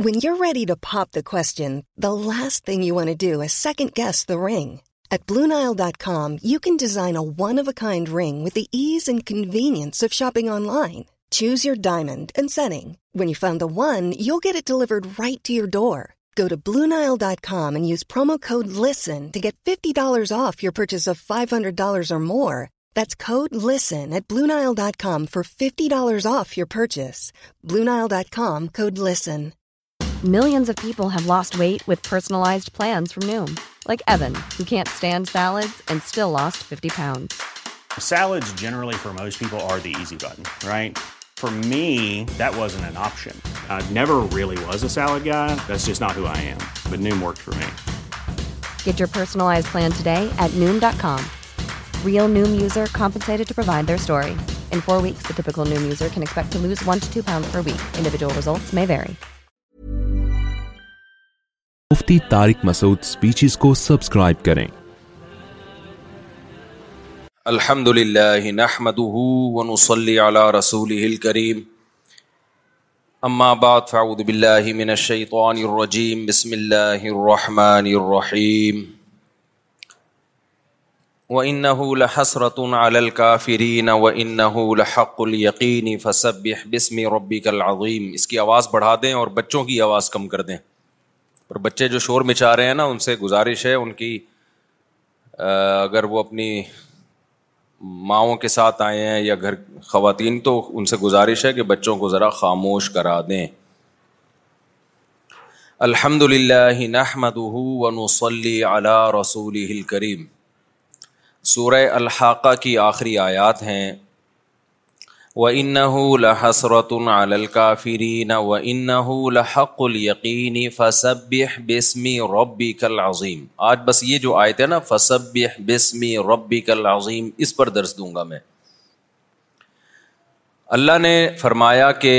Guess the ring at Blue Nile dot ring and convenience choose your diamond right Blue Nile dot use more. That's code off at five hundred off your purchase Blue Nile dot listen now in peoples way with personalize new like new measured to provide third fort Mufti Tariq Masood speeches کو subscribe کریں الحمد للہ نحمده ونصلي على رسوله الكريم اما بعد فاعوذ باللہ من الشیطان الرجیم بسم اللہ الرحمن الرحیم وَإِنَّهُ لَحَسْرَةٌ عَلَى الْكَافِرِينَ وَإِنَّهُ لَحَقُّ الْيَقِينِ فَسَبِّحْ بِسْمِ رَبِّكَ الْعَظِيمِ اس کی آواز بڑھا دیں اور بچوں کی آواز کم کر دیں اور بچے جو شور مچا رہے ہیں نا ان سے گزارش ہے ان کی اگر وہ اپنی ماؤں کے ساتھ آئے ہیں یا گھر خواتین تو ان سے گزارش ہے کہ بچوں کو ذرا خاموش کرا دیں الحمد للہ نحمد ونصلی علی رسول کریم سورہ الحاقہ کی آخری آیات ہیں و انح السرتفرین و انح الحق القینی فصبی رب کل عظیم آج بس یہ جو آئے تھے نا فصب رب کل عظیم اس پر درس دوں گا میں اللہ نے فرمایا کہ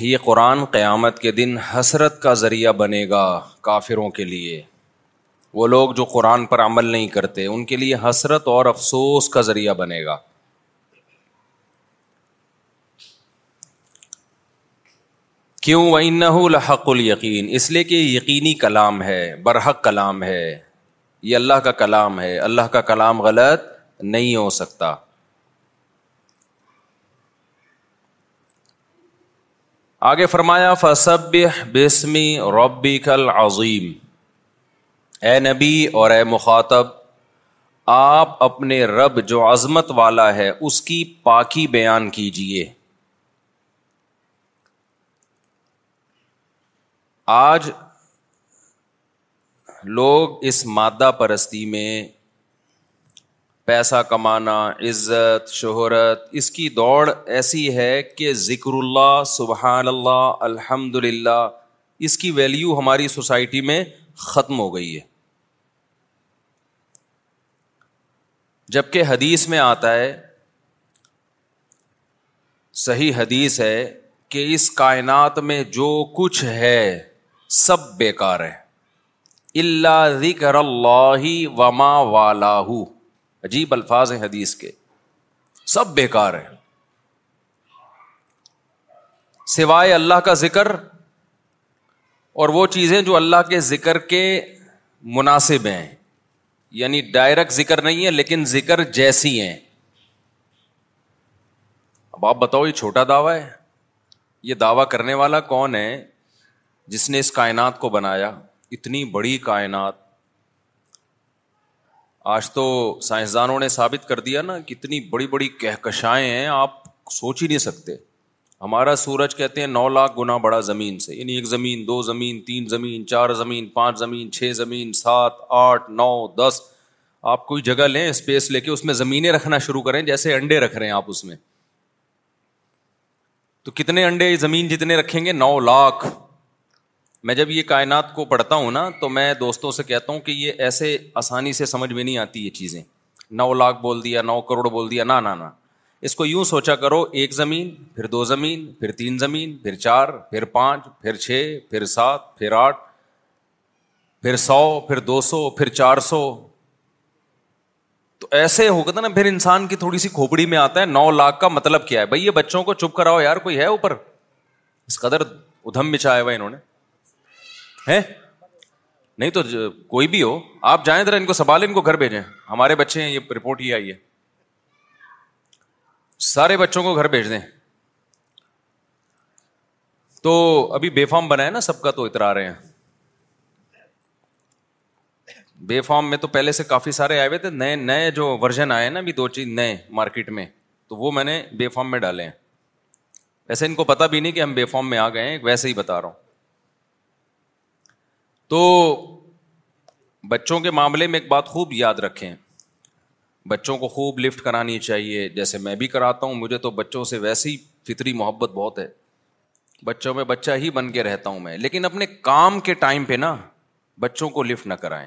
یہ قرآن قیامت کے دن حسرت کا ذریعہ بنے گا کافروں کے لیے وہ لوگ جو قرآن پر عمل نہیں کرتے ان کے لیے حسرت اور افسوس کا ذریعہ بنے گا کیوں وہ نہ ہوں لحق ال یقین اس لیے کہ یقینی کلام ہے برحق کلام ہے یہ اللہ کا کلام ہے اللہ کا کلام غلط نہیں ہو سکتا آگے فرمایا فصب بسمی ربی کل عظیم اے نبی اور اے مخاطب آپ اپنے رب جو عظمت والا ہے اس کی پاکی بیان کیجیے آج لوگ اس مادہ پرستی میں پیسہ کمانا عزت شہرت اس کی دوڑ ایسی ہے کہ ذکر اللہ سبحان اللہ الحمد للہ اس کی ویلیو ہماری سوسائٹی میں ختم ہو گئی ہے جب کہ حدیث میں آتا ہے صحیح حدیث ہے کہ اس کائنات میں جو کچھ ہے سب بیکار ہے اللہ ذکر اللہ وما والا عجیب الفاظ ہیں حدیث کے سب بیکار ہے سوائے اللہ کا ذکر اور وہ چیزیں جو اللہ کے ذکر کے مناسب ہیں یعنی ڈائریکٹ ذکر نہیں ہے لیکن ذکر جیسی ہیں اب آپ بتاؤ یہ چھوٹا دعویٰ ہے یہ دعویٰ کرنے والا کون ہے جس نے اس کائنات کو بنایا اتنی بڑی کائنات آج تو سائنسدانوں نے ثابت کر دیا نا کہ اتنی بڑی بڑی کہکشائیں ہیں آپ سوچ ہی نہیں سکتے ہمارا سورج کہتے ہیں نو لاکھ گنا بڑا زمین سے یعنی ایک زمین دو زمین تین زمین چار زمین پانچ زمین چھ زمین سات آٹھ نو دس آپ کوئی جگہ لیں اسپیس لے کے اس میں زمینیں رکھنا شروع کریں جیسے انڈے رکھ رہے ہیں آپ اس میں تو کتنے انڈے زمین جتنے رکھیں گے نو لاکھ میں جب یہ کائنات کو پڑھتا ہوں نا تو میں دوستوں سے کہتا ہوں کہ یہ ایسے آسانی سے سمجھ میں نہیں آتی یہ چیزیں نو لاکھ بول دیا نو کروڑ بول دیا نہ نہ اس کو یوں سوچا کرو ایک زمین پھر دو زمین پھر تین زمین پھر چار پھر پانچ پھر چھ پھر سات پھر آٹھ پھر سو پھر دو سو پھر چار سو تو ایسے ہو گئے نا پھر انسان کی تھوڑی سی کھوپڑی میں آتا ہے نو لاکھ کا مطلب کیا ہے بھائی یہ بچوں کو چپ کراؤ یار کوئی ہے اوپر اس قدر ادھم بچایا ہوا انہوں نے ہے نہیں تو کوئی بھی ہو آپ جائیں ذرا ان کو سنبھالیں ان کو گھر بھیجیں ہمارے بچے ہیں یہ رپورٹ ہی آئی ہے سارے بچوں کو گھر بھیج دیں تو ابھی بے فارم بنا ہے نا سب کا تو اترا رہے ہیں بے فارم میں تو پہلے سے کافی سارے آئے ہوئے تھے نئے نئے جو ورژن آئے ہیں نا ابھی دو چیز نئے مارکیٹ میں تو وہ میں نے بے فارم میں ڈالے ہیں ویسے ان کو پتا بھی نہیں کہ ہم بے فارم میں آ گئے ہیں ویسے ہی بتا رہا ہوں تو بچوں کے معاملے میں ایک بات خوب یاد رکھیں بچوں کو خوب لفٹ کرانی چاہیے جیسے میں بھی کراتا ہوں مجھے تو بچوں سے ویسی فطری محبت بہت ہے بچوں میں بچہ ہی بن کے رہتا ہوں میں لیکن اپنے کام کے ٹائم پہ نا بچوں کو لفٹ نہ کرائیں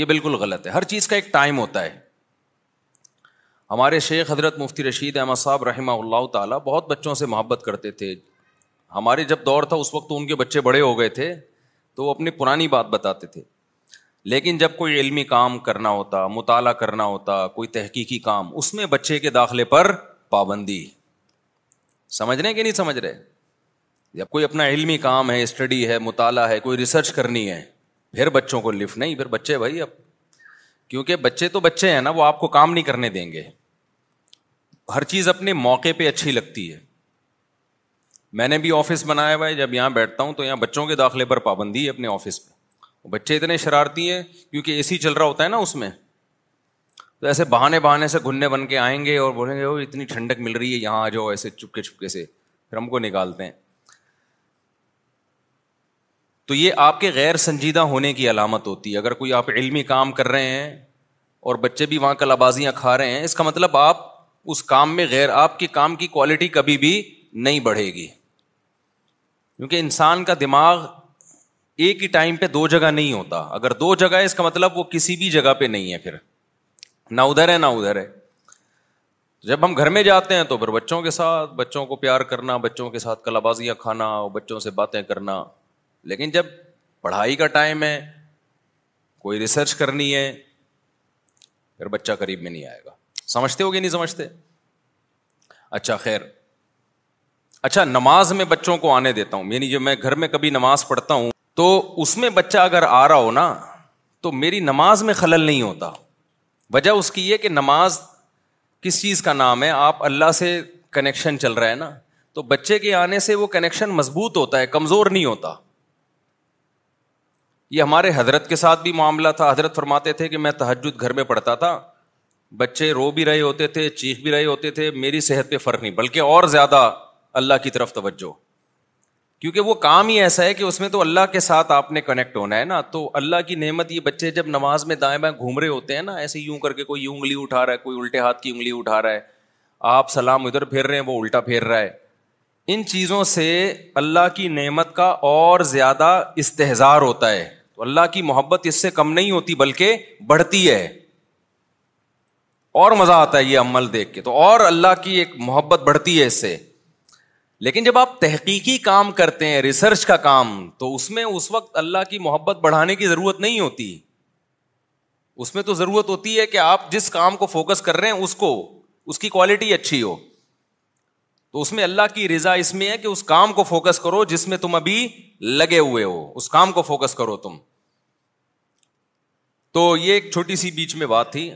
یہ بالکل غلط ہے ہر چیز کا ایک ٹائم ہوتا ہے ہمارے شیخ حضرت مفتی رشید احمد صاحب رحمہ اللہ تعالیٰ بہت بچوں سے محبت کرتے تھے ہمارے جب دور تھا اس وقت تو ان کے بچے بڑے ہو گئے تھے تو وہ اپنی پرانی بات بتاتے تھے لیکن جب کوئی علمی کام کرنا ہوتا مطالعہ کرنا ہوتا کوئی تحقیقی کام اس میں بچے کے داخلے پر پابندی سمجھ رہے ہیں کہ نہیں سمجھ رہے جب کوئی اپنا علمی کام ہے اسٹڈی ہے مطالعہ ہے کوئی ریسرچ کرنی ہے پھر بچوں کو لفٹ نہیں پھر بچے بھائی اب کیونکہ بچے تو بچے ہیں نا وہ آپ کو کام نہیں کرنے دیں گے ہر چیز اپنے موقع پہ اچھی لگتی ہے میں نے بھی آفس بنایا ہوا ہے جب یہاں بیٹھتا ہوں تو یہاں بچوں کے داخلے پر پابندی ہے اپنے آفس پہ بچے اتنے شرارتی ہیں کیونکہ اے سی چل رہا ہوتا ہے نا اس میں تو ایسے بہانے بہانے سے گھننے بن کے آئیں گے اور بولیں گے وہ اتنی ٹھنڈک مل رہی ہے یہاں آ جاؤ ایسے چپکے چپکے سے پھر ہم کو نکالتے ہیں تو یہ آپ کے غیر سنجیدہ ہونے کی علامت ہوتی ہے اگر کوئی آپ علمی کام کر رہے ہیں اور بچے بھی وہاں کلابازیاں کھا رہے ہیں اس کا مطلب آپ اس کام میں غیر آپ کے کام کی کوالٹی کبھی بھی نہیں بڑھے گی کیونکہ انسان کا دماغ ایک ہی ٹائم پہ دو جگہ نہیں ہوتا اگر دو جگہ ہے اس کا مطلب وہ کسی بھی جگہ پہ نہیں ہے پھر نہ ادھر ہے نہ ادھر ہے جب ہم گھر میں جاتے ہیں تو پھر بچوں کے ساتھ بچوں کو پیار کرنا بچوں کے ساتھ کلا بازیاں کھانا بچوں سے باتیں کرنا لیکن جب پڑھائی کا ٹائم ہے کوئی ریسرچ کرنی ہے پھر بچہ قریب میں نہیں آئے گا سمجھتے ہو گیا نہیں سمجھتے اچھا خیر اچھا نماز میں بچوں کو آنے دیتا ہوں یعنی جو میں گھر میں کبھی نماز پڑھتا ہوں تو اس میں بچہ اگر آ رہا ہو نا تو میری نماز میں خلل نہیں ہوتا وجہ اس کی یہ کہ نماز کس چیز کا نام ہے آپ اللہ سے کنیکشن چل رہا ہے نا تو بچے کے آنے سے وہ کنیکشن مضبوط ہوتا ہے کمزور نہیں ہوتا یہ ہمارے حضرت کے ساتھ بھی معاملہ تھا حضرت فرماتے تھے کہ میں تہجد گھر میں پڑھتا تھا بچے رو بھی رہے ہوتے تھے چیخ بھی رہے ہوتے تھے میری صحت پہ فرق نہیں بلکہ اور زیادہ اللہ کی طرف توجہ کیونکہ وہ کام ہی ایسا ہے کہ اس میں تو اللہ کے ساتھ آپ نے کنیکٹ ہونا ہے نا تو اللہ کی نعمت یہ بچے جب نماز میں دائیں بائیں گھوم رہے ہوتے ہیں نا ایسے یوں کر کے کوئی یوں انگلی اٹھا رہا ہے کوئی الٹے ہاتھ کی انگلی اٹھا رہا ہے آپ سلام ادھر پھیر رہے ہیں وہ الٹا پھیر رہا ہے ان چیزوں سے اللہ کی نعمت کا اور زیادہ استحظار ہوتا ہے تو اللہ کی محبت اس سے کم نہیں ہوتی بلکہ بڑھتی ہے اور مزہ آتا ہے یہ عمل دیکھ کے تو اور اللہ کی ایک محبت بڑھتی ہے اس سے لیکن جب آپ تحقیقی کام کرتے ہیں ریسرچ کا کام تو اس میں اس وقت اللہ کی محبت بڑھانے کی ضرورت نہیں ہوتی اس میں تو ضرورت ہوتی ہے کہ آپ جس کام کو فوکس کر رہے ہیں اس کو اس کی کوالٹی اچھی ہو تو اس میں اللہ کی رضا اس میں ہے کہ اس کام کو فوکس کرو جس میں تم ابھی لگے ہوئے ہو اس کام کو فوکس کرو تم تو یہ ایک چھوٹی سی بیچ میں بات تھی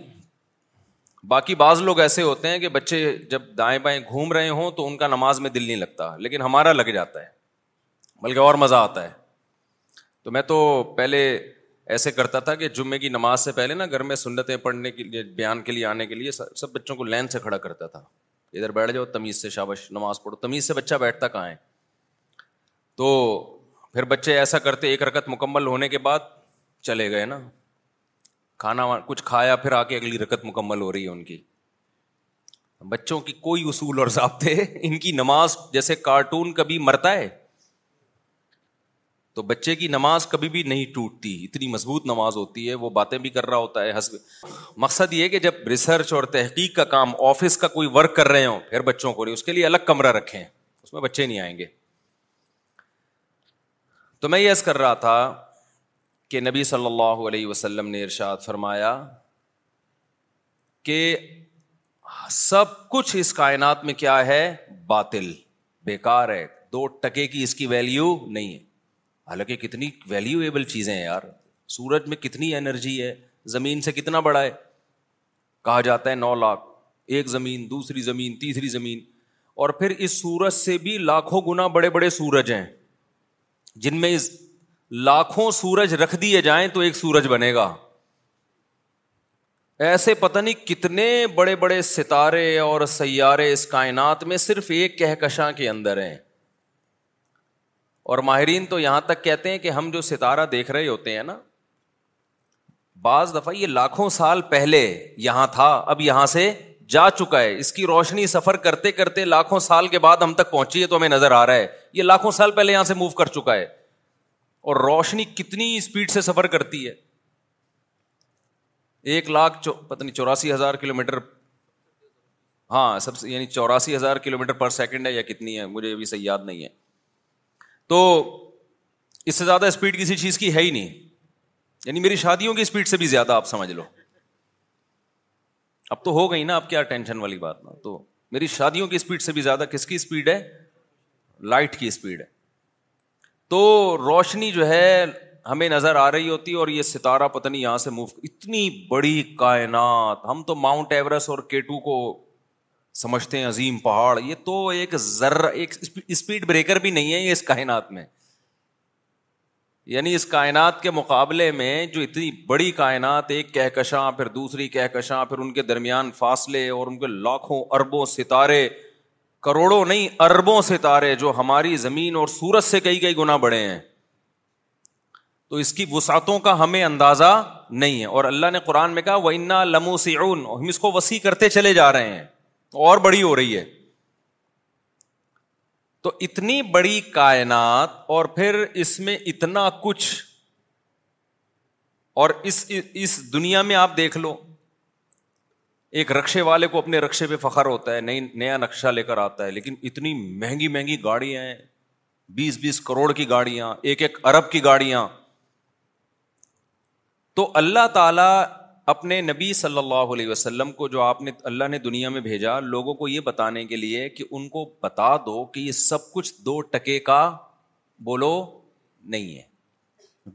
باقی بعض لوگ ایسے ہوتے ہیں کہ بچے جب دائیں بائیں گھوم رہے ہوں تو ان کا نماز میں دل نہیں لگتا لیکن ہمارا لگ جاتا ہے بلکہ اور مزہ آتا ہے تو میں تو پہلے ایسے کرتا تھا کہ جمعے کی نماز سے پہلے نا گھر میں سنتیں پڑھنے کے لیے بیان کے لیے آنے کے لیے سب بچوں کو لین سے کھڑا کرتا تھا ادھر بیٹھ جاؤ تمیز سے شابش نماز پڑھو تمیز سے بچہ بیٹھتا کہاں ہے تو پھر بچے ایسا کرتے ایک رکت مکمل ہونے کے بعد چلے گئے نا کھانا کچھ کھایا پھر آ کے اگلی رکت مکمل ہو رہی ہے ان کی بچوں کی کوئی اصول اور ضابطے ان کی نماز جیسے کارٹون کبھی مرتا ہے تو بچے کی نماز کبھی بھی نہیں ٹوٹتی اتنی مضبوط نماز ہوتی ہے وہ باتیں بھی کر رہا ہوتا ہے حسب مقصد یہ کہ جب ریسرچ اور تحقیق کا کام آفس کا کوئی ورک کر رہے ہوں پھر بچوں کو نہیں اس کے لیے الگ کمرہ رکھیں اس میں بچے نہیں آئیں گے تو میں یس کر رہا تھا کہ نبی صلی اللہ علیہ وسلم نے ارشاد فرمایا کہ سب کچھ اس کائنات میں کیا ہے باطل بیکار ہے دو ٹکے کی اس کی ویلیو نہیں ہے حالانکہ کتنی ویلیو ایبل چیزیں ہیں یار سورج میں کتنی انرجی ہے زمین سے کتنا بڑا ہے کہا جاتا ہے نو لاکھ ایک زمین دوسری زمین تیسری زمین اور پھر اس سورج سے بھی لاکھوں گنا بڑے بڑے سورج ہیں جن میں لاکھوں سورج رکھ دیے جائیں تو ایک سورج بنے گا ایسے پتہ نہیں کتنے بڑے بڑے ستارے اور سیارے اس کائنات میں صرف ایک کہکشاں کے اندر ہیں اور ماہرین تو یہاں تک کہتے ہیں کہ ہم جو ستارہ دیکھ رہے ہوتے ہیں نا بعض دفعہ یہ لاکھوں سال پہلے یہاں تھا اب یہاں سے جا چکا ہے اس کی روشنی سفر کرتے کرتے لاکھوں سال کے بعد ہم تک پہنچی ہے تو ہمیں نظر آ رہا ہے یہ لاکھوں سال پہلے یہاں سے موو کر چکا ہے اور روشنی کتنی اسپیڈ سے سفر کرتی ہے ایک لاکھ چو پتہ نہیں چوراسی ہزار کلو میٹر ہاں سب سے یعنی چوراسی ہزار کلو میٹر پر سیکنڈ ہے یا کتنی ہے مجھے ابھی صحیح یاد نہیں ہے تو اس سے زیادہ اسپیڈ کسی چیز کی ہے ہی نہیں یعنی میری شادیوں کی اسپیڈ سے بھی زیادہ آپ سمجھ لو اب تو ہو گئی نا آپ کیا ٹینشن والی بات نا تو میری شادیوں کی اسپیڈ سے بھی زیادہ کس کی اسپیڈ ہے لائٹ کی اسپیڈ ہے تو روشنی جو ہے ہمیں نظر آ رہی ہوتی ہے اور یہ ستارہ پتہ نہیں یہاں سے موو اتنی بڑی کائنات ہم تو ماؤنٹ ایوریسٹ اور کیٹو کو سمجھتے ہیں عظیم پہاڑ یہ تو ایک ذر ایک اسپیڈ بریکر بھی نہیں ہے یہ اس کائنات میں یعنی اس کائنات کے مقابلے میں جو اتنی بڑی کائنات ایک کہکشاں پھر دوسری کہکشاں پھر ان کے درمیان فاصلے اور ان کے لاکھوں اربوں ستارے کروڑوں نہیں اربوں سے تارے جو ہماری زمین اور سورج سے کئی کئی گنا بڑے ہیں تو اس کی وسعتوں کا ہمیں اندازہ نہیں ہے اور اللہ نے قرآن میں کہا وہ لمو سیون ہم اس کو وسیع کرتے چلے جا رہے ہیں اور بڑی ہو رہی ہے تو اتنی بڑی کائنات اور پھر اس میں اتنا کچھ اور اس اس دنیا میں آپ دیکھ لو ایک رکشے والے کو اپنے رکشے پہ فخر ہوتا ہے نئی نیا نقشہ لے کر آتا ہے لیکن اتنی مہنگی مہنگی گاڑیاں ہیں بیس بیس کروڑ کی گاڑیاں ایک ایک ارب کی گاڑیاں تو اللہ تعالیٰ اپنے نبی صلی اللہ علیہ وسلم کو جو آپ نے اللہ نے دنیا میں بھیجا لوگوں کو یہ بتانے کے لیے کہ ان کو بتا دو کہ یہ سب کچھ دو ٹکے کا بولو نہیں ہے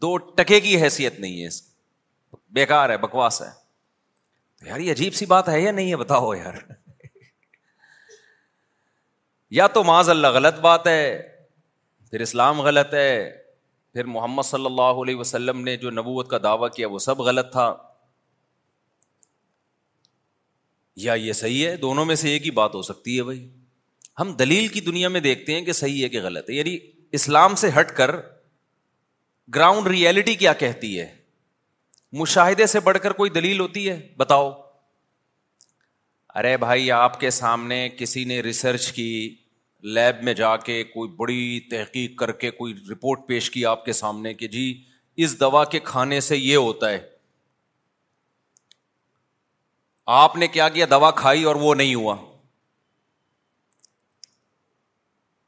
دو ٹکے کی حیثیت نہیں ہے بیکار ہے بکواس ہے یار یہ عجیب سی بات ہے یا نہیں ہے بتاؤ یار یا تو معاذ اللہ غلط بات ہے پھر اسلام غلط ہے پھر محمد صلی اللہ علیہ وسلم نے جو نبوت کا دعویٰ کیا وہ سب غلط تھا یا یہ صحیح ہے دونوں میں سے ایک ہی بات ہو سکتی ہے بھائی ہم دلیل کی دنیا میں دیکھتے ہیں کہ صحیح ہے کہ غلط ہے یعنی اسلام سے ہٹ کر گراؤنڈ ریئلٹی کیا کہتی ہے مشاہدے سے بڑھ کر کوئی دلیل ہوتی ہے بتاؤ ارے بھائی آپ کے سامنے کسی نے ریسرچ کی لیب میں جا کے کوئی بڑی تحقیق کر کے کوئی رپورٹ پیش کی آپ کے سامنے کہ جی اس دوا کے کھانے سے یہ ہوتا ہے آپ نے کیا کیا دوا کھائی اور وہ نہیں ہوا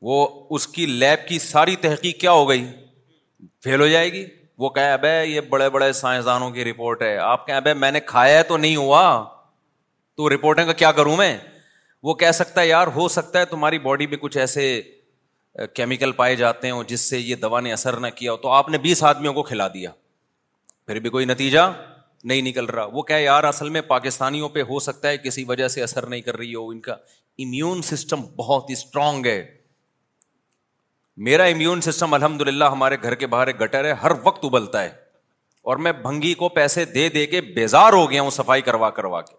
وہ اس کی لیب کی ساری تحقیق کیا ہو گئی فیل ہو جائے گی وہ کہ اب یہ بڑے بڑے سائنسدانوں کی رپورٹ ہے آپ کہیں اب میں نے کھایا تو نہیں ہوا تو رپورٹیں کا کیا کروں میں وہ کہہ سکتا ہے یار ہو سکتا ہے تمہاری باڈی میں کچھ ایسے کیمیکل پائے جاتے ہیں جس سے یہ دوا نے اثر نہ کیا تو آپ نے بیس آدمیوں کو کھلا دیا پھر بھی کوئی نتیجہ نہیں نکل رہا وہ کہ یار اصل میں پاکستانیوں پہ ہو سکتا ہے کسی وجہ سے اثر نہیں کر رہی ہو ان کا امیون سسٹم بہت ہی اسٹرانگ ہے میرا امیون سسٹم الحمد للہ ہمارے گھر کے باہر گٹر ہے ہر وقت ابلتا ہے اور میں بھنگی کو پیسے دے دے کے بیزار ہو گیا ہوں صفائی کروا کروا کے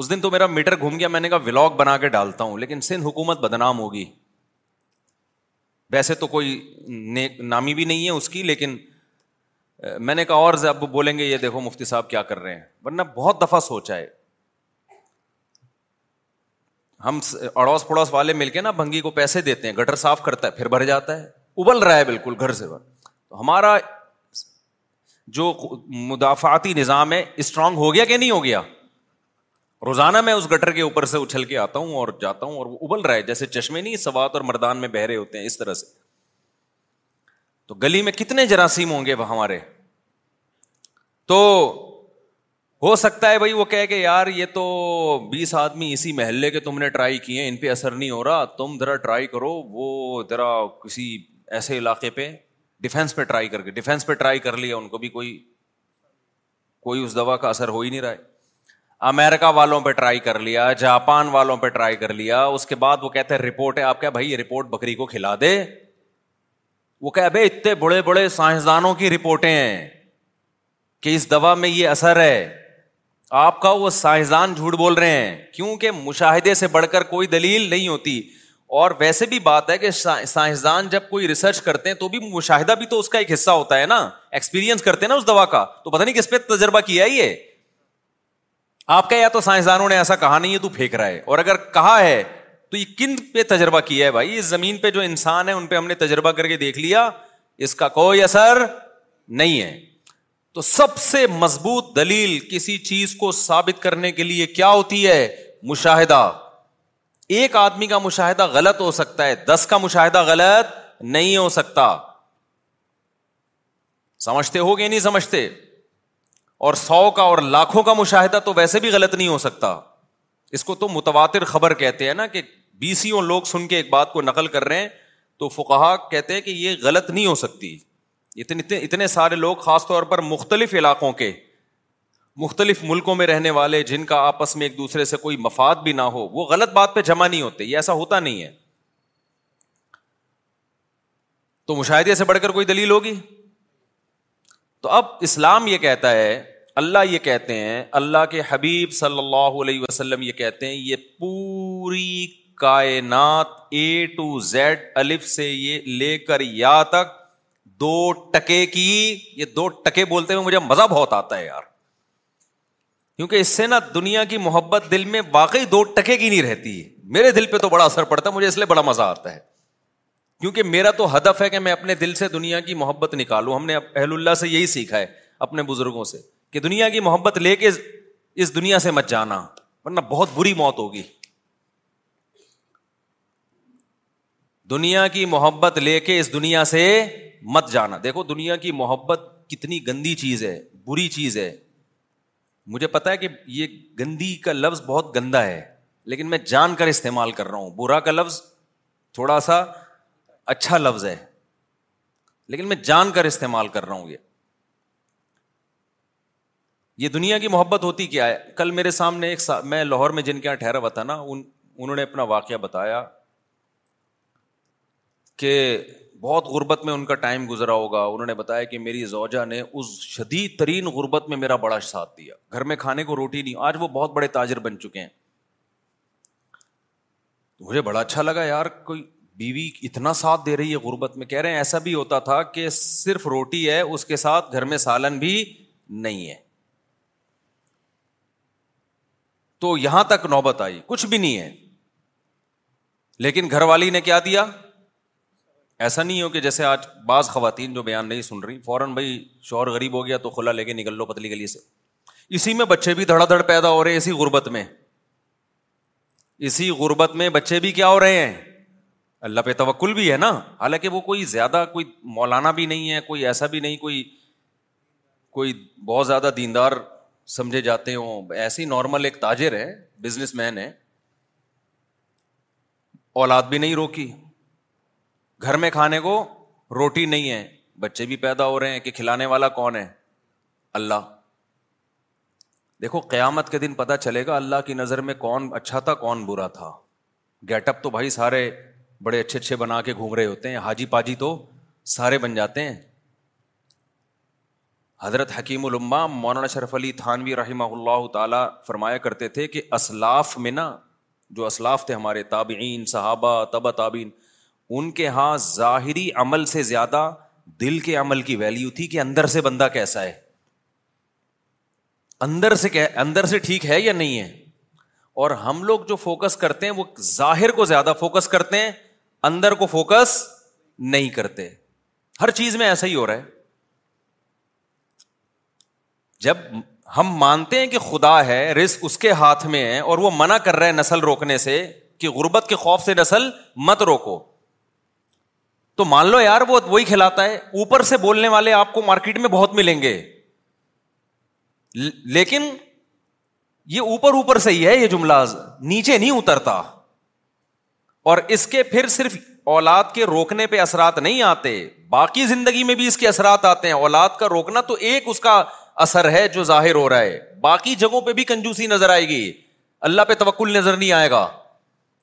اس دن تو میرا میٹر گھوم گیا میں نے کہا ولاگ بنا کے ڈالتا ہوں لیکن سندھ حکومت بدنام ہوگی ویسے تو کوئی نامی بھی نہیں ہے اس کی لیکن میں نے کہا اور اب بولیں گے یہ دیکھو مفتی صاحب کیا کر رہے ہیں ورنہ بہت دفعہ سوچا ہے ہم اڑوس پڑوس والے مل کے نا بھنگی کو پیسے دیتے ہیں گٹر صاف کرتا ہے پھر بھر جاتا ہے ابل رہا ہے بالکل گھر سے ہمارا جو مدافعتی نظام ہے اسٹرانگ ہو گیا کہ نہیں ہو گیا روزانہ میں اس گٹر کے اوپر سے اچھل کے آتا ہوں اور جاتا ہوں اور وہ ابل رہا ہے جیسے چشمے نہیں سوات اور مردان میں بہرے ہوتے ہیں اس طرح سے تو گلی میں کتنے جراثیم ہوں گے وہ ہمارے تو ہو سکتا ہے بھائی وہ کہہ کے یار یہ تو بیس آدمی اسی محلے کے تم نے ٹرائی کیے ہیں ان پہ اثر نہیں ہو رہا تم ذرا ٹرائی کرو وہ ذرا کسی ایسے علاقے پہ ڈیفینس پہ ٹرائی کر کے ڈیفینس پہ ٹرائی کر لیا ان کو بھی کوئی کوئی اس دوا کا اثر ہو ہی نہیں رہا ہے امیرکا والوں پہ ٹرائی کر لیا جاپان والوں پہ ٹرائی کر لیا اس کے بعد وہ کہتے ہیں رپورٹ ہے آپ کیا بھائی یہ رپورٹ بکری کو کھلا دے وہ کہ بھائی اتنے بڑے بڑے سائنسدانوں کی رپورٹیں ہیں کہ اس دوا میں یہ اثر ہے آپ کا وہ سائنسدان جھوٹ بول رہے ہیں کیونکہ مشاہدے سے بڑھ کر کوئی دلیل نہیں ہوتی اور ویسے بھی بات ہے کہ سائنسدان جب کوئی ریسرچ کرتے ہیں تو بھی مشاہدہ بھی تو اس کا ایک حصہ ہوتا ہے نا ایکسپیرینس کرتے ہیں نا اس دوا کا تو پتا نہیں کس پہ تجربہ کیا یہ آپ کا یا تو سائنسدانوں نے ایسا کہا نہیں ہے تو پھینک رہا ہے اور اگر کہا ہے تو یہ کن پہ تجربہ کیا ہے بھائی اس زمین پہ جو انسان ہے ان پہ ہم نے تجربہ کر کے دیکھ لیا اس کا کوئی اثر نہیں ہے تو سب سے مضبوط دلیل کسی چیز کو ثابت کرنے کے لیے کیا ہوتی ہے مشاہدہ ایک آدمی کا مشاہدہ غلط ہو سکتا ہے دس کا مشاہدہ غلط نہیں ہو سکتا سمجھتے ہو گئے نہیں سمجھتے اور سو کا اور لاکھوں کا مشاہدہ تو ویسے بھی غلط نہیں ہو سکتا اس کو تو متواتر خبر کہتے ہیں نا کہ بیسوں لوگ سن کے ایک بات کو نقل کر رہے ہیں تو فکہ کہتے ہیں کہ یہ غلط نہیں ہو سکتی اتنے اتنے سارے لوگ خاص طور پر مختلف علاقوں کے مختلف ملکوں میں رہنے والے جن کا آپس میں ایک دوسرے سے کوئی مفاد بھی نہ ہو وہ غلط بات پہ جمع نہیں ہوتے یہ ایسا ہوتا نہیں ہے تو مشاہدے سے بڑھ کر کوئی دلیل ہوگی تو اب اسلام یہ کہتا ہے اللہ یہ کہتے ہیں اللہ کے حبیب صلی اللہ علیہ وسلم یہ کہتے ہیں یہ پوری کائنات اے ٹو زیڈ الف سے یہ لے کر یا تک دو ٹکے کی یہ دو ٹکے بولتے ہوئے مجھے مزہ بہت آتا ہے یار کیونکہ اس سے نا دنیا کی محبت دل میں واقعی دو ٹکے کی نہیں رہتی میرے دل پہ تو بڑا اثر پڑتا ہے مجھے اس لیے بڑا مزہ آتا ہے کیونکہ میرا تو ہدف ہے کہ میں اپنے دل سے دنیا کی محبت نکالوں ہم نے اہل اللہ سے یہی سیکھا ہے اپنے بزرگوں سے کہ دنیا کی محبت لے کے اس دنیا سے مت جانا ورنہ بہت بری موت ہوگی دنیا کی محبت لے کے اس دنیا سے مت جانا دیکھو دنیا کی محبت کتنی گندی چیز ہے بری چیز ہے مجھے پتا ہے کہ یہ گندی کا لفظ بہت گندا ہے لیکن میں جان کر استعمال کر رہا ہوں برا کا لفظ تھوڑا سا اچھا لفظ ہے لیکن میں جان کر استعمال کر رہا ہوں یہ یہ دنیا کی محبت ہوتی کیا ہے کل میرے سامنے ایک سا... میں لاہور میں جن کے یہاں ٹھہرا ہوا تھا نا ان... انہوں نے اپنا واقعہ بتایا کہ بہت غربت میں ان کا ٹائم گزرا ہوگا انہوں نے بتایا کہ میری زوجا نے اس شدید ترین غربت میں میرا بڑا ساتھ دیا گھر میں کھانے کو روٹی نہیں آج وہ بہت بڑے تاجر بن چکے ہیں مجھے بڑا اچھا لگا یار کوئی بیوی اتنا ساتھ دے رہی ہے غربت میں کہہ رہے ہیں ایسا بھی ہوتا تھا کہ صرف روٹی ہے اس کے ساتھ گھر میں سالن بھی نہیں ہے تو یہاں تک نوبت آئی کچھ بھی نہیں ہے لیکن گھر والی نے کیا دیا ایسا نہیں ہو کہ جیسے آج بعض خواتین جو بیان نہیں سن رہی فوراً بھائی شوہر غریب ہو گیا تو کھلا لے کے نکل لو پتلی گلی سے اسی میں بچے بھی دھڑا دھڑ پیدا ہو رہے ہیں اسی غربت میں اسی غربت میں بچے بھی کیا ہو رہے ہیں اللہ پہ توکل بھی ہے نا حالانکہ وہ کوئی زیادہ کوئی مولانا بھی نہیں ہے کوئی ایسا بھی نہیں کوئی کوئی بہت زیادہ دیندار سمجھے جاتے ہوں ایسے نارمل ایک تاجر ہے بزنس مین ہے اولاد بھی نہیں روکی گھر میں کھانے کو روٹی نہیں ہے بچے بھی پیدا ہو رہے ہیں کہ کھلانے والا کون ہے اللہ دیکھو قیامت کے دن پتا چلے گا اللہ کی نظر میں کون اچھا تھا کون برا تھا گیٹ اپ تو بھائی سارے بڑے اچھے اچھے بنا کے گھوم رہے ہوتے ہیں حاجی پاجی تو سارے بن جاتے ہیں حضرت حکیم الما مولانا شرف علی تھانوی رحمہ اللہ تعالیٰ فرمایا کرتے تھے کہ اسلاف میں نا جو اسلاف تھے ہمارے تابعین صحابہ تبا تابین ان کے یہاں ظاہری عمل سے زیادہ دل کے عمل کی ویلیو تھی کہ اندر سے بندہ کیسا ہے اندر سے اندر سے ٹھیک ہے یا نہیں ہے اور ہم لوگ جو فوکس کرتے ہیں وہ ظاہر کو زیادہ فوکس کرتے ہیں اندر کو فوکس نہیں کرتے ہر چیز میں ایسا ہی ہو رہا ہے جب ہم مانتے ہیں کہ خدا ہے رسک اس کے ہاتھ میں ہے اور وہ منع کر رہے ہیں نسل روکنے سے کہ غربت کے خوف سے نسل مت روکو تو مان لو یار وہی کھلاتا ہے اوپر سے بولنے والے آپ کو مارکیٹ میں بہت ملیں گے لیکن یہ اوپر اوپر سے ہی ہے یہ جملہ نیچے نہیں اترتا اور اس کے پھر صرف اولاد کے روکنے پہ اثرات نہیں آتے باقی زندگی میں بھی اس کے اثرات آتے ہیں اولاد کا روکنا تو ایک اس کا اثر ہے جو ظاہر ہو رہا ہے باقی جگہوں پہ بھی کنجوسی نظر آئے گی اللہ پہ توکل نظر نہیں آئے گا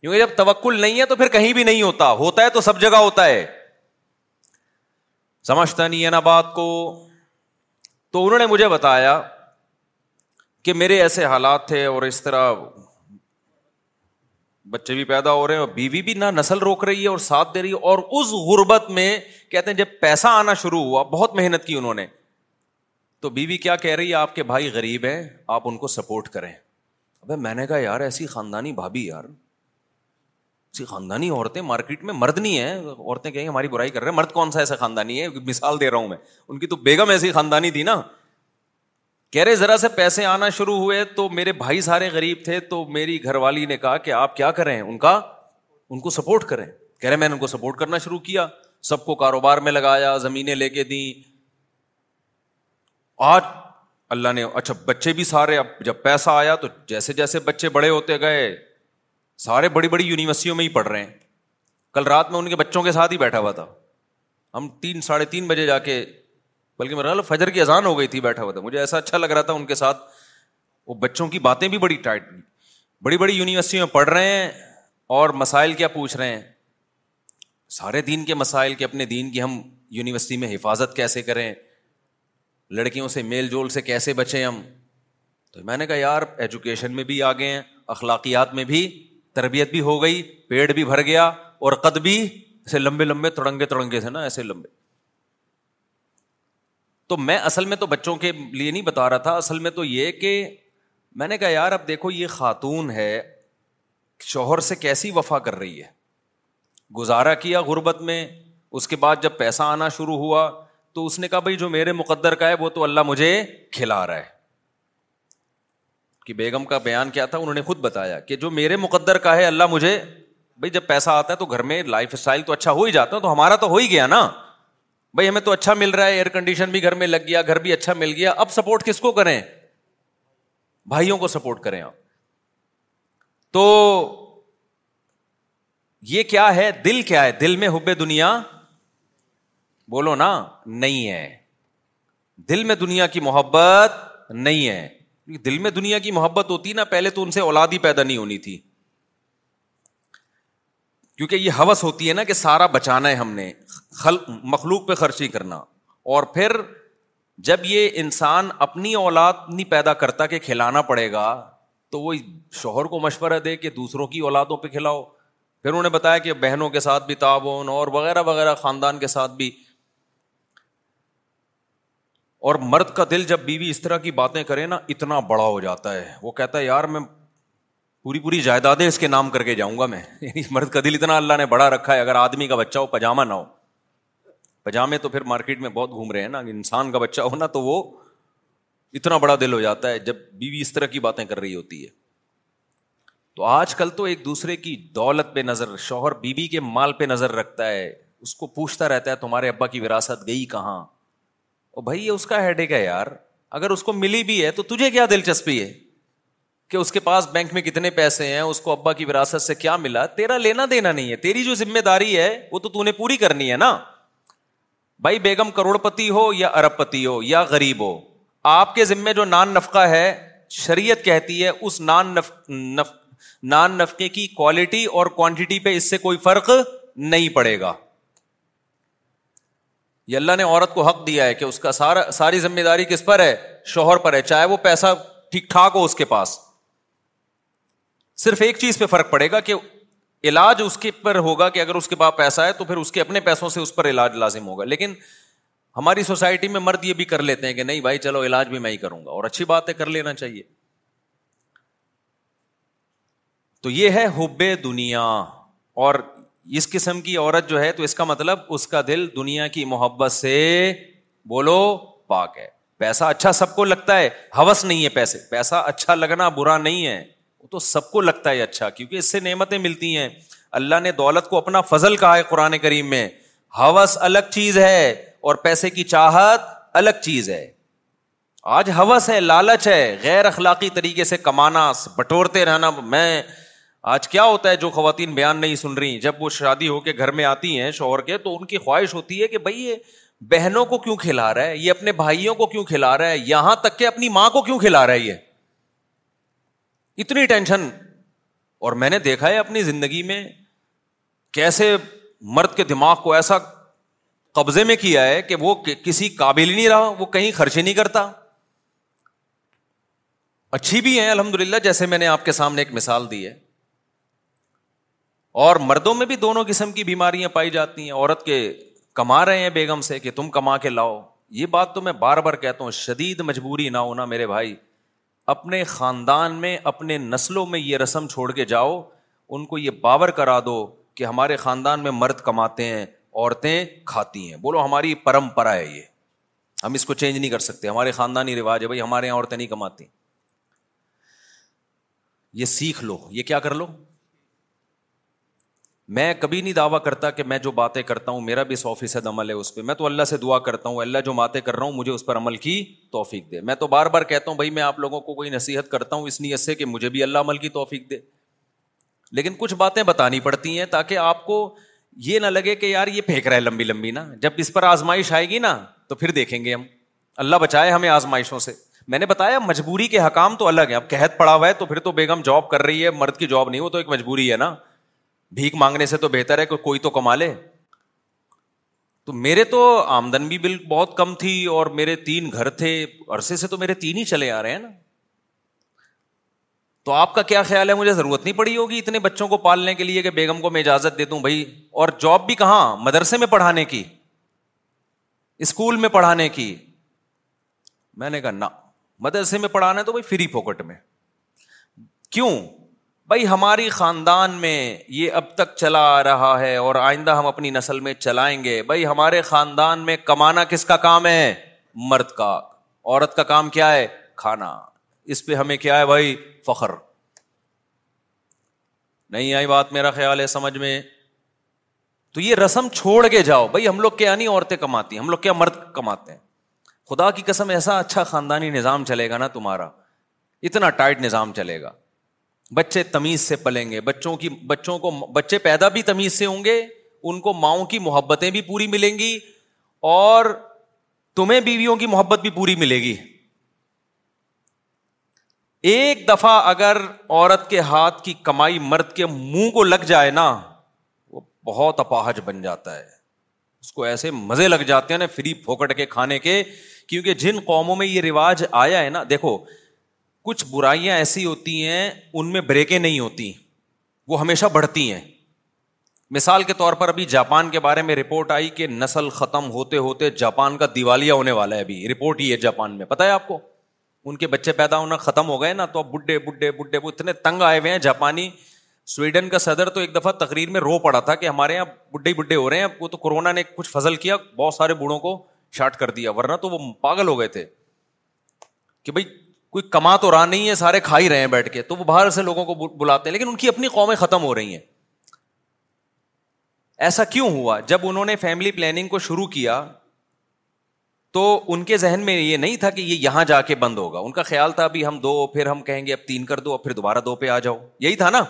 کیونکہ جب توکل نہیں ہے تو پھر کہیں بھی نہیں ہوتا ہوتا ہے تو سب جگہ ہوتا ہے سمجھتا نہیں ہے نا بات کو تو انہوں نے مجھے بتایا کہ میرے ایسے حالات تھے اور اس طرح بچے بھی پیدا ہو رہے ہیں اور بیوی بھی نہ نسل روک رہی ہے اور ساتھ دے رہی ہے اور اس غربت میں کہتے ہیں جب پیسہ آنا شروع ہوا بہت محنت کی انہوں نے تو بیوی کیا کہہ رہی ہے آپ کے بھائی غریب ہیں آپ ان کو سپورٹ کریں ابھی میں نے کہا یار ایسی خاندانی بھابھی یار جی، خاندانی عورتیں مارکیٹ میں مرد نہیں عورتیں کہیں ہماری برائی کر رہے ہیں مرد کون سا ایسا خاندانی ہے مثال دے رہا ہوں میں ان کی تو بیگم ایسی خاندانی تھی نا کہہ رہے ذرا سے پیسے آنا شروع ہوئے تو میرے بھائی سارے غریب تھے تو میری گھر والی نے کہا کہ آپ کیا کریں ان کا ان کو سپورٹ کریں کہہ رہے میں نے ان کو سپورٹ کرنا شروع کیا سب کو کاروبار میں لگایا زمینیں لے کے دیں آج اللہ نے اچھا بچے بھی سارے اب جب پیسہ آیا تو جیسے جیسے بچے بڑے ہوتے گئے سارے بڑی بڑی یونیورسٹیوں میں ہی پڑھ رہے ہیں کل رات میں ان کے بچوں کے ساتھ ہی بیٹھا ہوا تھا ہم تین ساڑھے تین بجے جا کے بلکہ میرا فجر کی اذان ہو گئی تھی بیٹھا ہوا تھا مجھے ایسا اچھا لگ رہا تھا ان کے ساتھ وہ بچوں کی باتیں بھی بڑی ٹائٹ بڑی بڑی یونیورسٹیوں میں پڑھ رہے ہیں اور مسائل کیا پوچھ رہے ہیں سارے دین کے مسائل کے اپنے دین کی ہم یونیورسٹی میں حفاظت کیسے کریں لڑکیوں سے میل جول سے کیسے بچیں ہم تو میں نے کہا یار ایجوکیشن میں بھی آگے ہیں اخلاقیات میں بھی تربیت بھی ہو گئی پیڑ بھی بھر گیا اور قد بھی ایسے لمبے لمبے تڑنگے تڑنگے سے نا ایسے لمبے تو میں اصل میں تو بچوں کے لیے نہیں بتا رہا تھا اصل میں تو یہ کہ میں نے کہا یار اب دیکھو یہ خاتون ہے شوہر سے کیسی وفا کر رہی ہے گزارا کیا غربت میں اس کے بعد جب پیسہ آنا شروع ہوا تو اس نے کہا بھائی جو میرے مقدر کا ہے وہ تو اللہ مجھے کھلا رہا ہے بیگم کا بیان کیا تھا انہوں نے خود بتایا کہ جو میرے مقدر کا ہے اللہ مجھے بھائی جب پیسہ آتا ہے تو گھر میں لائف اسٹائل تو اچھا ہو ہی جاتا ہے تو ہمارا تو ہو ہی گیا نا بھائی ہمیں تو اچھا مل رہا ہے ایئر کنڈیشن بھی گھر میں لگ گیا گھر بھی اچھا مل گیا اب سپورٹ کس کو کریں بھائیوں کو سپورٹ کریں آپ تو یہ کیا ہے دل کیا ہے دل میں ہوبے دنیا بولو نا نہیں ہے دل میں دنیا کی محبت نہیں ہے دل میں دنیا کی محبت ہوتی نا پہلے تو ان سے اولاد ہی پیدا نہیں ہونی تھی کیونکہ یہ حوث ہوتی ہے نا کہ سارا بچانا ہے ہم نے مخلوق پہ خرچی کرنا اور پھر جب یہ انسان اپنی اولاد نہیں پیدا کرتا کہ کھلانا پڑے گا تو وہ شوہر کو مشورہ دے کہ دوسروں کی اولادوں پہ کھلاؤ پھر انہوں نے بتایا کہ بہنوں کے ساتھ بھی تعاون اور وغیرہ وغیرہ خاندان کے ساتھ بھی اور مرد کا دل جب بیوی اس طرح کی باتیں کرے نا اتنا بڑا ہو جاتا ہے وہ کہتا ہے یار میں پوری پوری جائیدادیں اس کے نام کر کے جاؤں گا میں یعنی مرد کا دل اتنا اللہ نے بڑا رکھا ہے اگر آدمی کا بچہ ہو پاجامہ نہ ہو پاجامے تو پھر مارکیٹ میں بہت گھوم رہے ہیں نا انسان کا بچہ ہو نا تو وہ اتنا بڑا دل ہو جاتا ہے جب بیوی اس طرح کی باتیں کر رہی ہوتی ہے تو آج کل تو ایک دوسرے کی دولت پہ نظر شوہر بیوی کے مال پہ نظر رکھتا ہے اس کو پوچھتا رہتا ہے تمہارے ابا کی وراثت گئی کہاں بھائی یہ اس کا ایک ہے یار اگر اس کو ملی بھی ہے تو تجھے کیا دلچسپی ہے کہ اس کے پاس بینک میں کتنے پیسے ہیں اس کو ابا کی وراثت سے کیا ملا تیرا لینا دینا نہیں ہے تیری جو ذمہ داری ہے وہ تو پوری کرنی ہے نا بھائی بیگم کروڑ پتی ہو یا ارب پتی ہو یا غریب ہو آپ کے ذمے جو نان نفقہ ہے شریعت کہتی ہے اس نان نف... نف... نان نفقے کی کوالٹی اور کوانٹٹی پہ اس سے کوئی فرق نہیں پڑے گا یہ اللہ نے عورت کو حق دیا ہے کہ اس کا سارا ساری ذمہ داری کس پر ہے شوہر پر ہے چاہے وہ پیسہ ٹھیک ٹھاک ہو اس کے پاس صرف ایک چیز پہ فرق پڑے گا کہ علاج اس کے پر ہوگا کہ اگر اس کے پاس پیسہ ہے تو پھر اس کے اپنے پیسوں سے اس پر علاج لازم ہوگا لیکن ہماری سوسائٹی میں مرد یہ بھی کر لیتے ہیں کہ نہیں بھائی چلو علاج بھی میں ہی کروں گا اور اچھی بات ہے کر لینا چاہیے تو یہ ہے حب دنیا اور اس قسم کی عورت جو ہے تو اس کا مطلب اس کا دل دنیا کی محبت سے بولو پاک ہے پیسہ اچھا سب کو لگتا ہے ہوس نہیں ہے پیسے پیسہ اچھا لگنا برا نہیں ہے وہ تو سب کو لگتا ہے اچھا کیونکہ اس سے نعمتیں ملتی ہیں اللہ نے دولت کو اپنا فضل کہا ہے قرآن کریم میں ہوس الگ چیز ہے اور پیسے کی چاہت الگ چیز ہے آج ہوس ہے لالچ ہے غیر اخلاقی طریقے سے کمانا بٹورتے رہنا میں آج کیا ہوتا ہے جو خواتین بیان نہیں سن رہی جب وہ شادی ہو کے گھر میں آتی ہیں شوہر کے تو ان کی خواہش ہوتی ہے کہ بھائی یہ بہنوں کو کیوں کھلا رہا ہے یہ اپنے بھائیوں کو کیوں کھلا رہا ہے یہاں تک کہ اپنی ماں کو کیوں کھلا رہا ہے یہ اتنی ٹینشن اور میں نے دیکھا ہے اپنی زندگی میں کیسے مرد کے دماغ کو ایسا قبضے میں کیا ہے کہ وہ کسی قابل نہیں رہا وہ کہیں خرچے نہیں کرتا اچھی بھی ہیں الحمد للہ جیسے میں نے آپ کے سامنے ایک مثال دی ہے اور مردوں میں بھی دونوں قسم کی بیماریاں پائی جاتی ہیں عورت کے کما رہے ہیں بیگم سے کہ تم کما کے لاؤ یہ بات تو میں بار بار کہتا ہوں شدید مجبوری نہ ہونا میرے بھائی اپنے خاندان میں اپنے نسلوں میں یہ رسم چھوڑ کے جاؤ ان کو یہ باور کرا دو کہ ہمارے خاندان میں مرد کماتے ہیں عورتیں کھاتی ہیں بولو ہماری پرمپرا ہے یہ ہم اس کو چینج نہیں کر سکتے ہمارے خاندانی رواج ہے بھائی ہمارے یہاں عورتیں نہیں کماتی یہ سیکھ لو یہ کیا کر لو میں کبھی نہیں دعویٰ کرتا کہ میں جو باتیں کرتا ہوں میرا بھی سو فیصد عمل ہے اس پہ میں تو اللہ سے دعا کرتا ہوں اللہ جو باتیں کر رہا ہوں مجھے اس پر عمل کی توفیق دے میں تو بار بار کہتا ہوں بھائی میں آپ لوگوں کو کوئی نصیحت کرتا ہوں اس نیت سے کہ مجھے بھی اللہ عمل کی توفیق دے لیکن کچھ باتیں بتانی پڑتی ہیں تاکہ آپ کو یہ نہ لگے کہ یار یہ پھینک رہا ہے لمبی لمبی نا جب اس پر آزمائش آئے گی نا تو پھر دیکھیں گے ہم اللہ بچائے ہمیں آزمائشوں سے میں نے بتایا مجبوری کے حکام تو الگ ہیں اب قحت پڑا ہوا ہے تو پھر تو بیگم جاب کر رہی ہے مرد کی جاب نہیں ہو تو ایک مجبوری ہے نا بھیک مانگنے سے تو بہتر ہے کہ کوئی تو کما لے تو میرے تو آمدن بھی بالکل بہت کم تھی اور میرے تین گھر تھے عرصے سے تو میرے تین ہی چلے آ رہے ہیں نا تو آپ کا کیا خیال ہے مجھے ضرورت نہیں پڑی ہوگی اتنے بچوں کو پالنے کے لیے کہ بیگم کو میں اجازت دے دوں بھائی اور جاب بھی کہاں مدرسے میں پڑھانے کی اسکول میں پڑھانے کی میں نے کہا نہ مدرسے میں پڑھانا تو بھائی فری پوکٹ میں کیوں بھائی ہماری خاندان میں یہ اب تک چلا آ رہا ہے اور آئندہ ہم اپنی نسل میں چلائیں گے بھائی ہمارے خاندان میں کمانا کس کا کام ہے مرد کا عورت کا کام کیا ہے کھانا اس پہ ہمیں کیا ہے بھائی فخر نہیں آئی بات میرا خیال ہے سمجھ میں تو یہ رسم چھوڑ کے جاؤ بھائی ہم لوگ کیا نہیں عورتیں کماتی ہم لوگ کیا مرد کماتے ہیں خدا کی قسم ایسا اچھا خاندانی نظام چلے گا نا تمہارا اتنا ٹائٹ نظام چلے گا بچے تمیز سے پلیں گے بچوں کی بچوں کو بچے پیدا بھی تمیز سے ہوں گے ان کو ماؤں کی محبتیں بھی پوری ملیں گی اور تمہیں بیویوں کی محبت بھی پوری ملے گی ایک دفعہ اگر عورت کے ہاتھ کی کمائی مرد کے منہ کو لگ جائے نا وہ بہت اپاہج بن جاتا ہے اس کو ایسے مزے لگ جاتے ہیں نا فری پھوکٹ کے کھانے کے کیونکہ جن قوموں میں یہ رواج آیا ہے نا دیکھو کچھ برائیاں ایسی ہوتی ہیں ان میں بریکیں نہیں ہوتی وہ ہمیشہ بڑھتی ہیں مثال کے طور پر ابھی جاپان کے بارے میں رپورٹ آئی کہ نسل ختم ہوتے ہوتے جاپان کا دیوالیہ ہونے والا ہے ابھی رپورٹ ہی ہے جاپان میں پتا ہے آپ کو ان کے بچے پیدا ہونا ختم ہو گئے نا تو اب بڈھے بڈھے بڈھے وہ اتنے تنگ آئے ہوئے ہیں جاپانی سویڈن کا صدر تو ایک دفعہ تقریر میں رو پڑا تھا کہ ہمارے یہاں بڈھے بڈھے ہو رہے ہیں وہ تو کورونا نے کچھ فضل کیا بہت سارے بوڑھوں کو شارٹ کر دیا ورنہ تو وہ پاگل ہو گئے تھے کہ بھائی کوئی کما تو رہا نہیں ہے سارے کھا ہی رہے ہیں بیٹھ کے تو وہ باہر سے لوگوں کو بلاتے ہیں لیکن ان کی اپنی قومیں ختم ہو رہی ہیں ایسا کیوں ہوا جب انہوں نے فیملی پلاننگ کو شروع کیا تو ان کے ذہن میں یہ نہیں تھا کہ یہ یہاں جا کے بند ہوگا ان کا خیال تھا ابھی ہم دو پھر ہم کہیں گے اب تین کر دو اب پھر دوبارہ دو پہ آ جاؤ یہی تھا نا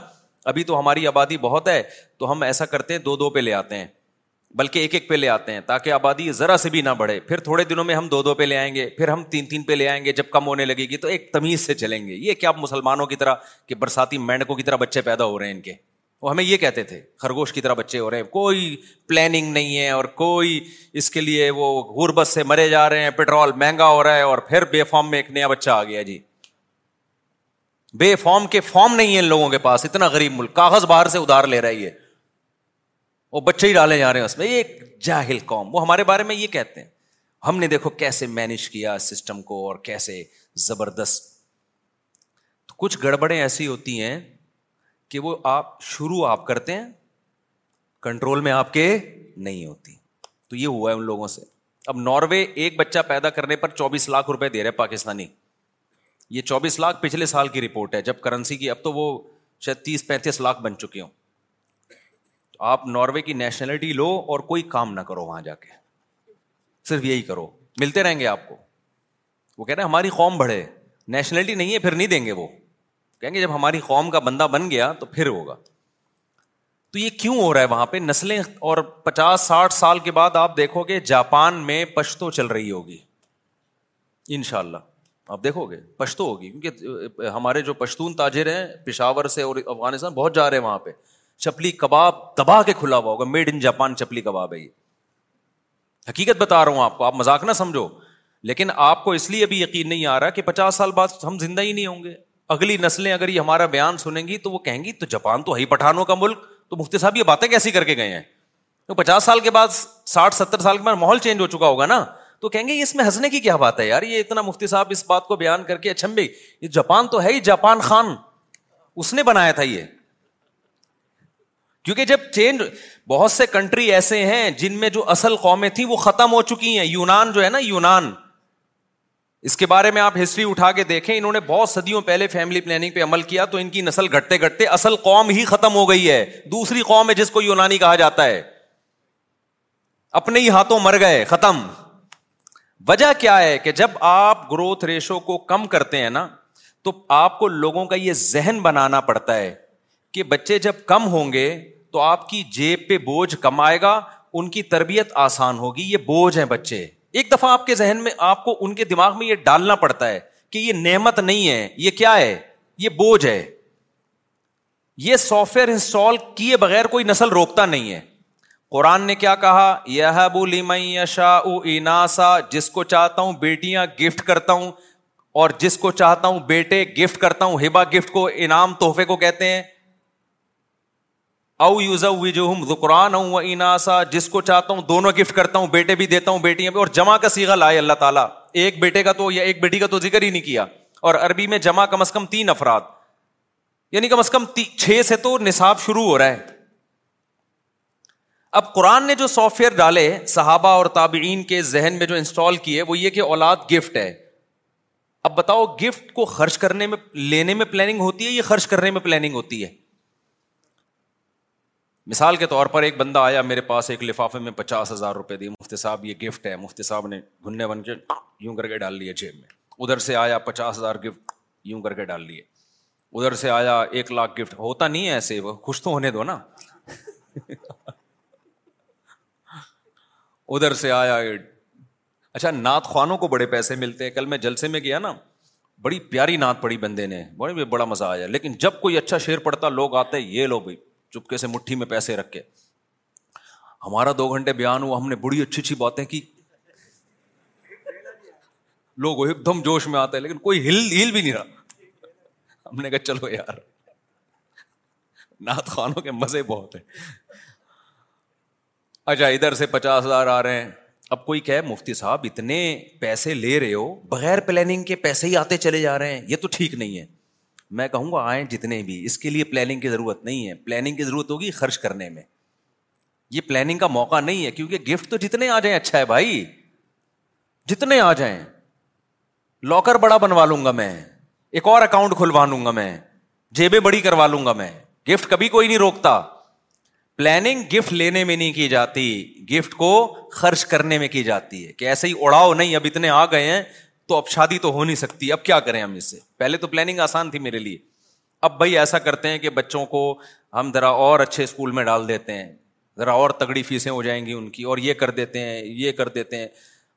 ابھی تو ہماری آبادی بہت ہے تو ہم ایسا کرتے ہیں دو دو پہ لے آتے ہیں بلکہ ایک ایک پہ لے آتے ہیں تاکہ آبادی ذرا سے بھی نہ بڑھے پھر تھوڑے دنوں میں ہم دو دو پہ لے آئیں گے پھر ہم تین تین پہ لے آئیں گے جب کم ہونے لگے گی تو ایک تمیز سے چلیں گے یہ کیا آپ مسلمانوں کی طرح کہ برساتی مینڈکوں کی طرح بچے پیدا ہو رہے ہیں ان کے وہ ہمیں یہ کہتے تھے خرگوش کی طرح بچے ہو رہے ہیں کوئی پلاننگ نہیں ہے اور کوئی اس کے لیے وہ غربت سے مرے جا رہے ہیں پیٹرول مہنگا ہو رہا ہے اور پھر بے فارم میں ایک نیا بچہ آ گیا جی بے فارم کے فارم نہیں ہے ان لوگوں کے پاس اتنا غریب ملک کاغذ باہر سے ادھار لے رہی ہے وہ بچے ہی ڈالے جا رہے ہیں اس میں یہ ایک جاہل قوم وہ ہمارے بارے میں یہ کہتے ہیں ہم نے دیکھو کیسے مینج کیا سسٹم کو اور کیسے زبردست تو کچھ گڑبڑیں ایسی ہوتی ہیں کہ وہ آپ شروع آپ کرتے ہیں کنٹرول میں آپ کے نہیں ہوتی تو یہ ہوا ہے ان لوگوں سے اب ناروے ایک بچہ پیدا کرنے پر چوبیس لاکھ روپئے دے رہے پاکستانی یہ چوبیس لاکھ پچھلے سال کی رپورٹ ہے جب کرنسی کی اب تو وہ شاید تیس پینتیس لاکھ بن چکے ہوں آپ ناروے کی نیشنلٹی لو اور کوئی کام نہ کرو وہاں جا کے صرف یہی کرو ملتے رہیں گے آپ کو وہ کہہ ہیں ہماری قوم بڑھے نیشنلٹی نہیں ہے پھر نہیں دیں گے وہ کہیں گے جب ہماری قوم کا بندہ بن گیا تو پھر ہوگا تو یہ کیوں ہو رہا ہے وہاں پہ نسلیں اور پچاس ساٹھ سال کے بعد آپ دیکھو گے جاپان میں پشتو چل رہی ہوگی ان شاء اللہ آپ دیکھو گے پشتو ہوگی کیونکہ ہمارے جو پشتون تاجر ہیں پشاور سے اور افغانستان بہت جا رہے ہیں وہاں پہ چپلی کباب دبا کے کھلا ہوا ہوگا made in Japan chapli kebab ہے یہ حقیقت بتا رہا ہوں آپ کو آپ مذاق نہ سمجھو لیکن آپ کو اس لیے ابھی یقین نہیں آ رہا کہ پچاس سال بعد ہم زندہ ہی نہیں ہوں گے اگلی نسلیں اگر یہ ہمارا بیان سنیں گی تو وہ کہیں گی تو جاپان تو ہے پٹھانوں کا ملک تو مفتی صاحب یہ باتیں کیسی کر کے گئے ہیں تو پچاس سال کے بعد ساٹھ ستر سال کے بعد ماحول چینج ہو چکا ہوگا نا تو کہیں گے اس میں ہنسنے کی کیا بات ہے یار یہ اتنا مفتی صاحب اس بات کو بیان کر کے یہ جاپان تو ہے ہی جاپان خان اس نے بنایا تھا یہ کیونکہ جب چینج بہت سے کنٹری ایسے ہیں جن میں جو اصل قومیں تھیں وہ ختم ہو چکی ہیں یونان جو ہے نا یونان اس کے بارے میں آپ ہسٹری اٹھا کے دیکھیں انہوں نے بہت صدیوں پہلے فیملی پلاننگ پہ عمل کیا تو ان کی نسل گھٹتے گھٹتے اصل قوم ہی ختم ہو گئی ہے دوسری قوم ہے جس کو یونانی کہا جاتا ہے اپنے ہی ہاتھوں مر گئے ختم وجہ کیا ہے کہ جب آپ گروتھ ریشو کو کم کرتے ہیں نا تو آپ کو لوگوں کا یہ ذہن بنانا پڑتا ہے کہ بچے جب کم ہوں گے تو آپ کی جیب پہ بوجھ کم آئے گا ان کی تربیت آسان ہوگی یہ بوجھ ہے بچے ایک دفعہ آپ کے ذہن میں آپ کو ان کے دماغ میں یہ ڈالنا پڑتا ہے کہ یہ نعمت نہیں ہے یہ کیا ہے یہ بوجھ ہے یہ سافٹ ویئر انسٹال کیے بغیر کوئی نسل روکتا نہیں ہے قرآن نے کیا کہا یہ شا اناسا جس کو چاہتا ہوں بیٹیاں گفٹ کرتا ہوں اور جس کو چاہتا ہوں بیٹے گفٹ کرتا ہوں ہبا گفٹ کو انعام تحفے کو کہتے ہیں او جو ذکران ہوں اناسا جس کو چاہتا ہوں دونوں گفٹ کرتا ہوں بیٹے بھی دیتا ہوں بیٹیاں بھی اور جمع کا سیگا لائے اللہ تعالیٰ ایک بیٹے کا تو یا ایک بیٹی کا تو ذکر ہی نہیں کیا اور عربی میں جمع کم از کم تین افراد یعنی کم از کم چھ سے تو نصاب شروع ہو رہا ہے اب قرآن نے جو سافٹ ویئر ڈالے صحابہ اور تابعین کے ذہن میں جو انسٹال کیے وہ یہ کہ اولاد گفٹ ہے اب بتاؤ گفٹ کو خرچ کرنے میں لینے میں پلاننگ ہوتی ہے یا خرچ کرنے میں پلاننگ ہوتی ہے مثال کے طور پر ایک بندہ آیا میرے پاس ایک لفافے میں پچاس ہزار روپے دی مفتی صاحب یہ گفٹ ہے مفتی صاحب نے گھننے بن کے یوں کر کے ڈال لیے جیب میں ادھر سے آیا پچاس ہزار گفٹ یوں کر کے ڈال لیے ادھر سے آیا ایک لاکھ گفٹ ہوتا نہیں ہے ایسے وہ خوش تو ہونے دو نا ادھر سے آیا اچھا نعت خوانوں کو بڑے پیسے ملتے ہیں کل میں جلسے میں گیا نا بڑی پیاری نعت پڑی بندے نے بڑا مزہ آیا لیکن جب کوئی اچھا شعر پڑتا لوگ آتے یہ لو بھائی چپکے سے مٹھی میں پیسے رکھ کے ہمارا دو گھنٹے بیان ہوا ہم نے بڑی اچھی اچھی باتیں کی لوگ ایک دم جوش میں آتے لیکن کوئی ہل ہل بھی نہیں رہا ہم نے کہا چلو یار نعت خانوں کے مزے بہت ہیں اچھا ادھر سے پچاس ہزار آ رہے ہیں اب کوئی کہ مفتی صاحب اتنے پیسے لے رہے ہو بغیر پلاننگ کے پیسے ہی آتے چلے جا رہے ہیں یہ تو ٹھیک نہیں ہے میں کہوں گا آئیں جتنے بھی اس کے لیے پلاننگ کی ضرورت نہیں ہے پلاننگ کی ضرورت ہوگی خرچ کرنے میں یہ پلاننگ کا موقع نہیں ہے کیونکہ گفٹ تو جتنے آ جائیں اچھا ہے بھائی جتنے آ جائیں لاکر بڑا بنوا لوں گا میں ایک اور اکاؤنٹ کھلوا لوں گا میں جیبیں بڑی کروا لوں گا میں گفٹ کبھی کوئی نہیں روکتا پلاننگ گفٹ لینے میں نہیں کی جاتی گفٹ کو خرچ کرنے میں کی جاتی ہے کہ ایسے ہی اڑاؤ نہیں اب اتنے آ گئے ہیں تو اب شادی تو ہو نہیں سکتی اب کیا کریں ہم اس سے پہلے تو پلاننگ آسان تھی میرے لیے اب بھائی ایسا کرتے ہیں کہ بچوں کو ہم ذرا ذرا اور اور اچھے اسکول میں ڈال دیتے ہیں تگڑی فیسیں ہو جائیں گی ان کی اور یہ کر دیتے ہیں یہ کر دیتے ہیں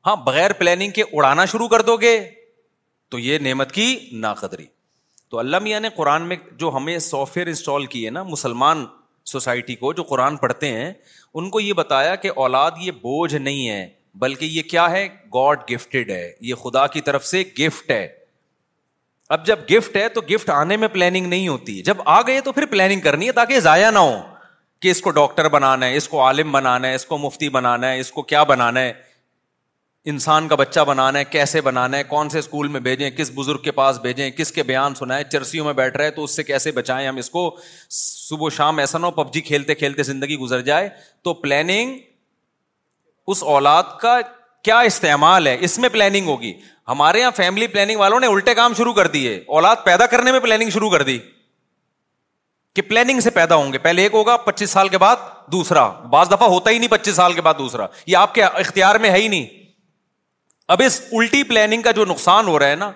ہاں بغیر پلاننگ کے اڑانا شروع کر دو گے تو یہ نعمت کی نا قدری تو اللہ میاں نے قرآن میں جو ہمیں سافٹ ویئر انسٹال کیے نا مسلمان سوسائٹی کو جو قرآن پڑھتے ہیں ان کو یہ بتایا کہ اولاد یہ بوجھ نہیں ہے بلکہ یہ کیا ہے گاڈ گفٹیڈ ہے یہ خدا کی طرف سے گفٹ ہے اب جب گفٹ ہے تو گفٹ آنے میں پلاننگ نہیں ہوتی جب آ گئے تو پھر پلاننگ کرنی ہے تاکہ ضائع نہ ہو کہ اس کو ڈاکٹر بنانا ہے اس کو عالم بنانا ہے اس کو مفتی بنانا ہے اس کو کیا بنانا ہے انسان کا بچہ بنانا ہے کیسے بنانا ہے کون سے اسکول میں بھیجیں کس بزرگ کے پاس بھیجیں کس کے بیان سنائیں چرسیوں میں بیٹھ رہے تو اس سے کیسے بچائیں ہم اس کو صبح شام ایسا نہ ہو پب جی کھیلتے کھیلتے زندگی گزر جائے تو پلاننگ اس اولاد کا کیا استعمال ہے اس میں پلاننگ ہوگی ہمارے یہاں فیملی پلاننگ والوں نے الٹے کام شروع کر دیے اولاد پیدا کرنے میں پلاننگ شروع کر دی کہ پلاننگ سے پیدا ہوں گے پہلے ایک ہوگا پچیس سال کے بعد دوسرا بعض دفعہ ہوتا ہی نہیں پچیس سال کے بعد دوسرا یہ آپ کے اختیار میں ہے ہی نہیں اب اس الٹی پلاننگ کا جو نقصان ہو رہا ہے نا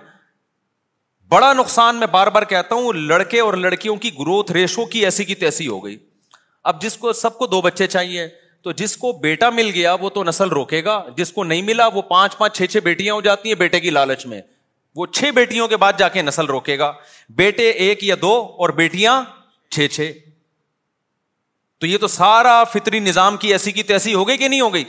بڑا نقصان میں بار بار کہتا ہوں لڑکے اور لڑکیوں کی گروتھ ریشو کی ایسی کی تیسی ہو گئی اب جس کو سب کو دو بچے چاہیے تو جس کو بیٹا مل گیا وہ تو نسل روکے گا جس کو نہیں ملا وہ پانچ پانچ چھ چھ بیٹیاں ہو جاتی ہیں بیٹے کی لالچ میں وہ چھ بیٹیوں کے بعد جا کے نسل روکے گا بیٹے ایک یا دو اور بیٹیاں چھ چھ تو یہ تو سارا فطری نظام کی ایسی کی تیسی ہو گئی کہ نہیں ہو گئی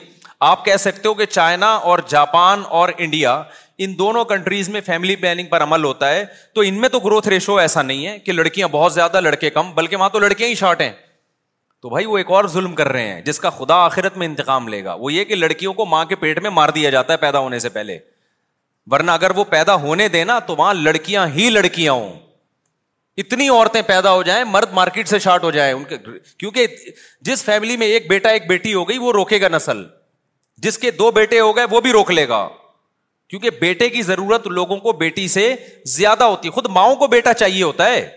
آپ کہہ سکتے ہو کہ چائنا اور جاپان اور انڈیا ان دونوں کنٹریز میں فیملی پلاننگ پر عمل ہوتا ہے تو ان میں تو گروتھ ریشو ایسا نہیں ہے کہ لڑکیاں بہت زیادہ لڑکے کم بلکہ وہاں تو لڑکیاں ہی شارٹ ہیں تو بھائی وہ ایک اور ظلم کر رہے ہیں جس کا خدا آخرت میں انتقام لے گا وہ یہ کہ لڑکیوں کو ماں کے پیٹ میں مار دیا جاتا ہے پیدا ہونے سے پہلے ورنہ اگر وہ پیدا ہونے دے نا تو وہاں لڑکیاں ہی لڑکیاں ہوں اتنی عورتیں پیدا ہو جائیں مرد مارکیٹ سے شارٹ ہو جائیں ان کے کیونکہ جس فیملی میں ایک بیٹا ایک بیٹی ہو گئی وہ روکے گا نسل جس کے دو بیٹے ہو گئے وہ بھی روک لے گا کیونکہ بیٹے کی ضرورت لوگوں کو بیٹی سے زیادہ ہوتی ہے خود ماؤں کو بیٹا چاہیے ہوتا ہے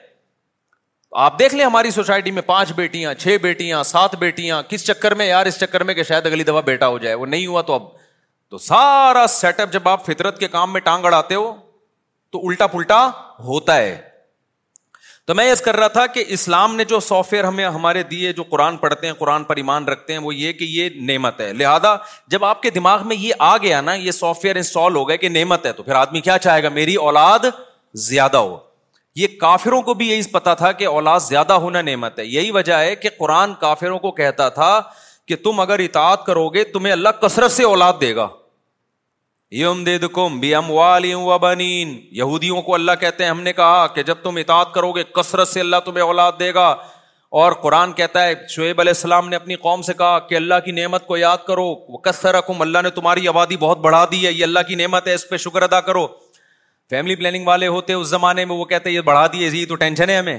آپ دیکھ لیں ہماری سوسائٹی میں پانچ بیٹیاں چھ بیٹیاں سات بیٹیاں کس چکر میں یار اس چکر میں کہ شاید اگلی دفعہ بیٹا ہو جائے وہ نہیں ہوا تو اب تو سارا سیٹ اپ جب آپ فطرت کے کام میں ٹانگ اڑاتے ہو تو الٹا پلٹا ہوتا ہے تو میں یس کر رہا تھا کہ اسلام نے جو سافٹ ویئر ہمیں ہمارے دیے جو قرآن پڑھتے ہیں قرآن پر ایمان رکھتے ہیں وہ یہ کہ یہ نعمت ہے لہٰذا جب آپ کے دماغ میں یہ آ گیا نا یہ سافٹ ویئر انسٹال ہو گئے کہ نعمت ہے تو پھر آدمی کیا چاہے گا میری اولاد زیادہ ہو یہ کافروں کو بھی یہی پتا تھا کہ اولاد زیادہ ہونا نعمت ہے یہی وجہ ہے کہ قرآن کافروں کو کہتا تھا کہ تم اگر اطاعت کرو گے تمہیں اللہ کثرت سے اولاد دے گا بنین یہودیوں کو اللہ کہتے ہیں ہم نے کہا کہ جب تم اطاعت کرو گے کثرت سے اللہ تمہیں اولاد دے گا اور قرآن کہتا ہے شعیب علیہ السلام نے اپنی قوم سے کہا کہ اللہ کی نعمت کو یاد کرو وہ کس طرح اللہ نے تمہاری آبادی بہت بڑھا دی ہے یہ اللہ کی نعمت ہے اس پہ شکر ادا کرو فیملی پلاننگ والے ہوتے اس زمانے میں وہ کہتے ہیں یہ بڑھا دیے جی، تو ٹینشن ہے ہمیں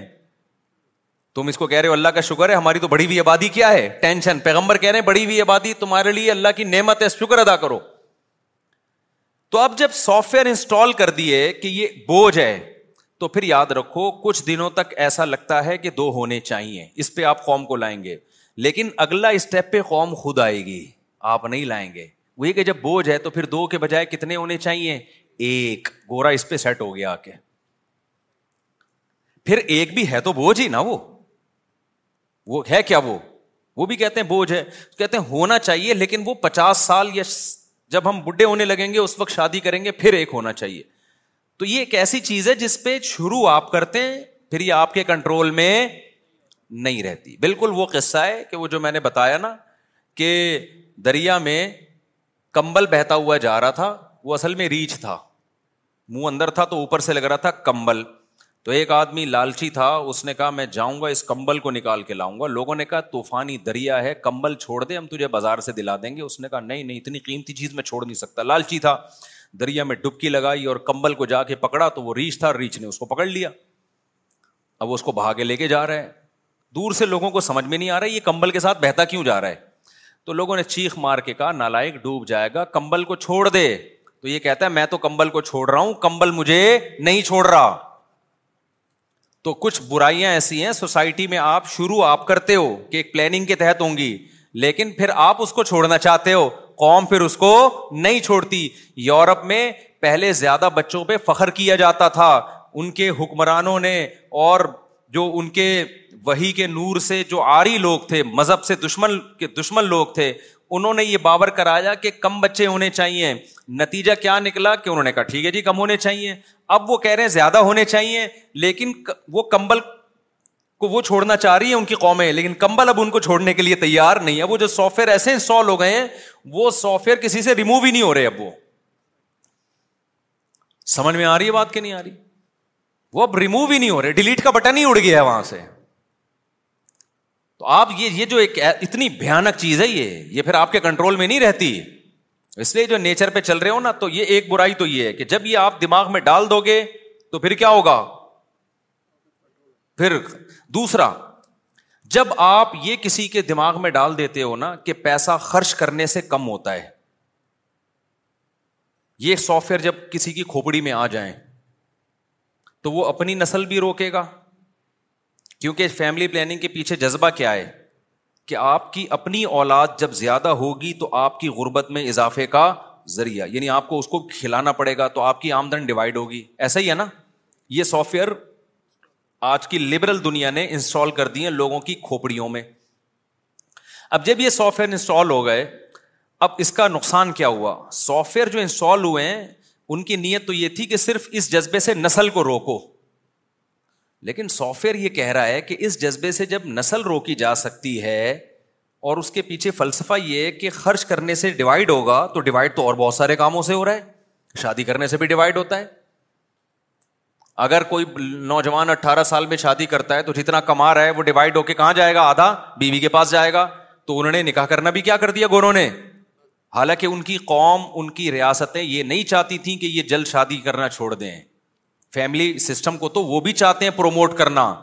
تم اس کو کہہ رہے ہو اللہ کا شکر ہے ہماری تو بڑی ہوئی آبادی کیا ہے ٹینشن پیغمبر کہہ رہے ہیں بڑی ہوئی آبادی تمہارے لیے اللہ کی نعمت ہے شکر ادا کرو تو اب جب سافٹ ویئر انسٹال کر دیے کہ یہ بوجھ ہے تو پھر یاد رکھو کچھ دنوں تک ایسا لگتا ہے کہ دو ہونے چاہیے اس پہ آپ قوم کو لائیں گے لیکن اگلا اسٹیپ پہ قوم خود آئے گی آپ نہیں لائیں گے وہی کہ جب بوجھ ہے تو پھر دو کے بجائے کتنے ہونے چاہیے ایک گورا اس پہ سیٹ ہو گیا آ کے پھر ایک بھی ہے تو بوجھ ہی نا وہ وہ ہے کیا وہ وہ بھی کہتے ہیں بوجھ ہے کہتے ہیں ہونا چاہیے لیکن وہ پچاس سال یا جب ہم بڈھے ہونے لگیں گے اس وقت شادی کریں گے پھر ایک ہونا چاہیے تو یہ ایک ایسی چیز ہے جس پہ شروع آپ کرتے ہیں پھر یہ آپ کے کنٹرول میں نہیں رہتی بالکل وہ قصہ ہے کہ وہ جو میں نے بتایا نا کہ دریا میں کمبل بہتا ہوا جا رہا تھا وہ اصل میں ریچھ تھا منہ اندر تھا تو اوپر سے لگ رہا تھا کمبل تو ایک آدمی لالچی تھا اس نے کہا میں جاؤں گا اس کمبل کو نکال کے لاؤں گا لوگوں نے کہا طوفانی دریا ہے کمبل چھوڑ دے ہم تجھے بازار سے دلا دیں گے اس نے کہا نہیں نہیں اتنی قیمتی چیز میں چھوڑ نہیں سکتا لالچی تھا دریا میں ڈبکی لگائی اور کمبل کو جا کے پکڑا تو وہ ریچھ تھا ریچھ نے اس کو پکڑ لیا اب وہ اس کو بہا کے لے کے جا رہا ہے دور سے لوگوں کو سمجھ میں نہیں آ رہا ہے یہ کمبل کے ساتھ بہتا کیوں جا رہا ہے تو لوگوں نے چیخ مار کے کہا نالائک ڈوب جائے گا کمبل کو چھوڑ دے تو یہ کہتا ہے میں تو کمبل کو چھوڑ رہا ہوں کمبل مجھے نہیں چھوڑ رہا تو کچھ برائیاں ایسی ہیں سوسائٹی میں آپ شروع آپ کرتے ہو کہ ایک پلاننگ کے تحت ہوں گی لیکن پھر آپ اس کو چھوڑنا چاہتے ہو قوم پھر اس کو نہیں چھوڑتی یورپ میں پہلے زیادہ بچوں پہ فخر کیا جاتا تھا ان کے حکمرانوں نے اور جو ان کے وہی کے نور سے جو آری لوگ تھے مذہب سے دشمن کے دشمن لوگ تھے انہوں نے یہ باور کرایا کہ کم بچے ہونے چاہیے نتیجہ کیا نکلا کہ انہوں نے کہا ٹھیک ہے جی کم ہونے چاہیے اب وہ کہہ رہے ہیں زیادہ ہونے چاہیے لیکن وہ کمبل کو وہ چھوڑنا چاہ رہی ہے ان کی قومیں لیکن کمبل اب ان کو چھوڑنے کے لیے تیار نہیں ہے وہ جو سافٹ ویئر ایسے انسٹال ہو گئے ہیں وہ سافٹ ویئر کسی سے ریمو ہی نہیں ہو رہے اب وہ سمجھ میں آ رہی ہے بات کہ نہیں آ رہی وہ اب ریمو ہی نہیں ہو رہے ڈیلیٹ کا بٹن ہی اڑ گیا ہے وہاں سے تو آپ یہ یہ جو ایک اتنی بھیانک چیز ہے یہ یہ پھر آپ کے کنٹرول میں نہیں رہتی اس لیے جو نیچر پہ چل رہے ہو نا تو یہ ایک برائی تو یہ ہے کہ جب یہ آپ دماغ میں ڈال دو گے تو پھر کیا ہوگا پھر دوسرا جب آپ یہ کسی کے دماغ میں ڈال دیتے ہو نا کہ پیسہ خرچ کرنے سے کم ہوتا ہے یہ سافٹ ویئر جب کسی کی کھوپڑی میں آ جائیں تو وہ اپنی نسل بھی روکے گا کیونکہ فیملی پلاننگ کے پیچھے جذبہ کیا ہے کہ آپ کی اپنی اولاد جب زیادہ ہوگی تو آپ کی غربت میں اضافے کا ذریعہ یعنی آپ کو اس کو کھلانا پڑے گا تو آپ کی آمدن ڈیوائڈ ہوگی ایسا ہی ہے نا یہ سافٹ ویئر آج کی لبرل دنیا نے انسٹال کر دی ہیں لوگوں کی کھوپڑیوں میں اب جب یہ سافٹ ویئر انسٹال ہو گئے اب اس کا نقصان کیا ہوا سافٹ ویئر جو انسٹال ہوئے ہیں ان کی نیت تو یہ تھی کہ صرف اس جذبے سے نسل کو روکو لیکن سافٹ ویئر یہ کہہ رہا ہے کہ اس جذبے سے جب نسل روکی جا سکتی ہے اور اس کے پیچھے فلسفہ یہ کہ خرچ کرنے سے ڈیوائڈ ہوگا تو ڈیوائڈ تو اور بہت سارے کاموں سے ہو رہا ہے شادی کرنے سے بھی ڈیوائڈ ہوتا ہے اگر کوئی نوجوان اٹھارہ سال میں شادی کرتا ہے تو جتنا کما رہا ہے وہ ڈیوائڈ ہو کے کہاں جائے گا آدھا بیوی کے پاس جائے گا تو انہوں نے نکاح کرنا بھی کیا کر دیا گوروں نے حالانکہ ان کی قوم ان کی ریاستیں یہ نہیں چاہتی تھیں کہ یہ جلد شادی کرنا چھوڑ دیں فیملی سسٹم کو تو وہ بھی چاہتے ہیں پروموٹ کرنا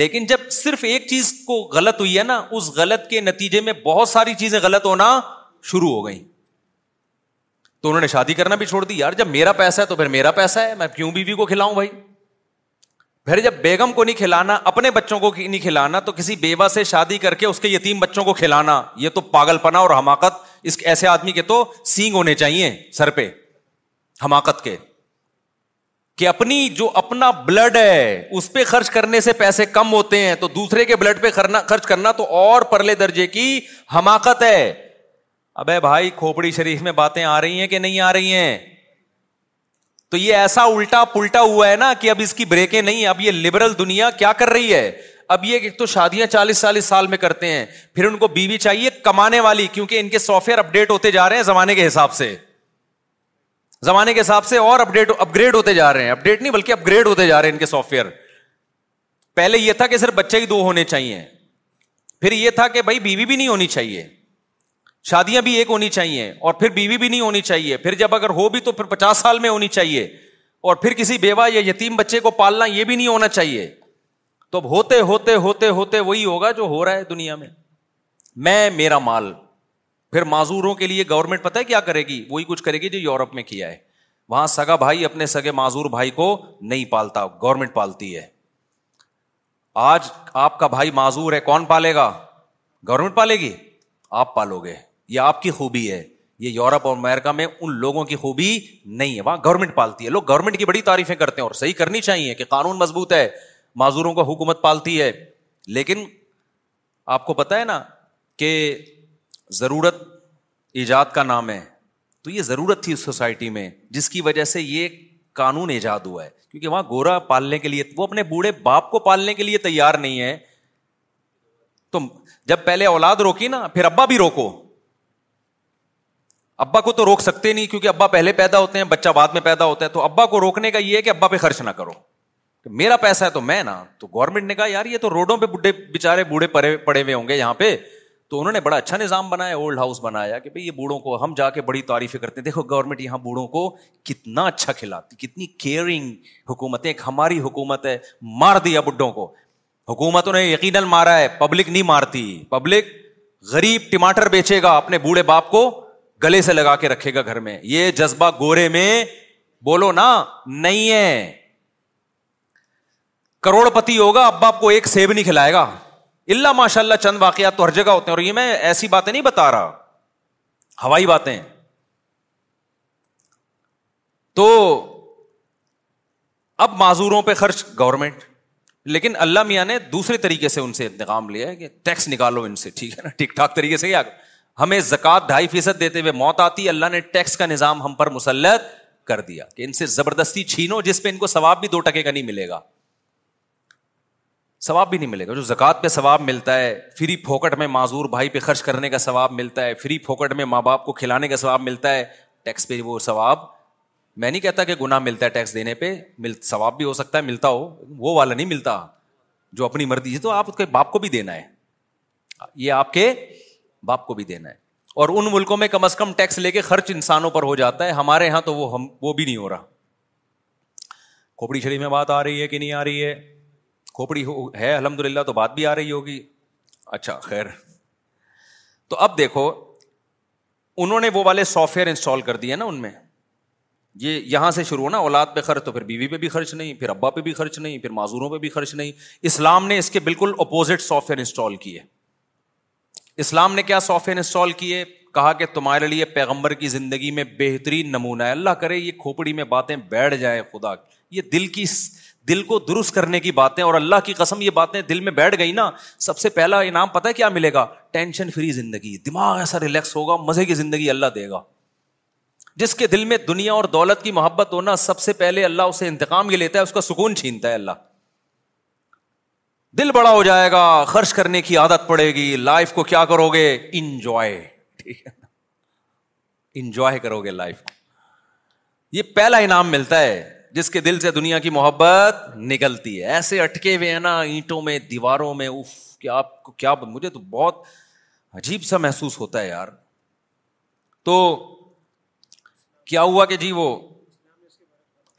لیکن جب صرف ایک چیز کو غلط ہوئی ہے نا اس غلط کے نتیجے میں بہت ساری چیزیں غلط ہونا شروع ہو تو انہوں نے شادی کرنا بھی چھوڑ دی یار جب میرا پیسہ ہے تو پھر میرا پیسہ ہے میں کیوں بیوی بی کو کھلاؤں بھائی پھر جب بیگم کو نہیں کھلانا اپنے بچوں کو نہیں کھلانا تو کسی بیوہ سے شادی کر کے اس کے یتیم بچوں کو کھلانا یہ تو پاگل پنا اور حماقت اس ایسے آدمی کے تو سینگ ہونے چاہیے سر پہ حماقت کے کہ اپنی جو اپنا بلڈ ہے اس پہ خرچ کرنے سے پیسے کم ہوتے ہیں تو دوسرے کے بلڈ پہ خرچ کرنا تو اور پرلے درجے کی حماقت ہے اب ہے بھائی کھوپڑی شریف میں باتیں آ رہی ہیں کہ نہیں آ رہی ہیں تو یہ ایسا الٹا پلٹا ہوا ہے نا کہ اب اس کی بریکیں نہیں اب یہ لبرل دنیا کیا کر رہی ہے اب یہ تو شادیاں چالیس چالیس سال میں کرتے ہیں پھر ان کو بیوی چاہیے کمانے والی کیونکہ ان کے سافٹ ویئر اپڈیٹ ہوتے جا رہے ہیں زمانے کے حساب سے زمانے کے حساب سے اور اپڈیٹ اپ گریڈ ہوتے جا رہے ہیں اپڈیٹ نہیں بلکہ اپ گریڈ ہوتے جا رہے ہیں ان کے سافٹ ویئر پہلے یہ تھا کہ صرف بچے ہی دو ہونے چاہیے پھر یہ تھا کہ بھائی بیوی بھی نہیں ہونی چاہیے شادیاں بھی ایک ہونی چاہیے اور پھر بیوی بھی نہیں ہونی چاہیے پھر جب اگر ہو بھی تو پھر پچاس سال میں ہونی چاہیے اور پھر کسی بیوہ یا یتیم بچے کو پالنا یہ بھی نہیں ہونا چاہیے تو اب ہوتے ہوتے ہوتے ہوتے وہی ہوگا جو ہو رہا ہے دنیا میں میں میرا مال پھر معذوروں کے لیے گورنمنٹ پتا ہے کیا کرے گی وہی کچھ کرے گی جو یورپ میں کیا ہے وہاں سگا بھائی اپنے سگے معذور بھائی کو نہیں پالتا گورنمنٹ پالتی ہے آج آپ کا بھائی معذور ہے کون پالے گا گورنمنٹ پالے گی آپ پالو گے یہ آپ کی خوبی ہے یہ یورپ اور امیرکا میں ان لوگوں کی خوبی نہیں ہے وہاں گورنمنٹ پالتی ہے لوگ گورنمنٹ کی بڑی تعریفیں کرتے ہیں اور صحیح کرنی چاہیے کہ قانون مضبوط ہے معذوروں کو حکومت پالتی ہے لیکن آپ کو پتا ہے نا کہ ضرورت ایجاد کا نام ہے تو یہ ضرورت تھی اس سوسائٹی میں جس کی وجہ سے یہ قانون ایجاد ہوا ہے کیونکہ وہاں گورا پالنے کے لیے وہ اپنے بوڑھے باپ کو پالنے کے لیے تیار نہیں ہے تو جب پہلے اولاد روکی نا پھر ابا بھی روکو ابا کو تو روک سکتے نہیں کیونکہ ابا پہلے پیدا ہوتے ہیں بچہ بعد میں پیدا ہوتا ہے تو ابا کو روکنے کا یہ ہے کہ ابا پہ خرچ نہ کرو میرا پیسہ ہے تو میں نا تو گورنمنٹ نے کہا یار یہ تو روڈوں پہ بڑھے بےچارے بوڑھے پڑے ہوئے ہوں گے یہاں پہ تو انہوں نے بڑا اچھا نظام بنایا اولڈ ہاؤس بنایا کہ بھائی یہ بوڑھوں کو ہم جا کے بڑی تعریفیں کرتے ہیں دیکھو گورنمنٹ یہاں بوڑھوں کو کتنا اچھا کھلاتی کتنی کیئرنگ حکومت ہے مار دیا بڈھوں کو حکومتوں نے یقیناً مارا ہے پبلک نہیں مارتی پبلک غریب ٹماٹر بیچے گا اپنے بوڑھے باپ کو گلے سے لگا کے رکھے گا گھر میں یہ جذبہ گورے میں بولو نا نہیں ہے کروڑ پتی ہوگا اب باپ کو ایک سیب نہیں کھلائے گا اللہ ماشاء اللہ چند واقعات تو ہر جگہ ہوتے ہیں اور یہ میں ایسی باتیں نہیں بتا رہا ہوائی باتیں تو اب معذوروں پہ خرچ گورنمنٹ لیکن اللہ میاں نے دوسرے طریقے سے ان سے انتقام لیا ہے کہ ٹیکس نکالو ان سے ٹھیک ہے نا ٹھیک ٹھاک طریقے سے کیا ہمیں زکات ڈھائی فیصد دیتے ہوئے موت آتی اللہ نے ٹیکس کا نظام ہم پر مسلط کر دیا کہ ان سے زبردستی چھینو جس پہ ان کو ثواب بھی دو ٹکے کا نہیں ملے گا ثواب بھی نہیں ملے گا جو زکوٰۃ پہ ثواب ملتا ہے فری پھوکٹ میں معذور بھائی پہ خرچ کرنے کا ثواب ملتا ہے فری پھوکٹ میں ماں باپ کو کھلانے کا ثواب ملتا ہے ٹیکس پہ وہ ثواب میں نہیں کہتا کہ گناہ ملتا ہے ٹیکس دینے پہ مل ثواب بھی ہو سکتا ہے ملتا ہو وہ والا نہیں ملتا جو اپنی مرضی ہے تو آپ کے باپ کو بھی دینا ہے یہ آپ کے باپ کو بھی دینا ہے اور ان ملکوں میں کم از کم ٹیکس لے کے خرچ انسانوں پر ہو جاتا ہے ہمارے یہاں تو وہ ہم وہ بھی نہیں ہو رہا کھوپڑی شریف میں بات آ رہی ہے کہ نہیں آ رہی ہے کھوپڑی ہے الحمد للہ تو بات بھی آ رہی ہوگی اچھا خیر تو اب دیکھو انہوں نے وہ والے سافٹ ویئر انسٹال کر دیے نا ان میں یہ یہاں سے شروع ہو نا اولاد پہ بھی خرچ نہیں پھر ابا پہ بھی خرچ نہیں پھر معذوروں پہ بھی خرچ نہیں اسلام نے اس کے بالکل اپوزٹ سافٹ ویئر انسٹال کیے اسلام نے کیا سافٹ ویئر انسٹال کیے کہا کہ تمہارے لیے پیغمبر کی زندگی میں بہترین نمونہ ہے اللہ کرے یہ کھوپڑی میں باتیں بیٹھ جائے خدا یہ دل کی دل کو درست کرنے کی باتیں اور اللہ کی قسم یہ باتیں دل میں بیٹھ گئی نا سب سے پہلا پتا ہے کیا ملے گا ٹینشن فری زندگی دماغ ایسا ریلیکس ہوگا مزے کی زندگی اللہ دے گا جس کے دل میں دنیا اور دولت کی محبت ہونا سب سے پہلے اللہ اسے انتقام یہ لیتا ہے اس کا سکون چھینتا ہے اللہ دل بڑا ہو جائے گا خرچ کرنے کی عادت پڑے گی لائف کو کیا کرو گے انجوائے انجوائے کرو گے لائف یہ پہلا انعام ملتا ہے جس کے دل سے دنیا کی محبت نکلتی ہے ایسے اٹکے ہوئے ہیں نا اینٹوں میں دیواروں میں اف کیا آپ کو کیا مجھے تو بہت عجیب سا محسوس ہوتا ہے یار تو کیا ہوا کہ جی وہ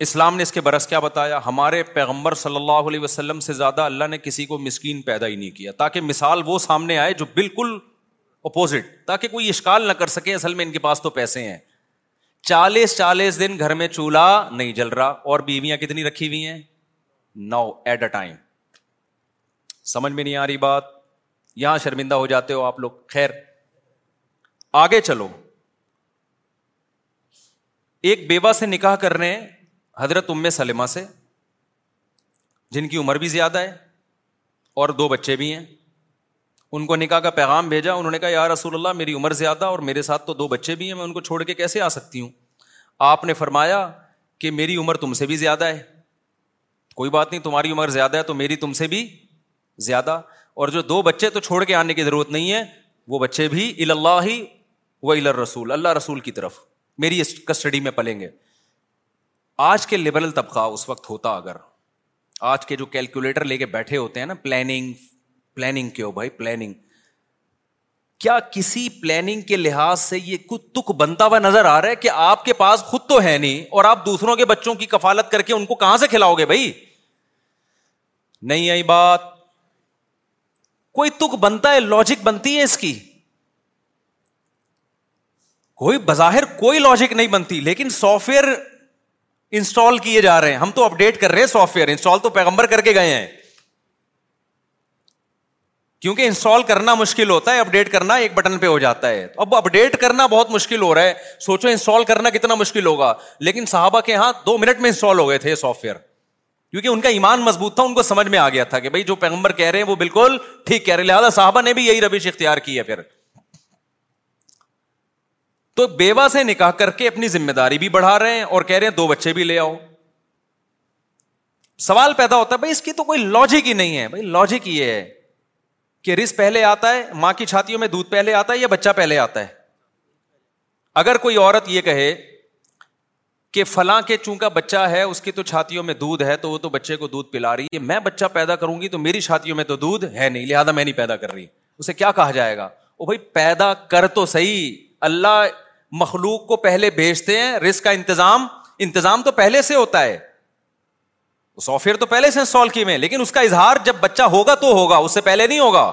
اسلام نے اس کے برس کیا بتایا ہمارے پیغمبر صلی اللہ علیہ وسلم سے زیادہ اللہ نے کسی کو مسکین پیدا ہی نہیں کیا تاکہ مثال وہ سامنے آئے جو بالکل اپوزٹ تاکہ کوئی اشکال نہ کر سکے اصل میں ان کے پاس تو پیسے ہیں چالیس چالیس دن گھر میں چولہا نہیں جل رہا اور بیویاں کتنی رکھی ہوئی ہیں نو ایٹ اے ٹائم سمجھ میں نہیں آ رہی بات یہاں شرمندہ ہو جاتے ہو آپ لوگ خیر آگے چلو ایک بیوہ سے نکاح کر رہے ہیں حضرت ام سلیما سے جن کی عمر بھی زیادہ ہے اور دو بچے بھی ہیں ان کو نکاح کا پیغام بھیجا انہوں نے کہا یار رسول اللہ میری عمر زیادہ اور میرے ساتھ تو دو بچے بھی ہیں میں ان کو چھوڑ کے کیسے آ سکتی ہوں آپ نے فرمایا کہ میری عمر تم سے بھی زیادہ ہے کوئی بات نہیں تمہاری عمر زیادہ ہے تو میری تم سے بھی زیادہ اور جو دو بچے تو چھوڑ کے آنے کی ضرورت نہیں ہے وہ بچے بھی الا اللہ ہی و الا رسول اللہ رسول کی طرف میری اس کسٹڈی میں پلیں گے آج کے لبرل طبقہ اس وقت ہوتا اگر آج کے جو کیلکولیٹر لے کے بیٹھے ہوتے ہیں نا پلاننگ پلاننگ پلاننگ بھائی کیا کسی پلاننگ کے لحاظ سے یہ تک بنتا ہوا نظر آ رہا ہے کہ آپ کے پاس خود تو ہے نہیں اور آپ دوسروں کے بچوں کی کفالت کر کے ان کو کہاں سے کھلاؤ گے بھائی نہیں آئی بات کوئی تک بنتا ہے لاجک بنتی ہے اس کی کوئی بظاہر کوئی لاجک نہیں بنتی لیکن سافٹ ویئر انسٹال کیے جا رہے ہیں ہم تو اپڈیٹ کر رہے ہیں سافٹ ویئر انسٹال تو پیغمبر کر کے گئے ہیں کیونکہ انسٹال کرنا مشکل ہوتا ہے اپڈیٹ کرنا ایک بٹن پہ ہو جاتا ہے اب اپڈیٹ کرنا بہت مشکل ہو رہا ہے سوچو انسٹال کرنا کتنا مشکل ہوگا لیکن صحابہ کے یہاں دو منٹ میں انسٹال ہو گئے تھے سافٹ ویئر کیونکہ ان کا ایمان مضبوط تھا ان کو سمجھ میں آ گیا تھا کہ بھائی جو پیغمبر کہہ رہے ہیں وہ بالکل ٹھیک کہہ رہے لہٰذا صاحبہ نے بھی یہی ربیش اختیار کی ہے پھر تو بیوہ سے نکاح کر کے اپنی ذمہ داری بھی بڑھا رہے ہیں اور کہہ رہے ہیں دو بچے بھی لے آؤ سوال پیدا ہوتا ہے بھائی اس کی تو کوئی لاجک ہی نہیں ہے بھائی لاجک یہ ہے کہ رس پہلے آتا ہے ماں کی چھاتیوں میں دودھ پہلے آتا ہے یا بچہ پہلے آتا ہے اگر کوئی عورت یہ کہے کہ فلاں کے چونکہ بچہ ہے اس کی تو چھاتیوں میں دودھ ہے تو وہ تو بچے کو دودھ پلا رہی ہے میں بچہ پیدا کروں گی تو میری چھاتیوں میں تو دودھ ہے نہیں لہٰذا میں نہیں پیدا کر رہی اسے کیا کہا جائے گا وہ بھائی پیدا کر تو صحیح اللہ مخلوق کو پہلے بھیجتے ہیں رسک کا انتظام انتظام تو پہلے سے ہوتا ہے سافٹ ویئر تو پہلے سے انسٹال کیے لیکن اس کا اظہار جب بچہ ہوگا تو ہوگا اس سے پہلے نہیں ہوگا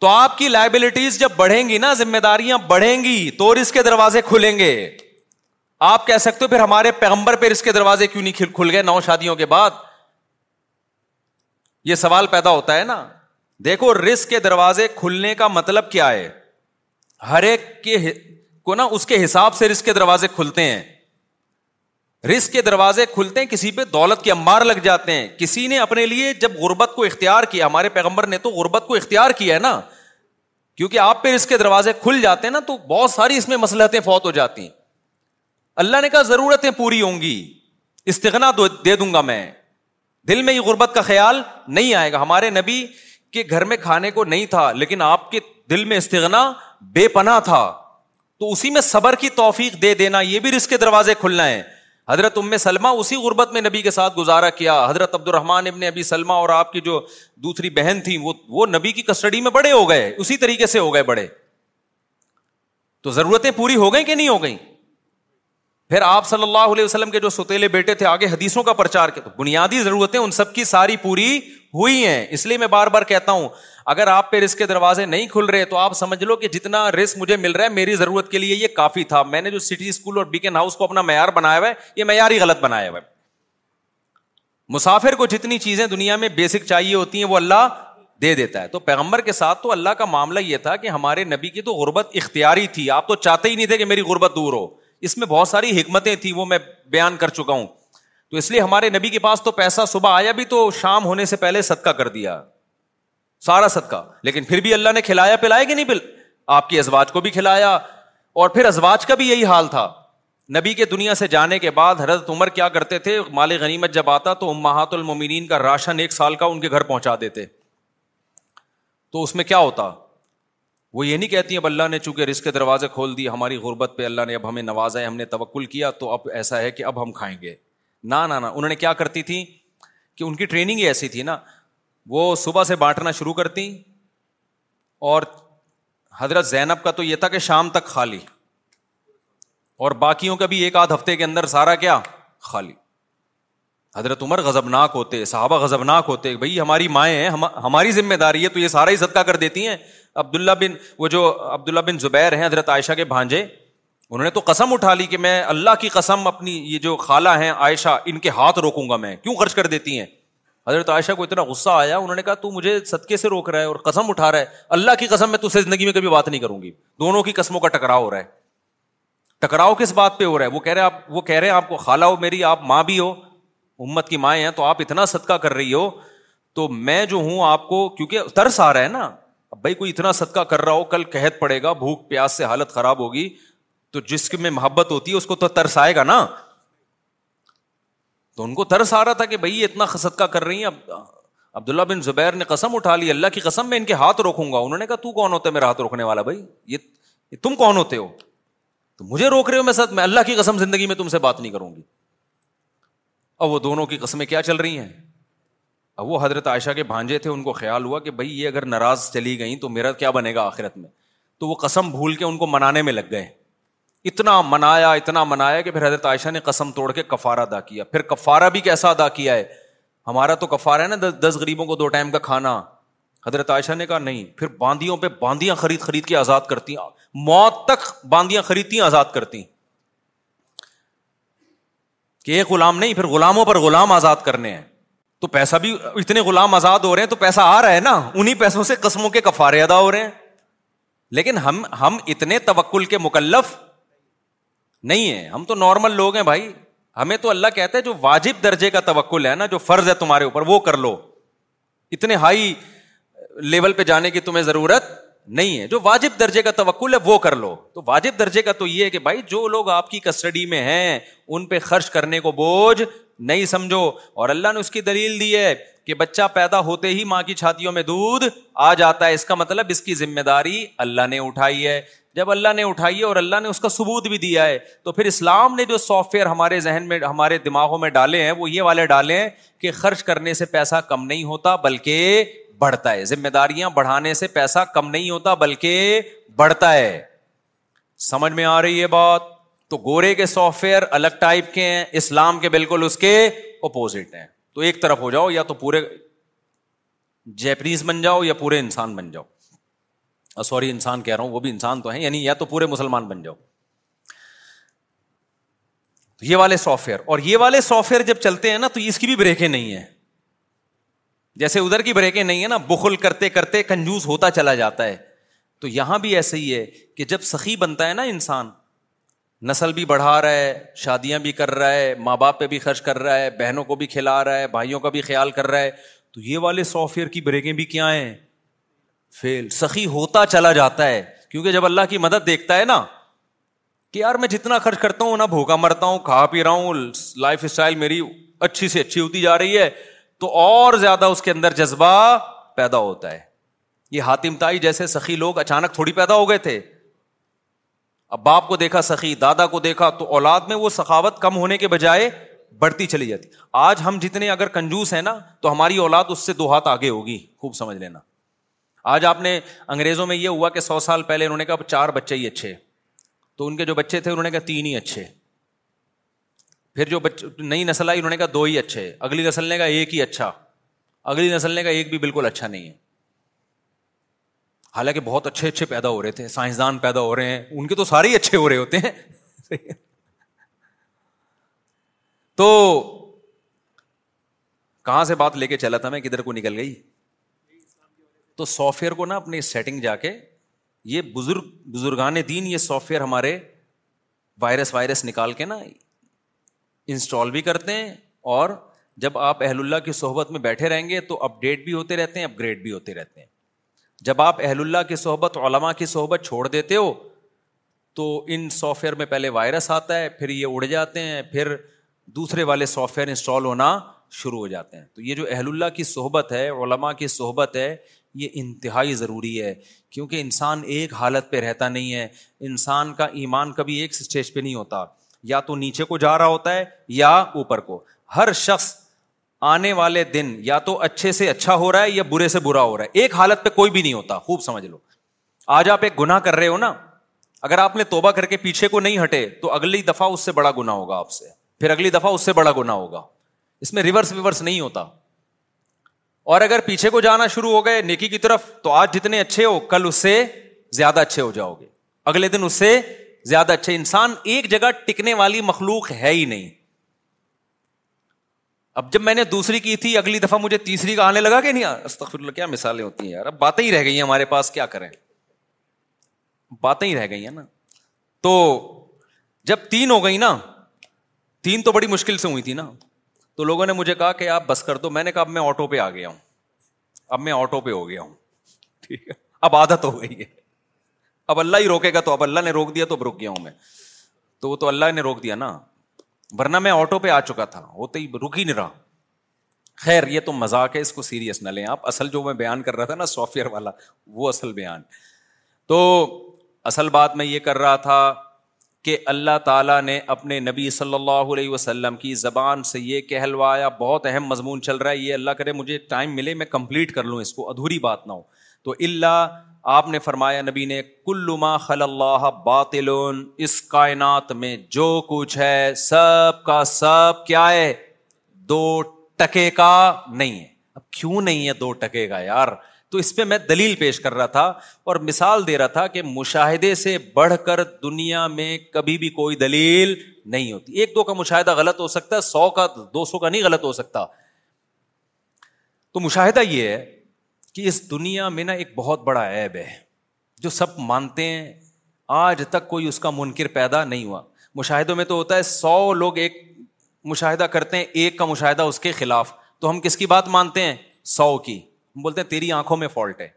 تو آپ کی لائبلٹیز جب بڑھیں گی نا ذمہ داریاں بڑھیں گی تو رس کے دروازے کھلیں گے آپ کہہ سکتے ہو پھر ہمارے پیغمبر پہ رس کے دروازے کیوں نہیں کھل گئے نو شادیوں کے بعد یہ سوال پیدا ہوتا ہے نا دیکھو رسک کے دروازے کھلنے کا مطلب کیا ہے ہر ایک کے کو نا اس کے حساب سے رسک کے دروازے کھلتے ہیں رسک کے دروازے کھلتے ہیں کسی پہ دولت کے امبار لگ جاتے ہیں کسی نے اپنے لیے جب غربت کو اختیار کیا ہمارے پیغمبر نے تو غربت کو اختیار کیا ہے نا کیونکہ آپ پہ رسک کے دروازے کھل جاتے ہیں نا تو بہت ساری اس میں مسلحتیں فوت ہو جاتی ہیں اللہ نے کہا ضرورتیں پوری ہوں گی استغنا دے دوں گا میں دل میں یہ غربت کا خیال نہیں آئے گا ہمارے نبی کے گھر میں کھانے کو نہیں تھا لیکن آپ کے دل میں استغنا بے پناہ تھا تو اسی میں صبر کی توفیق دے دینا یہ بھی رسک کے دروازے کھلنا ہے حضرت ام اسی غربت میں نبی کے ساتھ گزارا کیا حضرت عبد الرحمان ابن ابی اور آپ کی جو دوسری بہن تھی وہ وہ نبی کی کسٹڈی میں بڑے ہو گئے اسی طریقے سے ہو گئے بڑے تو ضرورتیں پوری ہو گئیں کہ نہیں ہو گئیں پھر آپ صلی اللہ علیہ وسلم کے جو ستےلے بیٹے تھے آگے حدیثوں کا پرچار کے تو بنیادی ضرورتیں ان سب کی ساری پوری ہوئی ہیں اس لیے میں بار بار کہتا ہوں اگر آپ پہ رسک کے دروازے نہیں کھل رہے تو آپ سمجھ لو کہ جتنا رسک مجھے مل رہا ہے میری ضرورت کے لیے یہ کافی تھا میں نے جو سٹی اسکول اور بیکن ہاؤس کو اپنا معیار بنایا ہوا ہے یہ معیار ہی غلط بنایا ہوا ہے مسافر کو جتنی چیزیں دنیا میں بیسک چاہیے ہوتی ہیں وہ اللہ دے دیتا ہے تو پیغمبر کے ساتھ تو اللہ کا معاملہ یہ تھا کہ ہمارے نبی کی تو غربت اختیاری تھی آپ تو چاہتے ہی نہیں تھے کہ میری غربت دور ہو اس میں بہت ساری حکمتیں تھیں وہ میں بیان کر چکا ہوں تو اس لیے ہمارے نبی کے پاس تو پیسہ صبح آیا بھی تو شام ہونے سے پہلے صدقہ کر دیا سارا سد کا لیکن پھر بھی اللہ نے کھلایا پلایا کہ نہیں پل آپ کی ازواج کو بھی کھلایا اور پھر ازواج کا بھی یہی حال تھا نبی کے دنیا سے جانے کے بعد حضرت عمر کیا کرتے تھے مال غنیمت جب آتا تو امہات المومنین کا راشن ایک سال کا ان کے گھر پہنچا دیتے تو اس میں کیا ہوتا وہ یہ نہیں کہتی اب اللہ نے چونکہ رزق کے دروازے کھول دیے ہماری غربت پہ اللہ نے اب ہمیں نوازا ہے ہم نے توقل کیا تو اب ایسا ہے کہ اب ہم کھائیں گے نہ انہوں نے کیا کرتی تھی کہ ان کی ٹریننگ ہی ایسی تھی نا وہ صبح سے بانٹنا شروع کرتی اور حضرت زینب کا تو یہ تھا کہ شام تک خالی اور باقیوں کا بھی ایک آدھ ہفتے کے اندر سارا کیا خالی حضرت عمر غزب ناک ہوتے صحابہ غضبناک ہوتے بھائی ہماری مائیں ہیں ہماری ذمہ داری ہے تو یہ سارا ہی صدقہ کر دیتی ہیں عبداللہ بن وہ جو عبداللہ بن زبیر ہیں حضرت عائشہ کے بھانجے انہوں نے تو قسم اٹھا لی کہ میں اللہ کی قسم اپنی یہ جو خالہ ہیں عائشہ ان کے ہاتھ روکوں گا میں کیوں خرچ کر دیتی ہیں حضرت عائشہ کو اتنا غصہ آیا انہوں نے کہا تو مجھے صدقے سے روک رہا ہے اور قسم اٹھا رہا ہے اللہ کی قسم میں زندگی میں کبھی بات نہیں کروں گی دونوں کی قسموں کا ٹکراؤ ہو رہا ہے ٹکراؤ کس بات پہ ہو رہا ہے وہ کہہ رہے ہیں آپ کو خالہ ہو میری آپ ماں بھی ہو امت کی مائیں ہیں تو آپ اتنا صدقہ کر رہی ہو تو میں جو ہوں آپ کو کیونکہ ترس آ رہا ہے نا اب بھائی کوئی اتنا صدقہ کر رہا ہو کل قحت پڑے گا بھوک پیاس سے حالت خراب ہوگی تو جس میں محبت ہوتی ہے اس کو تو ترس آئے گا نا تو ان کو ترس آ رہا تھا کہ بھائی یہ اتنا خسد کا کر رہی ہیں اب عبداللہ بن زبیر نے قسم اٹھا لی اللہ کی قسم میں ان کے ہاتھ روکوں گا انہوں نے کہا تو کون ہوتا ہے میرا ہاتھ روکنے والا بھائی یہ تم کون ہوتے ہو تو مجھے روک رہے ہو میں ساتھ میں اللہ کی قسم زندگی میں تم سے بات نہیں کروں گی اب وہ دونوں کی قسمیں کیا چل رہی ہیں اب وہ حضرت عائشہ کے بھانجے تھے ان کو خیال ہوا کہ بھائی یہ اگر ناراض چلی گئیں تو میرا کیا بنے گا آخرت میں تو وہ قسم بھول کے ان کو منانے میں لگ گئے اتنا منایا اتنا منایا کہ پھر حضرت عائشہ نے قسم توڑ کے کفارہ ادا کیا پھر کفارہ بھی کیسا ادا کیا ہے ہمارا تو کفارا ہے نا دس غریبوں کو دو ٹائم کا کھانا حضرت عائشہ نے کہا نہیں پھر باندیوں پہ باندیاں خرید خرید کے آزاد کرتی موت تک باندیاں خریدتی آزاد کرتی کہ ایک غلام نہیں پھر غلاموں پر غلام آزاد کرنے ہیں تو پیسہ بھی اتنے غلام آزاد ہو رہے ہیں تو پیسہ آ رہا ہے نا انہیں پیسوں سے قسموں کے کفارے ادا ہو رہے ہیں لیکن ہم ہم اتنے توکل کے مکلف نہیں ہے ہم تو نارمل لوگ ہیں بھائی ہمیں تو اللہ کہتے ہیں جو واجب درجے کا توکل ہے نا جو فرض ہے تمہارے اوپر وہ کر لو اتنے ہائی لیول پہ جانے کی تمہیں ضرورت نہیں ہے جو واجب درجے کا توکل ہے وہ کر لو تو واجب درجے کا تو یہ ہے کہ بھائی جو لوگ آپ کی کسٹڈی میں ہیں ان پہ خرچ کرنے کو بوجھ نہیں سمجھو اور اللہ نے اس کی دلیل دی ہے کہ بچہ پیدا ہوتے ہی ماں کی چھاتیوں میں دودھ آ جاتا ہے اس کا مطلب اس کی ذمہ داری اللہ نے اٹھائی ہے جب اللہ نے اٹھائی ہے اور اللہ نے اس کا ثبوت بھی دیا ہے تو پھر اسلام نے جو سافٹ ویئر ہمارے ذہن میں ہمارے دماغوں میں ڈالے ہیں وہ یہ والے ڈالے ہیں کہ خرچ کرنے سے پیسہ کم نہیں ہوتا بلکہ بڑھتا ہے ذمہ داریاں بڑھانے سے پیسہ کم نہیں ہوتا بلکہ بڑھتا ہے سمجھ میں آ رہی ہے بات تو گورے کے سافٹ ویئر الگ ٹائپ کے ہیں اسلام کے بالکل اس کے اپوزٹ ہیں تو ایک طرف ہو جاؤ یا تو پورے جیپنیز بن جاؤ یا پورے انسان بن جاؤ سوری انسان کہہ رہا ہوں وہ بھی انسان تو ہے یعنی یا تو پورے مسلمان بن جاؤ یہ والے سافٹ ویئر اور یہ والے سافٹ ویئر جب چلتے ہیں نا تو اس کی بھی بریکیں نہیں ہے جیسے ادھر کی بریکیں نہیں ہے نا بخل کرتے کرتے کنجوز ہوتا چلا جاتا ہے تو یہاں بھی ایسے ہی ہے کہ جب سخی بنتا ہے نا انسان نسل بھی بڑھا رہا ہے شادیاں بھی کر رہا ہے ماں باپ پہ بھی خرچ کر رہا ہے بہنوں کو بھی کھلا رہا ہے بھائیوں کا بھی خیال کر رہا ہے تو یہ والے سافٹ ویئر کی بریکیں بھی کیا ہیں فیل سخی ہوتا چلا جاتا ہے کیونکہ جب اللہ کی مدد دیکھتا ہے نا کہ یار میں جتنا خرچ کرتا ہوں نہ بھوکا مرتا ہوں کھا پی رہا ہوں لائف اسٹائل میری اچھی سے اچھی ہوتی جا رہی ہے تو اور زیادہ اس کے اندر جذبہ پیدا ہوتا ہے یہ تائی جیسے سخی لوگ اچانک تھوڑی پیدا ہو گئے تھے اب باپ کو دیکھا سخی دادا کو دیکھا تو اولاد میں وہ سخاوت کم ہونے کے بجائے بڑھتی چلی جاتی آج ہم جتنے اگر کنجوس ہیں نا تو ہماری اولاد اس سے دو ہاتھ آگے ہوگی خوب سمجھ لینا آج آپ نے انگریزوں میں یہ ہوا کہ سو سال پہلے انہوں نے کہا چار بچے ہی اچھے تو ان کے جو بچے تھے انہوں نے کہا تین ہی اچھے پھر جو بچ نئی نسل آئی انہوں نے کہا دو ہی اچھے اگلی نسل نے کہا ایک ہی اچھا اگلی نسل نے کہا ایک بھی بالکل اچھا نہیں ہے حالانکہ بہت اچھے اچھے پیدا ہو رہے تھے سائنسدان پیدا ہو رہے ہیں ان کے تو سارے ہی اچھے ہو رہے ہوتے ہیں تو کہاں سے بات لے کے چلا تھا میں کدھر کو نکل گئی تو سافٹ ویئر کو نا اپنی سیٹنگ جا کے یہ بزرگ بزرگان دین یہ سافٹ ویئر ہمارے وائرس وائرس نکال کے نا انسٹال بھی کرتے ہیں اور جب آپ اہل اللہ کی صحبت میں بیٹھے رہیں گے تو اپڈیٹ بھی ہوتے رہتے ہیں اپ گریڈ بھی ہوتے رہتے ہیں جب آپ اہل اللہ کی صحبت علماء کی صحبت چھوڑ دیتے ہو تو ان سافٹ ویئر میں پہلے وائرس آتا ہے پھر یہ اڑ جاتے ہیں پھر دوسرے والے سافٹ ویئر انسٹال ہونا شروع ہو جاتے ہیں تو یہ جو اہل اللہ کی صحبت ہے علماء کی صحبت ہے یہ انتہائی ضروری ہے کیونکہ انسان ایک حالت پہ رہتا نہیں ہے انسان کا ایمان کبھی ایک اسٹیج پہ نہیں ہوتا یا تو نیچے کو جا رہا ہوتا ہے یا اوپر کو ہر شخص آنے والے دن یا تو اچھے سے اچھا ہو رہا ہے یا برے سے برا ہو رہا ہے ایک حالت پہ کوئی بھی نہیں ہوتا خوب سمجھ لو آج آپ ایک گنا کر رہے ہو نا اگر آپ نے توبہ کر کے پیچھے کو نہیں ہٹے تو اگلی دفعہ اس سے بڑا گنا ہوگا آپ سے پھر اگلی دفعہ اس سے بڑا گنا ہوگا اس میں ریورس ویورس نہیں ہوتا اور اگر پیچھے کو جانا شروع ہو گئے نیکی کی طرف تو آج جتنے اچھے ہو کل اس سے زیادہ اچھے ہو جاؤ گے اگلے دن اس سے زیادہ اچھے انسان ایک جگہ ٹکنے والی مخلوق ہے ہی نہیں اب جب میں نے دوسری کی تھی اگلی دفعہ مجھے تیسری کا آنے لگا کہ نہیں اللہ کیا مثالیں ہوتی ہیں یار اب باتیں ہی رہ گئی ہیں ہمارے پاس کیا کریں باتیں ہی رہ گئی ہیں نا تو جب تین ہو گئی نا تین تو بڑی مشکل سے ہوئی تھی نا تو لوگوں نے مجھے کہا کہ آپ بس کر دو میں نے کہا اب میں آٹو پہ آ گیا ہوں اب میں آٹو پہ ہو گیا ہوں ٹھیک ہے اب عادت ہو گئی ہے اب اللہ ہی روکے گا تو اب اللہ نے روک دیا تو اب رک گیا ہوں میں تو وہ تو اللہ نے روک دیا نا ورنہ میں آٹو پہ آ چکا تھا وہ تو نہیں رہا خیر یہ تو مزاق اس کو سیریس نہ لیں آپ اصل جو میں بیان کر رہا تھا نا سافٹ ویئر والا وہ اصل بیان تو اصل بات میں یہ کر رہا تھا کہ اللہ تعالیٰ نے اپنے نبی صلی اللہ علیہ وسلم کی زبان سے یہ کہلوایا بہت اہم مضمون چل رہا ہے یہ اللہ کرے مجھے ٹائم ملے میں کمپلیٹ کر لوں اس کو ادھوری بات نہ ہو تو اللہ آپ نے فرمایا نبی نے کلا خل اللہ باطل اس کائنات میں جو کچھ ہے سب کا سب کیا ہے دو ٹکے کا نہیں ہے اب کیوں نہیں ہے دو ٹکے کا یار تو اس پہ میں دلیل پیش کر رہا تھا اور مثال دے رہا تھا کہ مشاہدے سے بڑھ کر دنیا میں کبھی بھی کوئی دلیل نہیں ہوتی ایک دو کا مشاہدہ غلط ہو سکتا ہے سو کا دو سو کا نہیں غلط ہو سکتا تو مشاہدہ یہ ہے کہ اس دنیا میں نا ایک بہت بڑا ایب ہے جو سب مانتے ہیں آج تک کوئی اس کا منکر پیدا نہیں ہوا مشاہدوں میں تو ہوتا ہے سو لوگ ایک مشاہدہ کرتے ہیں ایک کا مشاہدہ اس کے خلاف تو ہم کس کی بات مانتے ہیں سو کی ہم بولتے ہیں تیری آنکھوں میں فالٹ ہے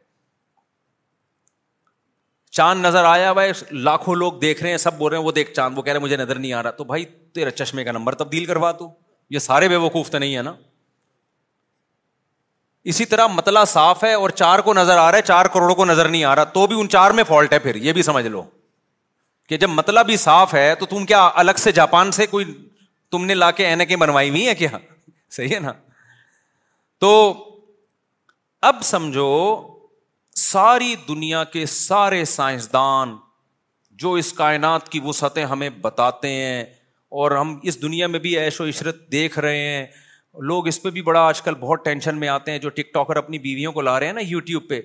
چاند نظر آیا بھائی لاکھوں لوگ دیکھ رہے ہیں سب بول رہے ہیں وہ دیکھ چاند وہ کہہ رہے ہیں مجھے نظر نہیں آ رہا تو بھائی تیرا چشمے کا نمبر تبدیل کروا تو یہ سارے بے وقوف تو نہیں ہے نا اسی طرح متلا صاف ہے اور چار کو نظر آ رہا ہے چار کروڑوں کو نظر نہیں آ رہا تو بھی ان چار میں فالٹ ہے پھر یہ بھی سمجھ لو کہ جب متلا بھی صاف ہے تو تم کیا الگ سے جاپان سے کوئی تم نے لا کے اینکیں بنوائی ہوئی ہے کیا صحیح ہے نا تو اب سمجھو ساری دنیا کے سارے سائنسدان جو اس کائنات کی وسعتیں ہمیں بتاتے ہیں اور ہم اس دنیا میں بھی ایش و عشرت دیکھ رہے ہیں لوگ اس پہ بھی بڑا آج کل بہت ٹینشن میں آتے ہیں جو ٹک ٹاکر اپنی بیویوں کو لا رہے ہیں نا یوٹیوب پہ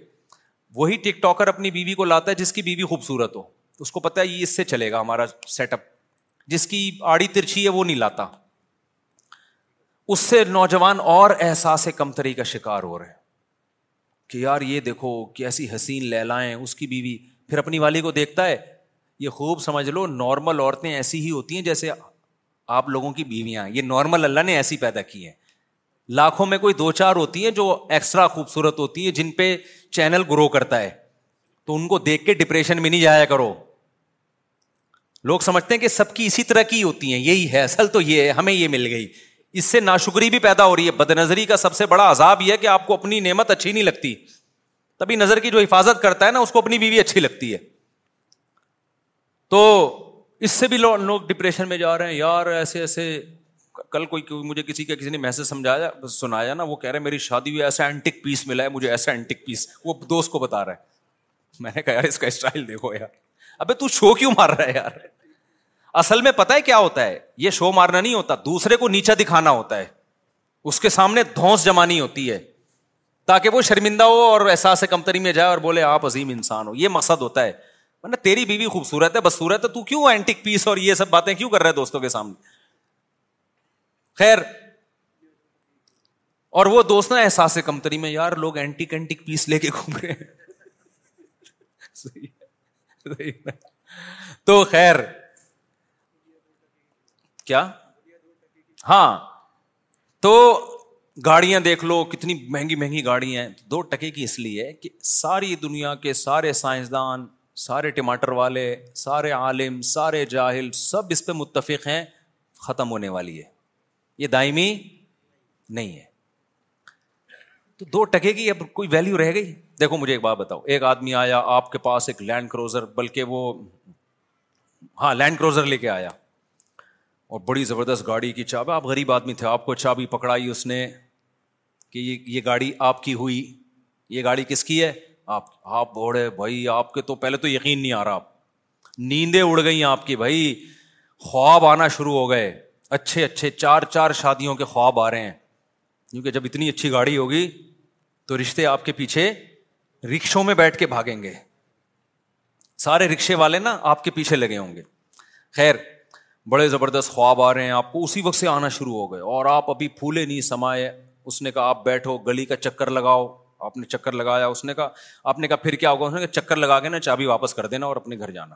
وہی ٹک ٹاکر اپنی بیوی کو لاتا ہے جس کی بیوی خوبصورت ہو اس کو پتا ہے یہ اس سے چلے گا ہمارا سیٹ اپ جس کی آڑی ترچھی ہے وہ نہیں لاتا اس سے نوجوان اور احساس کمتری کا شکار ہو رہے ہیں کہ یار یہ دیکھو کہ ایسی حسین لے لائیں اس کی بیوی پھر اپنی والی کو دیکھتا ہے یہ خوب سمجھ لو نارمل عورتیں ایسی ہی ہوتی ہیں جیسے آپ لوگوں کی بیویاں یہ نارمل اللہ نے ایسی پیدا کی ہیں لاکھوں میں کوئی دو چار ہوتی ہیں جو ایکسٹرا خوبصورت ہوتی ہے جن پہ چینل گرو کرتا ہے تو ان کو دیکھ کے ڈپریشن میں نہیں جایا کرو لوگ سمجھتے ہیں کہ سب کی اسی طرح کی ہوتی ہیں یہی ہے اصل تو یہ ہے ہمیں یہ مل گئی اس سے ناشکری بھی پیدا ہو رہی ہے بد نظری کا سب سے بڑا عذاب یہ ہے کہ آپ کو اپنی نعمت اچھی نہیں لگتی تبھی نظر کی جو حفاظت کرتا ہے نا اس کو اپنی بیوی اچھی لگتی ہے تو اس سے بھی لوگ ڈپریشن میں جا رہے ہیں یار ایسے ایسے کل کوئی مجھے کسی کا کسی نے میسج سمجھایا سنایا نا وہ کہہ رہے ہیں میری شادی ہوئی ایسا اینٹک پیس ملا ہے مجھے ایسا اینٹک پیس وہ دوست کو بتا رہا ہے میں نے کہا یار اس کا اسٹائل دیکھو یار ابھی تو شو کیوں مار رہا ہے یار اصل میں پتا ہے کیا ہوتا ہے یہ شو مارنا نہیں ہوتا دوسرے کو نیچا دکھانا ہوتا ہے اس کے سامنے دھوس جمانی ہوتی ہے تاکہ وہ شرمندہ ہو اور احساس کمتری میں جائے اور بولے آپ عظیم انسان ہو یہ مقصد ہوتا ہے ورنہ مطلب تیری بیوی خوبصورت ہے بس صورت ہے اینٹک پیس اور یہ سب باتیں کیوں کر رہا ہے دوستوں کے سامنے خیر اور وہ دوست نا احساس کمتری میں یار لوگ اینٹک اینٹک پیس لے کے گھوم رہے ہیں تو خیر کیا ہاں تو گاڑیاں دیکھ لو کتنی مہنگی مہنگی گاڑیاں دو ٹکے کی اس لیے کہ ساری دنیا کے سارے سائنسدان سارے ٹماٹر والے سارے عالم سارے جاہل سب اس پہ متفق ہیں ختم ہونے والی ہے یہ دائمی نہیں ہے تو دو ٹکے گی اب کوئی ویلو رہ گئی دیکھو مجھے ایک بات بتاؤ ایک آدمی آیا آپ کے پاس ایک لینڈ کروزر بلکہ وہ ہاں لینڈ کروزر لے کے آیا اور بڑی زبردست گاڑی کی چابی آپ غریب آدمی تھے آپ کو چابی پکڑائی اس نے کہ یہ گاڑی آپ کی ہوئی یہ گاڑی کس کی ہے آپ آپ بوڑھے بھائی آپ کے تو پہلے تو یقین نہیں آ رہا آپ نیندیں اڑ گئی آپ کی بھائی خواب آنا شروع ہو گئے اچھے اچھے چار چار شادیوں کے خواب آ رہے ہیں کیونکہ جب اتنی اچھی گاڑی ہوگی تو رشتے آپ کے پیچھے رکشوں میں بیٹھ کے بھاگیں گے سارے رکشے والے نا آپ کے پیچھے لگے ہوں گے خیر بڑے زبردست خواب آ رہے ہیں آپ کو اسی وقت سے آنا شروع ہو گئے اور آپ ابھی پھولے نہیں سمائے اس نے کہا آپ بیٹھو گلی کا چکر لگاؤ آپ نے چکر لگایا اس نے کہا آپ نے کہا پھر کیا ہوگا اس نے کہا چکر لگا کے نا چابی واپس کر دینا اور اپنے گھر جانا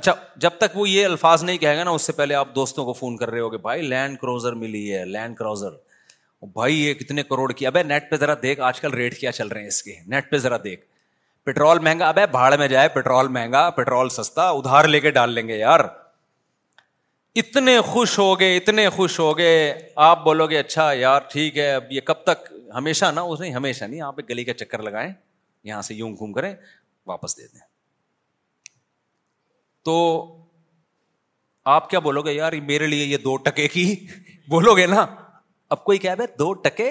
اچھا جب تک وہ یہ الفاظ نہیں کہے گا نا اس سے پہلے آپ دوستوں کو فون کر رہے ہو بھائی بھائی لینڈ لینڈ کروزر کروزر ملی ہے یہ کتنے کروڑ کی نیٹ پہ ذرا دیکھ آج کل ریٹ کیا چل رہے ہیں اس کے نیٹ پہ ذرا دیکھ پیٹرول مہنگا ابے بھاڑ میں جائے پیٹرول مہنگا پیٹرول سستا ادھار لے کے ڈال لیں گے یار اتنے خوش ہو گئے اتنے خوش ہو گئے آپ بولو گے اچھا یار ٹھیک ہے اب یہ کب تک ہمیشہ نہ اس نے ہمیشہ نہیں آپ ایک گلی کا چکر لگائیں یہاں سے یوں گھوم کریں واپس دے دیں تو آپ کیا بولو گے یار میرے لیے یہ دو ٹکے کی بولو گے نا اب کوئی کہہ بھائی دو ٹکے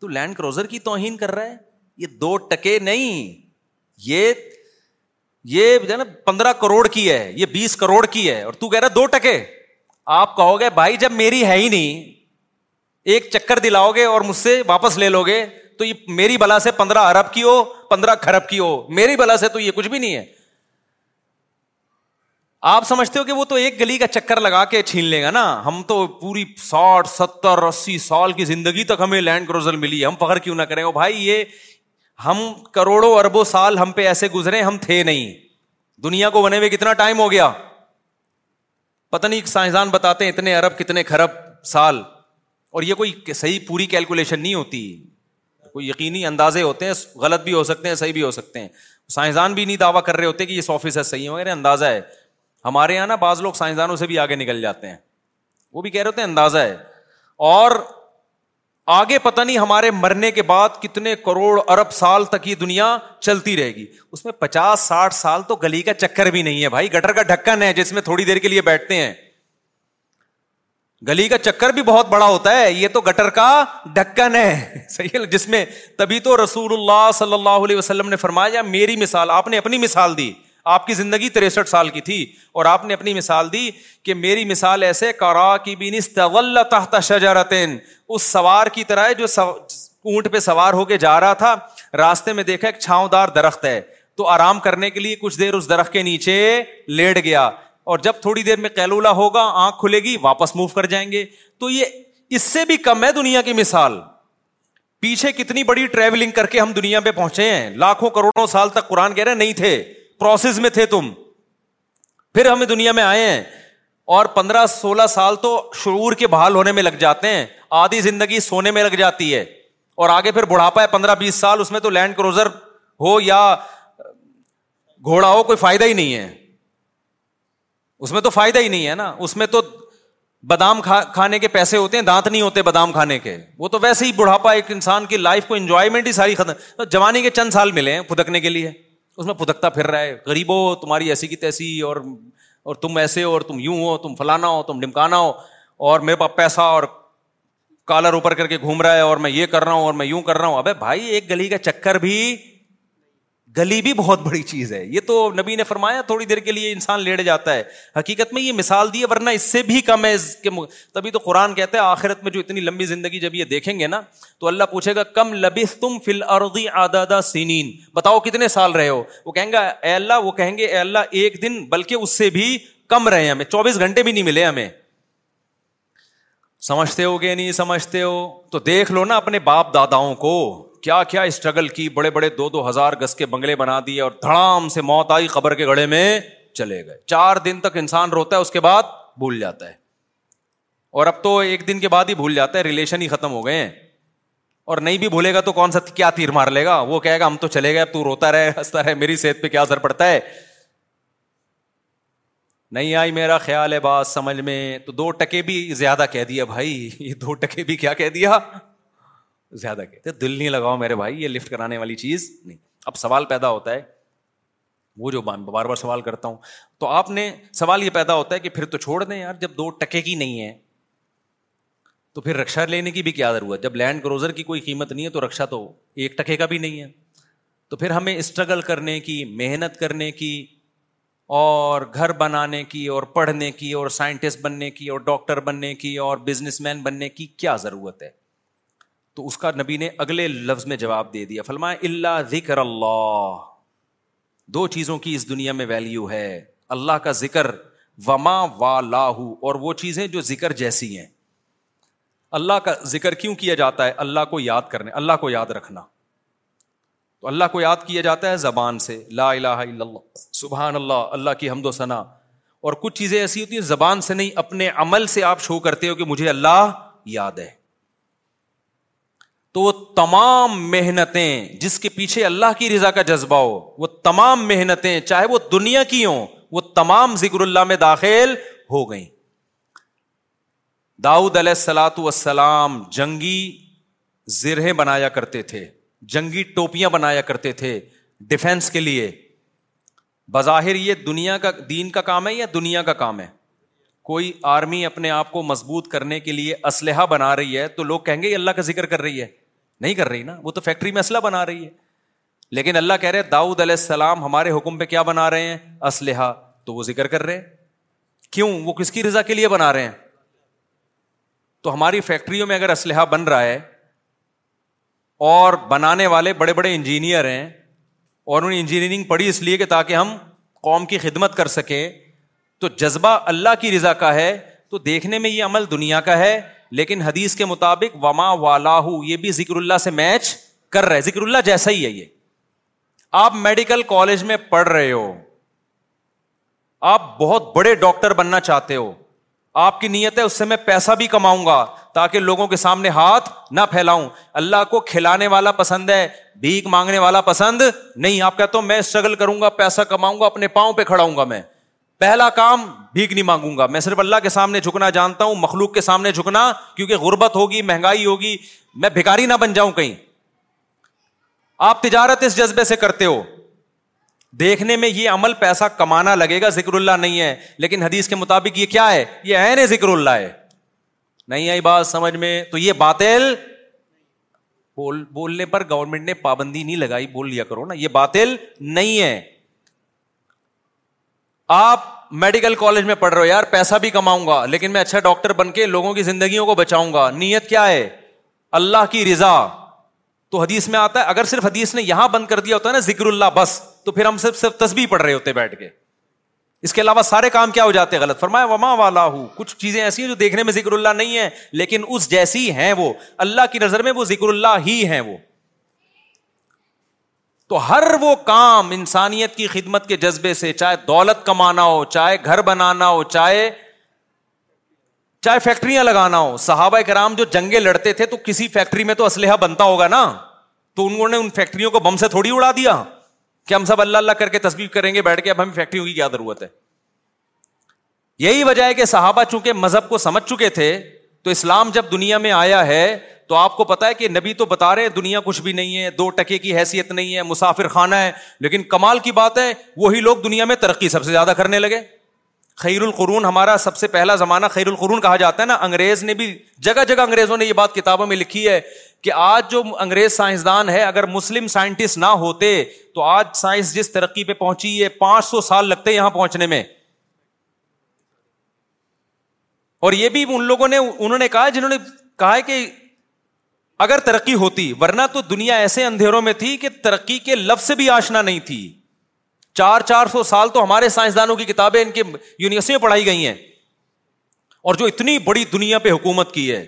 تو لینڈ کروزر کی توہین کر رہا ہے یہ دو ٹکے نہیں یہ یہ نا پندرہ کروڑ کی ہے یہ بیس کروڑ کی ہے اور تو کہہ رہا دو ٹکے آپ کہو گے بھائی جب میری ہے ہی نہیں ایک چکر دلاؤ گے اور مجھ سے واپس لے لو گے تو یہ میری بلا سے پندرہ ارب کی ہو پندرہ کھرب کی ہو میری بلا سے تو یہ کچھ بھی نہیں ہے آپ سمجھتے ہو کہ وہ تو ایک گلی کا چکر لگا کے چھین لے گا نا ہم تو پوری ساٹھ ستر اسی سال کی زندگی تک ہمیں لینڈ کروزل ملی ہم فخر کیوں نہ کریں بھائی یہ ہم کروڑوں اربوں سال ہم پہ ایسے گزرے ہم تھے نہیں دنیا کو بنے ہوئے کتنا ٹائم ہو گیا پتہ نہیں سائنسدان بتاتے ہیں اتنے ارب کتنے کھرب سال اور یہ کوئی صحیح پوری کیلکولیشن نہیں ہوتی کوئی یقینی اندازے ہوتے ہیں غلط بھی ہو سکتے ہیں صحیح بھی ہو سکتے ہیں سائنسدان بھی نہیں دعویٰ کر رہے ہوتے کہ یہ سو فیصد صحیح ہے اندازہ ہے ہمارے یہاں نا بعض لوگ سائنسدانوں سے بھی آگے نکل جاتے ہیں وہ بھی کہہ رہے ہوتے ہیں اندازہ ہے اور آگے پتہ نہیں ہمارے مرنے کے بعد کتنے کروڑ ارب سال تک یہ دنیا چلتی رہے گی اس میں پچاس ساٹھ سال تو گلی کا چکر بھی نہیں ہے بھائی گٹر کا ڈھکن ہے جس میں تھوڑی دیر کے لیے بیٹھتے ہیں گلی کا چکر بھی بہت بڑا ہوتا ہے یہ تو گٹر کا ڈھکن ہے صحیح جس میں تبھی تو رسول اللہ صلی اللہ علیہ وسلم نے فرمایا میری مثال آپ نے اپنی مثال دی آپ کی زندگی تریسٹھ سال کی تھی اور آپ نے اپنی مثال دی کہ میری مثال ایسے کرا کی تحت شجرتین اس سوار کی طرح جو اونٹ پہ سوار ہو کے جا رہا تھا راستے میں دیکھا ایک چھاؤں دار درخت ہے تو آرام کرنے کے لیے کچھ دیر اس درخت کے نیچے لیٹ گیا اور جب تھوڑی دیر میں کیلولا ہوگا آنکھ کھلے گی واپس موو کر جائیں گے تو یہ اس سے بھی کم ہے دنیا کی مثال پیچھے کتنی بڑی ٹریولنگ کر کے ہم دنیا میں پہنچے ہیں لاکھوں کروڑوں سال تک قرآن کہہ رہے نہیں تھے پروسیس میں تھے تم پھر ہم دنیا میں آئے ہیں اور پندرہ سولہ سال تو شعور کے بحال ہونے میں لگ جاتے ہیں آدھی زندگی سونے میں لگ جاتی ہے اور آگے پھر بڑھاپا ہے پندرہ بیس سال اس میں تو لینڈ کروزر ہو یا گھوڑا ہو کوئی فائدہ ہی نہیں ہے اس میں تو فائدہ ہی نہیں ہے نا اس میں تو بادام کھانے کے پیسے ہوتے ہیں دانت نہیں ہوتے بادام کھانے کے وہ تو ویسے ہی بڑھاپا ایک انسان کی لائف کو انجوائے جوانی کے چند سال ملے ہیں پھدکنے کے لیے اس میں پھدکتا پھر رہا ہے غریب ہو تمہاری ایسی کی تیسی اور اور تم ایسے ہو اور تم یوں ہو تم فلانا ہو تم ڈمکانا ہو اور میرے پاس پیسہ اور کالر اوپر کر کے گھوم رہا ہے اور میں یہ کر رہا ہوں اور میں یوں کر رہا ہوں ابے بھائی ایک گلی کا چکر بھی گلی بھی بہت بڑی چیز ہے یہ تو نبی نے فرمایا تھوڑی دیر کے لیے انسان لیٹ جاتا ہے حقیقت میں یہ مثال دی ہے ورنہ اس سے بھی کم ہے اس کے مغ... تبھی تو قرآن کہتا ہے آخرت میں جو اتنی لمبی زندگی جب یہ دیکھیں گے نا تو اللہ پوچھے گا کم لبس تم فل اردی سینین بتاؤ کتنے سال رہے ہو وہ کہیں گا اے اللہ وہ کہیں گے اے اللہ ایک دن بلکہ اس سے بھی کم رہے ہمیں چوبیس گھنٹے بھی نہیں ملے ہمیں سمجھتے ہو گے نہیں سمجھتے ہو تو دیکھ لو نا اپنے باپ داداؤں کو کیا کیا اسٹرگل کی بڑے بڑے دو دو ہزار گز کے بنگلے بنا دیے اور دھڑام سے موت آئی کے کے میں چلے گئے چار دن تک انسان روتا ہے ہے اس بعد بھول جاتا اور اب تو ایک دن کے بعد ہی بھول جاتا ہے ریلیشن ہی ختم ہو گئے ہیں اور نہیں بھی بھولے گا تو کون سا کیا تیر مار لے گا وہ کہے گا ہم تو چلے گئے اب تو روتا رہے ہنستا رہے میری صحت پہ کیا اثر پڑتا ہے نہیں آئی میرا خیال ہے بات سمجھ میں تو دو ٹکے بھی زیادہ کہہ دیا بھائی یہ دو ٹکے بھی کیا کہہ دیا زیادہ کہتے دل نہیں لگاؤ میرے بھائی یہ لفٹ کرانے والی چیز نہیں اب سوال پیدا ہوتا ہے وہ جو بار بار سوال کرتا ہوں تو آپ نے سوال یہ پیدا ہوتا ہے کہ پھر تو چھوڑ دیں یار جب دو ٹکے کی نہیں ہے تو پھر رکشا لینے کی بھی کیا ضرورت جب لینڈ کروزر کی کوئی قیمت نہیں ہے تو رکشا تو ایک ٹکے کا بھی نہیں ہے تو پھر ہمیں اسٹرگل کرنے کی محنت کرنے کی اور گھر بنانے کی اور پڑھنے کی اور سائنٹسٹ بننے کی اور ڈاکٹر بننے کی اور بزنس مین بننے کی کیا ضرورت ہے تو اس کا نبی نے اگلے لفظ میں جواب دے دیا فلمائے اللہ ذکر اللہ دو چیزوں کی اس دنیا میں ویلیو ہے اللہ کا ذکر و وا لاہو اور وہ چیزیں جو ذکر جیسی ہیں اللہ کا ذکر کیوں کیا جاتا ہے اللہ کو یاد کرنے اللہ کو یاد رکھنا تو اللہ کو یاد کیا جاتا ہے زبان سے لا الہ الا اللہ سبحان اللہ اللہ کی حمد و ثنا اور کچھ چیزیں ایسی ہوتی ہیں زبان سے نہیں اپنے عمل سے آپ شو کرتے ہو کہ مجھے اللہ یاد ہے تو وہ تمام محنتیں جس کے پیچھے اللہ کی رضا کا جذبہ ہو وہ تمام محنتیں چاہے وہ دنیا کی ہوں وہ تمام ذکر اللہ میں داخل ہو گئیں داؤد علیہ السلاۃ والسلام جنگی زرہے بنایا کرتے تھے جنگی ٹوپیاں بنایا کرتے تھے ڈیفینس کے لیے بظاہر یہ دنیا کا دین کا کام ہے یا دنیا کا کام ہے کوئی آرمی اپنے آپ کو مضبوط کرنے کے لیے اسلحہ بنا رہی ہے تو لوگ کہیں گے یہ اللہ کا ذکر کر رہی ہے نہیں کر رہی نا وہ تو فیکٹری میں اسلحہ بنا رہی ہے لیکن اللہ کہہ رہے داؤد علیہ السلام ہمارے حکم پہ کیا بنا رہے ہیں اسلحہ تو وہ ذکر کر رہے ہیں کیوں وہ کس کی رضا کے لیے بنا رہے ہیں تو ہماری فیکٹریوں میں اگر اسلحہ بن رہا ہے اور بنانے والے بڑے بڑے انجینئر ہیں اور انہوں نے انجینئرنگ پڑھی اس لیے کہ تاکہ ہم قوم کی خدمت کر سکیں تو جذبہ اللہ کی رضا کا ہے تو دیکھنے میں یہ عمل دنیا کا ہے لیکن حدیث کے مطابق وما و لاہو یہ بھی ذکر اللہ سے میچ کر رہے ذکر اللہ جیسا ہی ہے یہ آپ میڈیکل کالج میں پڑھ رہے ہو آپ بہت بڑے ڈاکٹر بننا چاہتے ہو آپ کی نیت ہے اس سے میں پیسہ بھی کماؤں گا تاکہ لوگوں کے سامنے ہاتھ نہ پھیلاؤں اللہ کو کھلانے والا پسند ہے بھیک مانگنے والا پسند نہیں آپ کہتے ہو میں اسٹرگل کروں گا پیسہ کماؤں گا اپنے پاؤں پہ ہوں گا میں پہلا کام بھیک نہیں مانگوں گا میں صرف اللہ کے سامنے جھکنا جانتا ہوں مخلوق کے سامنے جھکنا کیونکہ غربت ہوگی مہنگائی ہوگی میں بھکاری نہ بن جاؤں کہیں آپ تجارت اس جذبے سے کرتے ہو دیکھنے میں یہ عمل پیسہ کمانا لگے گا ذکر اللہ نہیں ہے لیکن حدیث کے مطابق یہ کیا ہے یہ ہے نا ذکر اللہ ہے نہیں آئی بات سمجھ میں تو یہ باطل بول بولنے پر گورنمنٹ نے پابندی نہیں لگائی بول لیا کرو نا یہ باطل نہیں ہے آپ میڈیکل کالج میں پڑھ رہے ہو یار پیسہ بھی کماؤں گا لیکن میں اچھا ڈاکٹر بن کے لوگوں کی زندگیوں کو بچاؤں گا نیت کیا ہے اللہ کی رضا تو حدیث میں آتا ہے اگر صرف حدیث نے یہاں بند کر دیا ہوتا ہے نا ذکر اللہ بس تو پھر ہم صرف صرف تسبیح پڑھ رہے ہوتے بیٹھ کے اس کے علاوہ سارے کام کیا ہو جاتے ہیں غلط فرمایا وما والا ہوں کچھ چیزیں ایسی ہیں جو دیکھنے میں ذکر اللہ نہیں ہے لیکن اس جیسی ہیں وہ اللہ کی نظر میں وہ ذکر اللہ ہی ہیں وہ تو ہر وہ کام انسانیت کی خدمت کے جذبے سے چاہے دولت کمانا ہو چاہے گھر بنانا ہو چاہے چاہے فیکٹریاں لگانا ہو صحابہ کرام جو جنگیں لڑتے تھے تو کسی فیکٹری میں تو اسلحہ بنتا ہوگا نا تو انہوں نے ان فیکٹریوں کو بم سے تھوڑی اڑا دیا کہ ہم سب اللہ اللہ کر کے تصویر کریں گے بیٹھ کے اب ہمیں فیکٹریوں کی کیا ضرورت ہے یہی وجہ ہے کہ صحابہ چونکہ مذہب کو سمجھ چکے تھے تو اسلام جب دنیا میں آیا ہے تو آپ کو پتا ہے کہ نبی تو بتا رہے ہیں دنیا کچھ بھی نہیں ہے دو ٹکے کی حیثیت نہیں ہے مسافر خانہ ہے لیکن کمال کی بات ہے وہی لوگ دنیا میں ترقی سب سے زیادہ کرنے لگے خیر القرون ہمارا سب سے پہلا زمانہ خیر القرون کہا جاتا ہے نا انگریز نے بھی جگہ جگہ انگریزوں نے یہ بات کتابوں میں لکھی ہے کہ آج جو انگریز سائنسدان ہے اگر مسلم سائنٹسٹ نہ ہوتے تو آج سائنس جس ترقی پہ پہنچی ہے پانچ سو سال لگتے یہاں پہنچنے میں اور یہ بھی ان لوگوں نے انہوں نے کہا جنہوں نے کہا ہے کہ اگر ترقی ہوتی ورنہ تو دنیا ایسے اندھیروں میں تھی کہ ترقی کے لفظ سے بھی آشنا نہیں تھی چار چار سو سال تو ہمارے سائنسدانوں کی کتابیں ان کے یونیورسٹی میں پڑھائی گئی ہیں اور جو اتنی بڑی دنیا پہ حکومت کی ہے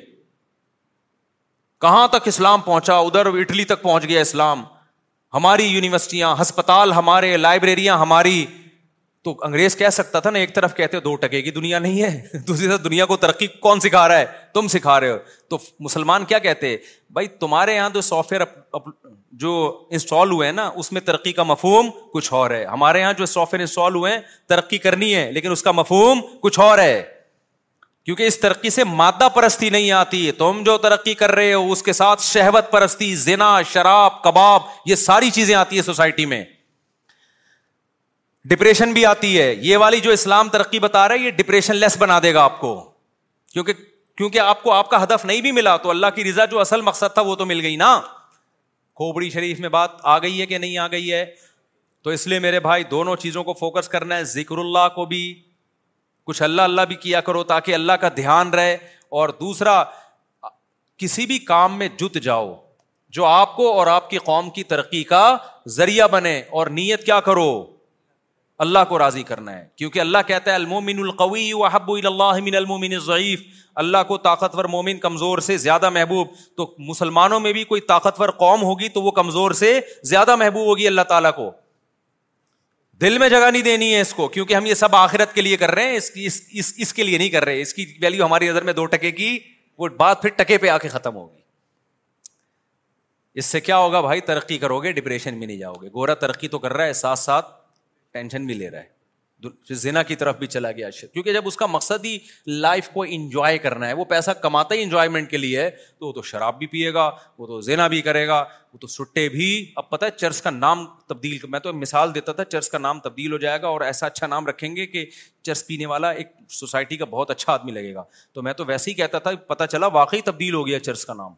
کہاں تک اسلام پہنچا ادھر اٹلی تک پہنچ گیا اسلام ہماری یونیورسٹیاں ہسپتال ہمارے لائبریریاں ہماری تو انگریز کہہ سکتا تھا نا ایک طرف کہتے ہو دو ٹکے کی دنیا نہیں ہے دوسری طرف دنیا کو ترقی کون سکھا رہا ہے تم سکھا رہے ہو تو مسلمان کیا کہتے بھائی تمہارے یہاں جو سافٹ ویئر جو انسٹال ہوئے ہیں نا اس میں ترقی کا مفہوم کچھ اور ہے ہمارے یہاں جو سافٹ ویئر انسٹال ہوئے ہیں ترقی کرنی ہے لیکن اس کا مفہوم کچھ اور ہے کیونکہ اس ترقی سے مادہ پرستی نہیں آتی تم جو ترقی کر رہے ہو اس کے ساتھ شہوت پرستی زنا شراب کباب یہ ساری چیزیں آتی ہے سوسائٹی میں ڈپریشن بھی آتی ہے یہ والی جو اسلام ترقی بتا رہا ہے یہ ڈپریشن لیس بنا دے گا آپ کو کیونکہ کیونکہ آپ کو آپ کا ہدف نہیں بھی ملا تو اللہ کی رضا جو اصل مقصد تھا وہ تو مل گئی نا کھوبڑی شریف میں بات آ گئی ہے کہ نہیں آ گئی ہے تو اس لیے میرے بھائی دونوں چیزوں کو فوکس کرنا ہے ذکر اللہ کو بھی کچھ اللہ اللہ بھی کیا کرو تاکہ اللہ کا دھیان رہے اور دوسرا کسی بھی کام میں جت جاؤ جو آپ کو اور آپ کی قوم کی ترقی کا ذریعہ بنے اور نیت کیا کرو اللہ کو راضی کرنا ہے کیونکہ اللہ کہتا ہے المومن القوی وحب اللہ من المومن ضعیف اللہ کو طاقتور مومن کمزور سے زیادہ محبوب تو مسلمانوں میں بھی کوئی طاقتور قوم ہوگی تو وہ کمزور سے زیادہ محبوب ہوگی اللہ تعالیٰ کو دل میں جگہ نہیں دینی ہے اس کو کیونکہ ہم یہ سب آخرت کے لیے کر رہے ہیں اس کی اس, اس, اس کے لیے نہیں کر رہے اس کی ویلیو ہماری نظر میں دو ٹکے کی وہ بات پھر ٹکے پہ آ کے ختم ہوگی اس سے کیا ہوگا بھائی ترقی کرو گے ڈپریشن میں نہیں جاؤ گے گورا ترقی تو کر رہا ہے ساتھ ساتھ ٹینشن بھی لے رہا ہے زینا کی طرف بھی چلا گیا شر کیونکہ جب اس کا مقصد ہی لائف کو انجوائے کرنا ہے وہ پیسہ کماتا ہی انجوائمنٹ کے لیے ہے تو وہ تو شراب بھی پیے گا وہ تو زینا بھی کرے گا وہ تو سٹے بھی اب پتہ ہے چرچ کا نام تبدیل میں تو مثال دیتا تھا چرچ کا نام تبدیل ہو جائے گا اور ایسا اچھا نام رکھیں گے کہ چرچ پینے والا ایک سوسائٹی کا بہت اچھا آدمی لگے گا تو میں تو ویسے ہی کہتا تھا پتہ چلا واقعی تبدیل ہو گیا چرچ کا نام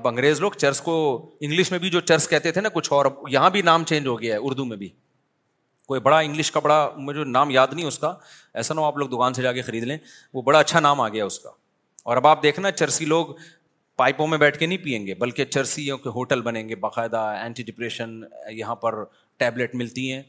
اب انگریز لوگ چرچ کو انگلش میں بھی جو چرچ کہتے تھے نا کچھ اور یہاں بھی نام چینج ہو گیا ہے اردو میں بھی کوئی بڑا انگلش کا بڑا مجھے نام یاد نہیں اس کا ایسا نہ ہو آپ لوگ دکان سے جا کے خرید لیں وہ بڑا اچھا نام آ گیا اس کا اور اب آپ دیکھنا چرسی لوگ پائپوں میں بیٹھ کے نہیں پئیں گے بلکہ چرسیوں کے ہوٹل بنیں گے باقاعدہ اینٹی ڈپریشن یہاں پر ٹیبلٹ ملتی ہیں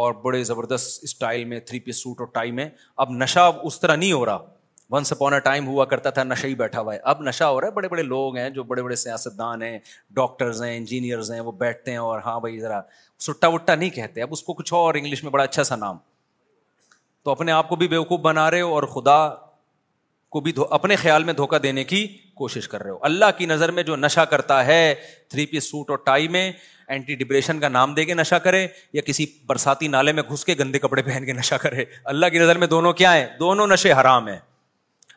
اور بڑے زبردست اسٹائل میں تھری پیس سوٹ اور ٹائی میں اب نشہ اس طرح نہیں ہو رہا ون اے ٹائم ہوا کرتا تھا نشہ ہی بیٹھا ہوا ہے اب نشہ ہو رہا ہے بڑے بڑے لوگ ہیں جو بڑے بڑے سیاستدان ہیں ڈاکٹرز ہیں انجینئرز ہیں وہ بیٹھتے ہیں اور ہاں بھائی ذرا سٹا وٹا نہیں کہتے اب اس کو کچھ اور انگلش میں بڑا اچھا سا نام تو اپنے آپ کو بھی بیوقوف بنا رہے ہو اور خدا کو بھی اپنے خیال میں دھوکہ دینے کی کوشش کر رہے ہو اللہ کی نظر میں جو نشہ کرتا ہے تھری پیس سوٹ اور ٹائی میں اینٹی ڈپریشن کا نام دے کے نشہ کرے یا کسی برساتی نالے میں گھس کے گندے کپڑے پہن کے نشہ کرے اللہ کی نظر میں دونوں کیا ہیں دونوں نشے حرام ہیں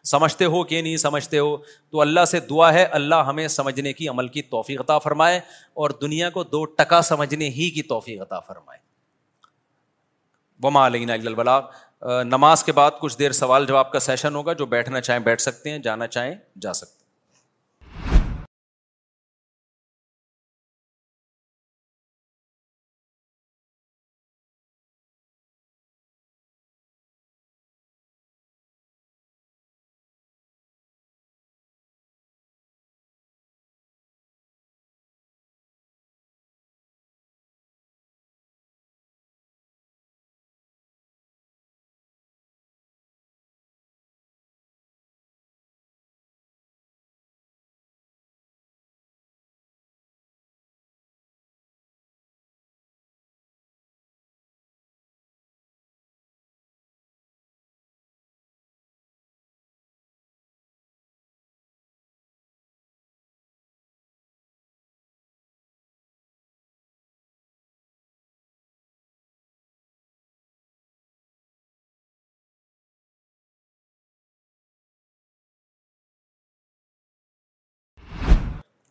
سمجھتے ہو کہ نہیں سمجھتے ہو تو اللہ سے دعا ہے اللہ ہمیں سمجھنے کی عمل کی توفیق عطا فرمائے اور دنیا کو دو ٹکا سمجھنے ہی کی توفیق عطا فرمائے وما علینا بلا نماز کے بعد کچھ دیر سوال جواب کا سیشن ہوگا جو بیٹھنا چاہیں بیٹھ سکتے ہیں جانا چاہیں جا سکتے ہیں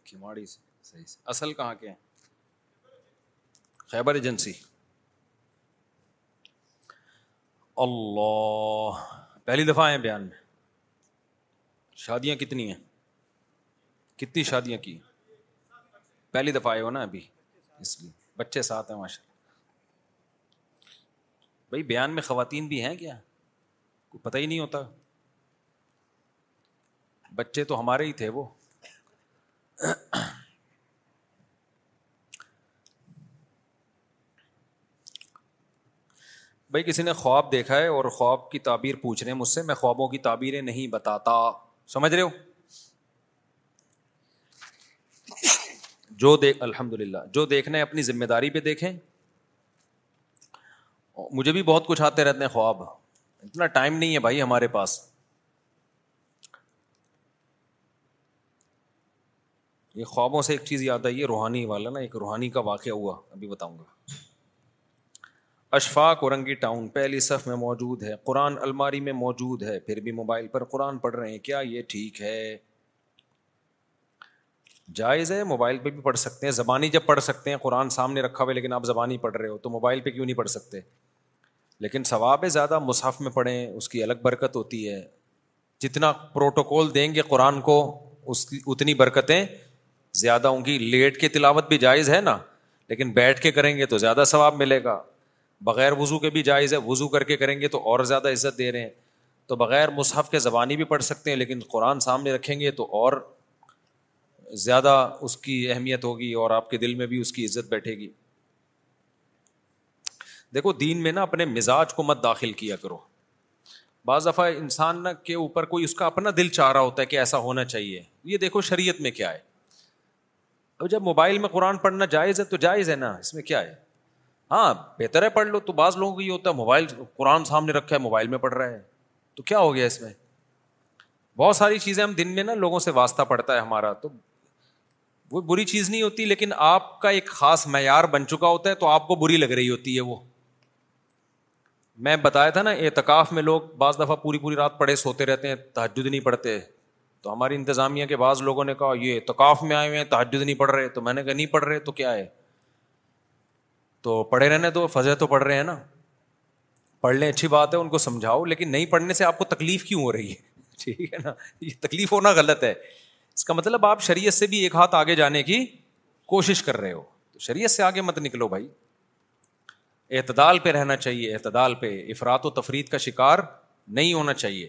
کھماڑی سے صحیح سے اصل کہاں کے ہیں خیبر ایجنسی اللہ پہلی دفعہ ہیں بیان میں شادیاں کتنی ہیں کتنی شادیاں کی پہلی دفعہ آئے ہو نا ابھی اس لیے بچے ساتھ ہیں ماشاء اللہ بھائی بیان میں خواتین بھی ہیں کیا کوئی پتہ ہی نہیں ہوتا بچے تو ہمارے ہی تھے وہ بھائی کسی نے خواب دیکھا ہے اور خواب کی تعبیر پوچھ رہے ہیں مجھ سے میں خوابوں کی تعبیریں نہیں بتاتا سمجھ رہے ہو جو دیکھ الحمد للہ جو دیکھنا ہے اپنی ذمہ داری پہ دیکھیں مجھے بھی بہت کچھ آتے رہتے ہیں خواب اتنا ٹائم نہیں ہے بھائی ہمارے پاس یہ خوابوں سے ایک چیز یاد آئی ہے روحانی والا نا ایک روحانی کا واقعہ ہوا ابھی بتاؤں گا اشفاق اورنگی ٹاؤن پہلی صف میں موجود ہے قرآن الماری میں موجود ہے پھر بھی موبائل پر قرآن پڑھ رہے ہیں کیا یہ ٹھیک ہے جائز ہے موبائل پہ بھی پڑھ سکتے ہیں زبانی جب پڑھ سکتے ہیں قرآن سامنے رکھا ہوا ہے لیکن آپ زبانی پڑھ رہے ہو تو موبائل پہ کیوں نہیں پڑھ سکتے لیکن ثواب ہے زیادہ مصحف میں پڑھیں اس کی الگ برکت ہوتی ہے جتنا پروٹوکول دیں گے قرآن کو اس کی اتنی برکتیں زیادہ ہوں گی لیٹ کے تلاوت بھی جائز ہے نا لیکن بیٹھ کے کریں گے تو زیادہ ثواب ملے گا بغیر وضو کے بھی جائز ہے وضو کر کے کریں گے تو اور زیادہ عزت دے رہے ہیں تو بغیر مصحف کے زبانی بھی پڑھ سکتے ہیں لیکن قرآن سامنے رکھیں گے تو اور زیادہ اس کی اہمیت ہوگی اور آپ کے دل میں بھی اس کی عزت بیٹھے گی دیکھو دین میں نا اپنے مزاج کو مت داخل کیا کرو بعض دفعہ انسان کے اوپر کوئی اس کا اپنا دل چاہ رہا ہوتا ہے کہ ایسا ہونا چاہیے یہ دیکھو شریعت میں کیا ہے اب جب موبائل میں قرآن پڑھنا جائز ہے تو جائز ہے نا اس میں کیا ہے ہاں بہتر ہے پڑھ لو تو بعض لوگوں کو یہ ہوتا ہے موبائل قرآن سامنے رکھا ہے موبائل میں پڑھ رہا ہے تو کیا ہو گیا اس میں بہت ساری چیزیں ہم دن میں نا لوگوں سے واسطہ پڑتا ہے ہمارا تو وہ بری چیز نہیں ہوتی لیکن آپ کا ایک خاص معیار بن چکا ہوتا ہے تو آپ کو بری لگ رہی ہوتی ہے وہ میں بتایا تھا نا اعتکاف میں لوگ بعض دفعہ پوری پوری رات پڑے سوتے رہتے ہیں تحجد نہیں پڑھتے تو ہماری انتظامیہ کے بعض لوگوں نے کہا یہ تقاف میں آئے ہوئے ہیں تحجد نہیں پڑھ رہے تو میں نے کہا نہیں پڑھ رہے تو کیا ہے تو پڑھے رہنے تو فضے تو پڑھ رہے ہیں نا پڑھ لیں اچھی بات ہے ان کو سمجھاؤ لیکن نہیں پڑھنے سے آپ کو تکلیف کیوں ہو رہی ہے ٹھیک ہے نا یہ تکلیف ہونا غلط ہے اس کا مطلب آپ شریعت سے بھی ایک ہاتھ آگے جانے کی کوشش کر رہے ہو تو شریعت سے آگے مت نکلو بھائی اعتدال پہ رہنا چاہیے اعتدال پہ افراد و تفرید کا شکار نہیں ہونا چاہیے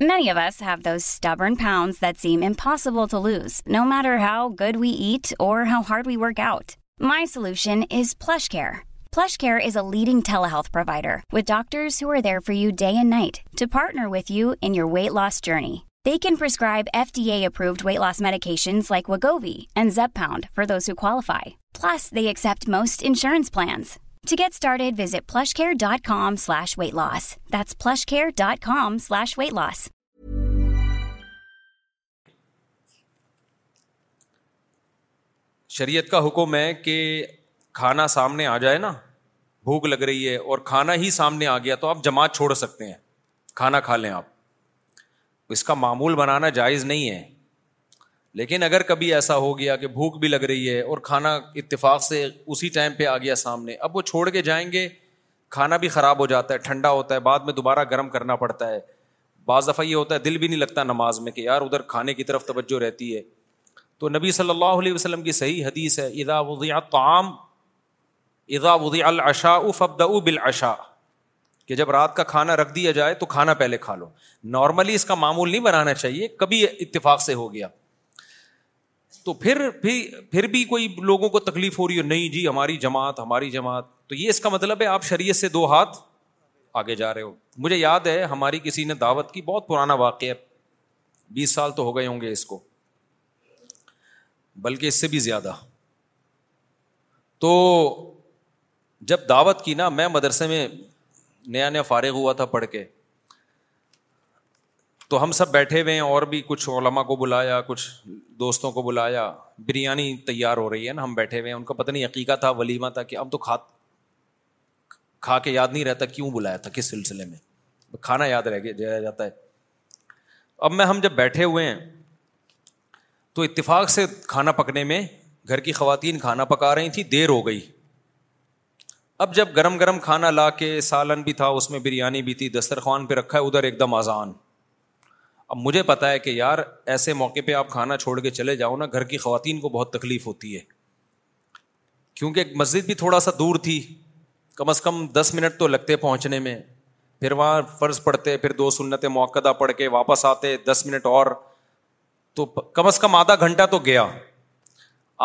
That seem impossible to lose no matter how good we eat or leading telehealth provider with doctors are there for you day and night to partner with you in your weight loss journey they can prescribe F T approved weight loss medications like Wegovy and Zepbound for who qualify plus they plans To get started, visit plushcare.com plushcare.com slash slash That's شریعت کا حکم ہے کہ کھانا سامنے آ جائے نا بھوک لگ رہی ہے اور کھانا ہی سامنے آ گیا تو آپ جماعت چھوڑ سکتے ہیں کھانا کھا لیں آپ اس کا معمول بنانا جائز نہیں ہے لیکن اگر کبھی ایسا ہو گیا کہ بھوک بھی لگ رہی ہے اور کھانا اتفاق سے اسی ٹائم پہ آ گیا سامنے اب وہ چھوڑ کے جائیں گے کھانا بھی خراب ہو جاتا ہے ٹھنڈا ہوتا ہے بعد میں دوبارہ گرم کرنا پڑتا ہے بعض دفعہ یہ ہوتا ہے دل بھی نہیں لگتا نماز میں کہ یار ادھر کھانے کی طرف توجہ رہتی ہے تو نبی صلی اللہ علیہ وسلم کی صحیح حدیث ہے ادا وضیا طعام ادا وضیع الشا اف بالعشاء کہ جب رات کا کھانا رکھ دیا جائے تو کھانا پہلے کھا لو نارملی اس کا معمول نہیں بنانا چاہیے کبھی اتفاق سے ہو گیا تو پھر بھی پھر بھی کوئی لوگوں کو تکلیف ہو رہی ہو نہیں جی ہماری جماعت ہماری جماعت تو یہ اس کا مطلب ہے آپ شریعت سے دو ہاتھ آگے جا رہے ہو مجھے یاد ہے ہماری کسی نے دعوت کی بہت پرانا واقع بیس سال تو ہو گئے ہوں گے اس کو بلکہ اس سے بھی زیادہ تو جب دعوت کی نا میں مدرسے میں نیا نیا فارغ ہوا تھا پڑھ کے تو ہم سب بیٹھے ہوئے ہیں اور بھی کچھ علما کو بلایا کچھ دوستوں کو بلایا بریانی تیار ہو رہی ہے نا ہم بیٹھے ہوئے ہیں ان کا پتہ نہیں عقیقہ تھا ولیمہ تھا کہ اب تو کھا کھا کے یاد نہیں رہتا کیوں بلایا تھا کس سلسلے میں کھانا یاد رہ گیا جاتا ہے اب میں ہم جب بیٹھے ہوئے ہیں تو اتفاق سے کھانا پکنے میں گھر کی خواتین کھانا پکا رہی تھیں دیر ہو گئی اب جب گرم گرم کھانا لا کے سالن بھی تھا اس میں بریانی بھی تھی دسترخوان پہ رکھا ہے ادھر ایک دم آزان اب مجھے پتا ہے کہ یار ایسے موقع پہ آپ کھانا چھوڑ کے چلے جاؤ نا گھر کی خواتین کو بہت تکلیف ہوتی ہے کیونکہ مسجد بھی تھوڑا سا دور تھی کم از کم دس منٹ تو لگتے پہنچنے میں پھر وہاں فرض پڑتے پھر دو سنت موقع پڑھ کے واپس آتے دس منٹ اور تو کم از کم آدھا گھنٹہ تو گیا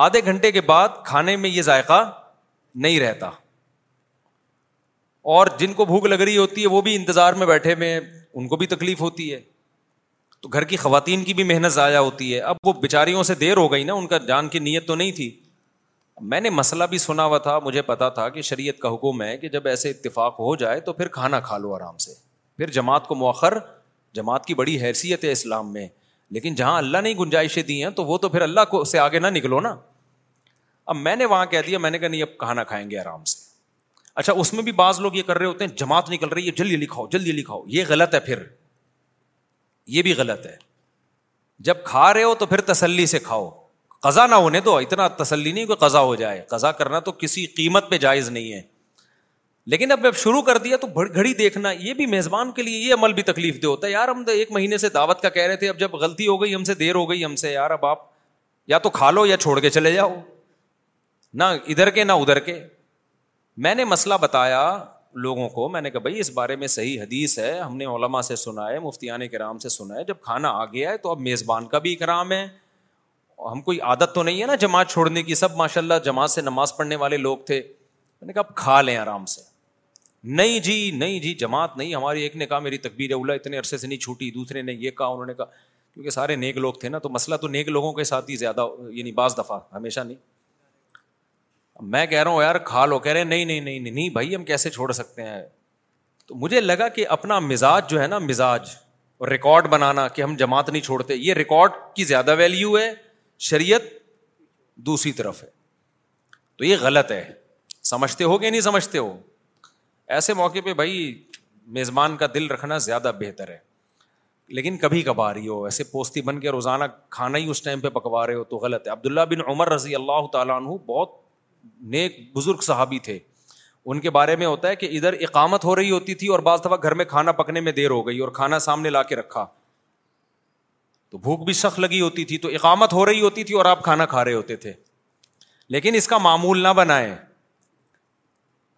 آدھے گھنٹے کے بعد کھانے میں یہ ذائقہ نہیں رہتا اور جن کو بھوک لگ رہی ہوتی ہے وہ بھی انتظار میں بیٹھے ہوئے ہیں ان کو بھی تکلیف ہوتی ہے تو گھر کی خواتین کی بھی محنت ضائع ہوتی ہے اب وہ بیچاریوں سے دیر ہو گئی نا ان کا جان کی نیت تو نہیں تھی میں نے مسئلہ بھی سنا ہوا تھا مجھے پتا تھا کہ شریعت کا حکم ہے کہ جب ایسے اتفاق ہو جائے تو پھر کھانا کھا لو آرام سے پھر جماعت کو مؤخر جماعت کی بڑی حیثیت ہے اسلام میں لیکن جہاں اللہ نے گنجائشیں دی ہیں تو وہ تو پھر اللہ کو سے آگے نہ نکلو نا اب میں نے وہاں کہہ دیا میں نے کہا نہیں اب کھانا کھائیں گے آرام سے اچھا اس میں بھی بعض لوگ یہ کر رہے ہوتے ہیں جماعت نکل رہی ہے جلدی لکھاؤ جلدی لکھاؤ یہ غلط ہے پھر یہ بھی غلط ہے جب کھا رہے ہو تو پھر تسلی سے کھاؤ قزا نہ ہونے دو اتنا تسلی نہیں کہ قزا ہو جائے قزا کرنا تو کسی قیمت پہ جائز نہیں ہے لیکن اب جب شروع کر دیا تو گھڑی دیکھنا یہ بھی میزبان کے لیے یہ عمل بھی تکلیف دہ ہوتا ہے یار ہم ایک مہینے سے دعوت کا کہہ رہے تھے اب جب غلطی ہو گئی ہم سے دیر ہو گئی ہم سے یار اب آپ یا تو کھا لو یا چھوڑ کے چلے جاؤ نہ ادھر کے نہ ادھر کے میں نے مسئلہ بتایا لوگوں کو میں نے کہا بھائی اس بارے میں صحیح حدیث ہے ہم نے علماء سے سنا ہے مفتیان کرام سے سنا ہے جب کھانا آ گیا ہے تو اب میزبان کا بھی اکرام ہے ہم کوئی عادت تو نہیں ہے نا جماعت چھوڑنے کی سب ماشاء اللہ جماعت سے نماز پڑھنے والے لوگ تھے میں نے کہا اب کھا لیں آرام سے نہیں جی نہیں جی جماعت نہیں ہماری ایک نے کہا میری تقبیر اولا اتنے عرصے سے نہیں چھوٹی دوسرے نے یہ کہا انہوں نے کہا کیونکہ سارے نیک لوگ تھے نا تو مسئلہ تو نیک لوگوں کے ساتھ ہی زیادہ یعنی بعض دفعہ ہمیشہ نہیں میں کہہ رہا ہوں یار کھا لو کہہ رہے نہیں نہیں نہیں نہیں بھائی ہم کیسے چھوڑ سکتے ہیں تو مجھے لگا کہ اپنا مزاج جو ہے نا مزاج اور ریکارڈ بنانا کہ ہم جماعت نہیں چھوڑتے یہ ریکارڈ کی زیادہ ویلیو ہے شریعت دوسری طرف ہے تو یہ غلط ہے سمجھتے ہو کہ نہیں سمجھتے ہو ایسے موقع پہ بھائی میزبان کا دل رکھنا زیادہ بہتر ہے لیکن کبھی کبھار ہو ایسے پوستی بن کے روزانہ کھانا ہی اس ٹائم پہ پکوا رہے ہو تو غلط ہے عبداللہ بن عمر رضی اللہ تعالیٰ عنہ بہت نیک بزرگ صحابی تھے ان کے بارے میں ہوتا ہے کہ ادھر اقامت ہو رہی ہوتی تھی اور بعض دفعہ گھر میں کھانا پکنے میں دیر ہو گئی اور کھانا سامنے لا کے رکھا تو بھوک بھی سخت لگی ہوتی تھی تو اقامت ہو رہی ہوتی تھی اور آپ کھانا کھا رہے ہوتے تھے لیکن اس کا معمول نہ بنائیں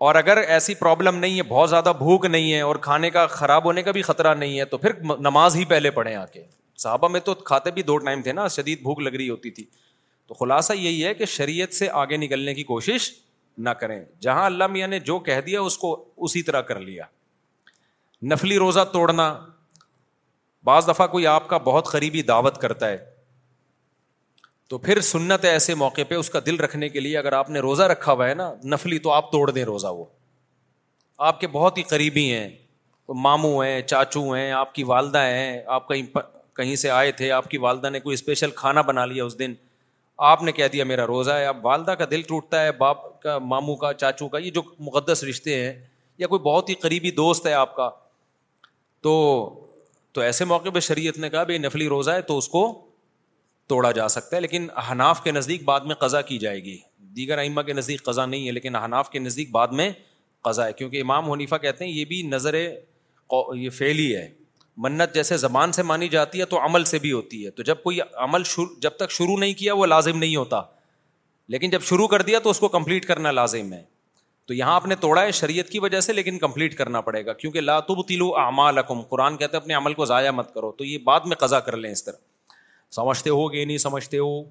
اور اگر ایسی پرابلم نہیں ہے بہت زیادہ بھوک نہیں ہے اور کھانے کا خراب ہونے کا بھی خطرہ نہیں ہے تو پھر نماز ہی پہلے پڑھیں آ کے صحابہ میں تو کھاتے بھی دو ٹائم تھے نا شدید بھوک لگ رہی ہوتی تھی تو خلاصہ یہی ہے کہ شریعت سے آگے نکلنے کی کوشش نہ کریں جہاں اللہ میاں نے جو کہہ دیا اس کو اسی طرح کر لیا نفلی روزہ توڑنا بعض دفعہ کوئی آپ کا بہت قریبی دعوت کرتا ہے تو پھر سنت ہے ایسے موقع پہ اس کا دل رکھنے کے لیے اگر آپ نے روزہ رکھا ہوا ہے نا نفلی تو آپ توڑ دیں روزہ وہ آپ کے بہت ہی قریبی ہیں ماموں ہیں چاچو ہیں آپ کی والدہ ہیں آپ کہیں کہیں سے آئے تھے آپ کی والدہ نے کوئی اسپیشل کھانا بنا لیا اس دن آپ نے کہہ دیا میرا روزہ ہے اب والدہ کا دل ٹوٹتا ہے باپ کا ماموں کا چاچو کا یہ جو مقدس رشتے ہیں یا کوئی بہت ہی قریبی دوست ہے آپ کا تو تو ایسے موقع پہ شریعت نے کہا بھائی نفلی روزہ ہے تو اس کو توڑا جا سکتا ہے لیکن حناف کے نزدیک بعد میں قضا کی جائے گی دیگر ائمہ کے نزدیک قضا نہیں ہے لیکن حناف کے نزدیک بعد میں قضا ہے کیونکہ امام حنیفہ کہتے ہیں یہ بھی نظر یہ فیل ہی ہے منت جیسے زبان سے مانی جاتی ہے تو عمل سے بھی ہوتی ہے تو جب کوئی عمل شروع جب تک شروع نہیں کیا وہ لازم نہیں ہوتا لیکن جب شروع کر دیا تو اس کو کمپلیٹ کرنا لازم ہے تو یہاں آپ نے توڑا ہے شریعت کی وجہ سے لیکن کمپلیٹ کرنا پڑے گا کیونکہ لا تب تلو اکم قرآن کہتے ہیں اپنے عمل کو ضائع مت کرو تو یہ بعد میں قضا کر لیں اس طرح سمجھتے ہو کہ نہیں سمجھتے ہو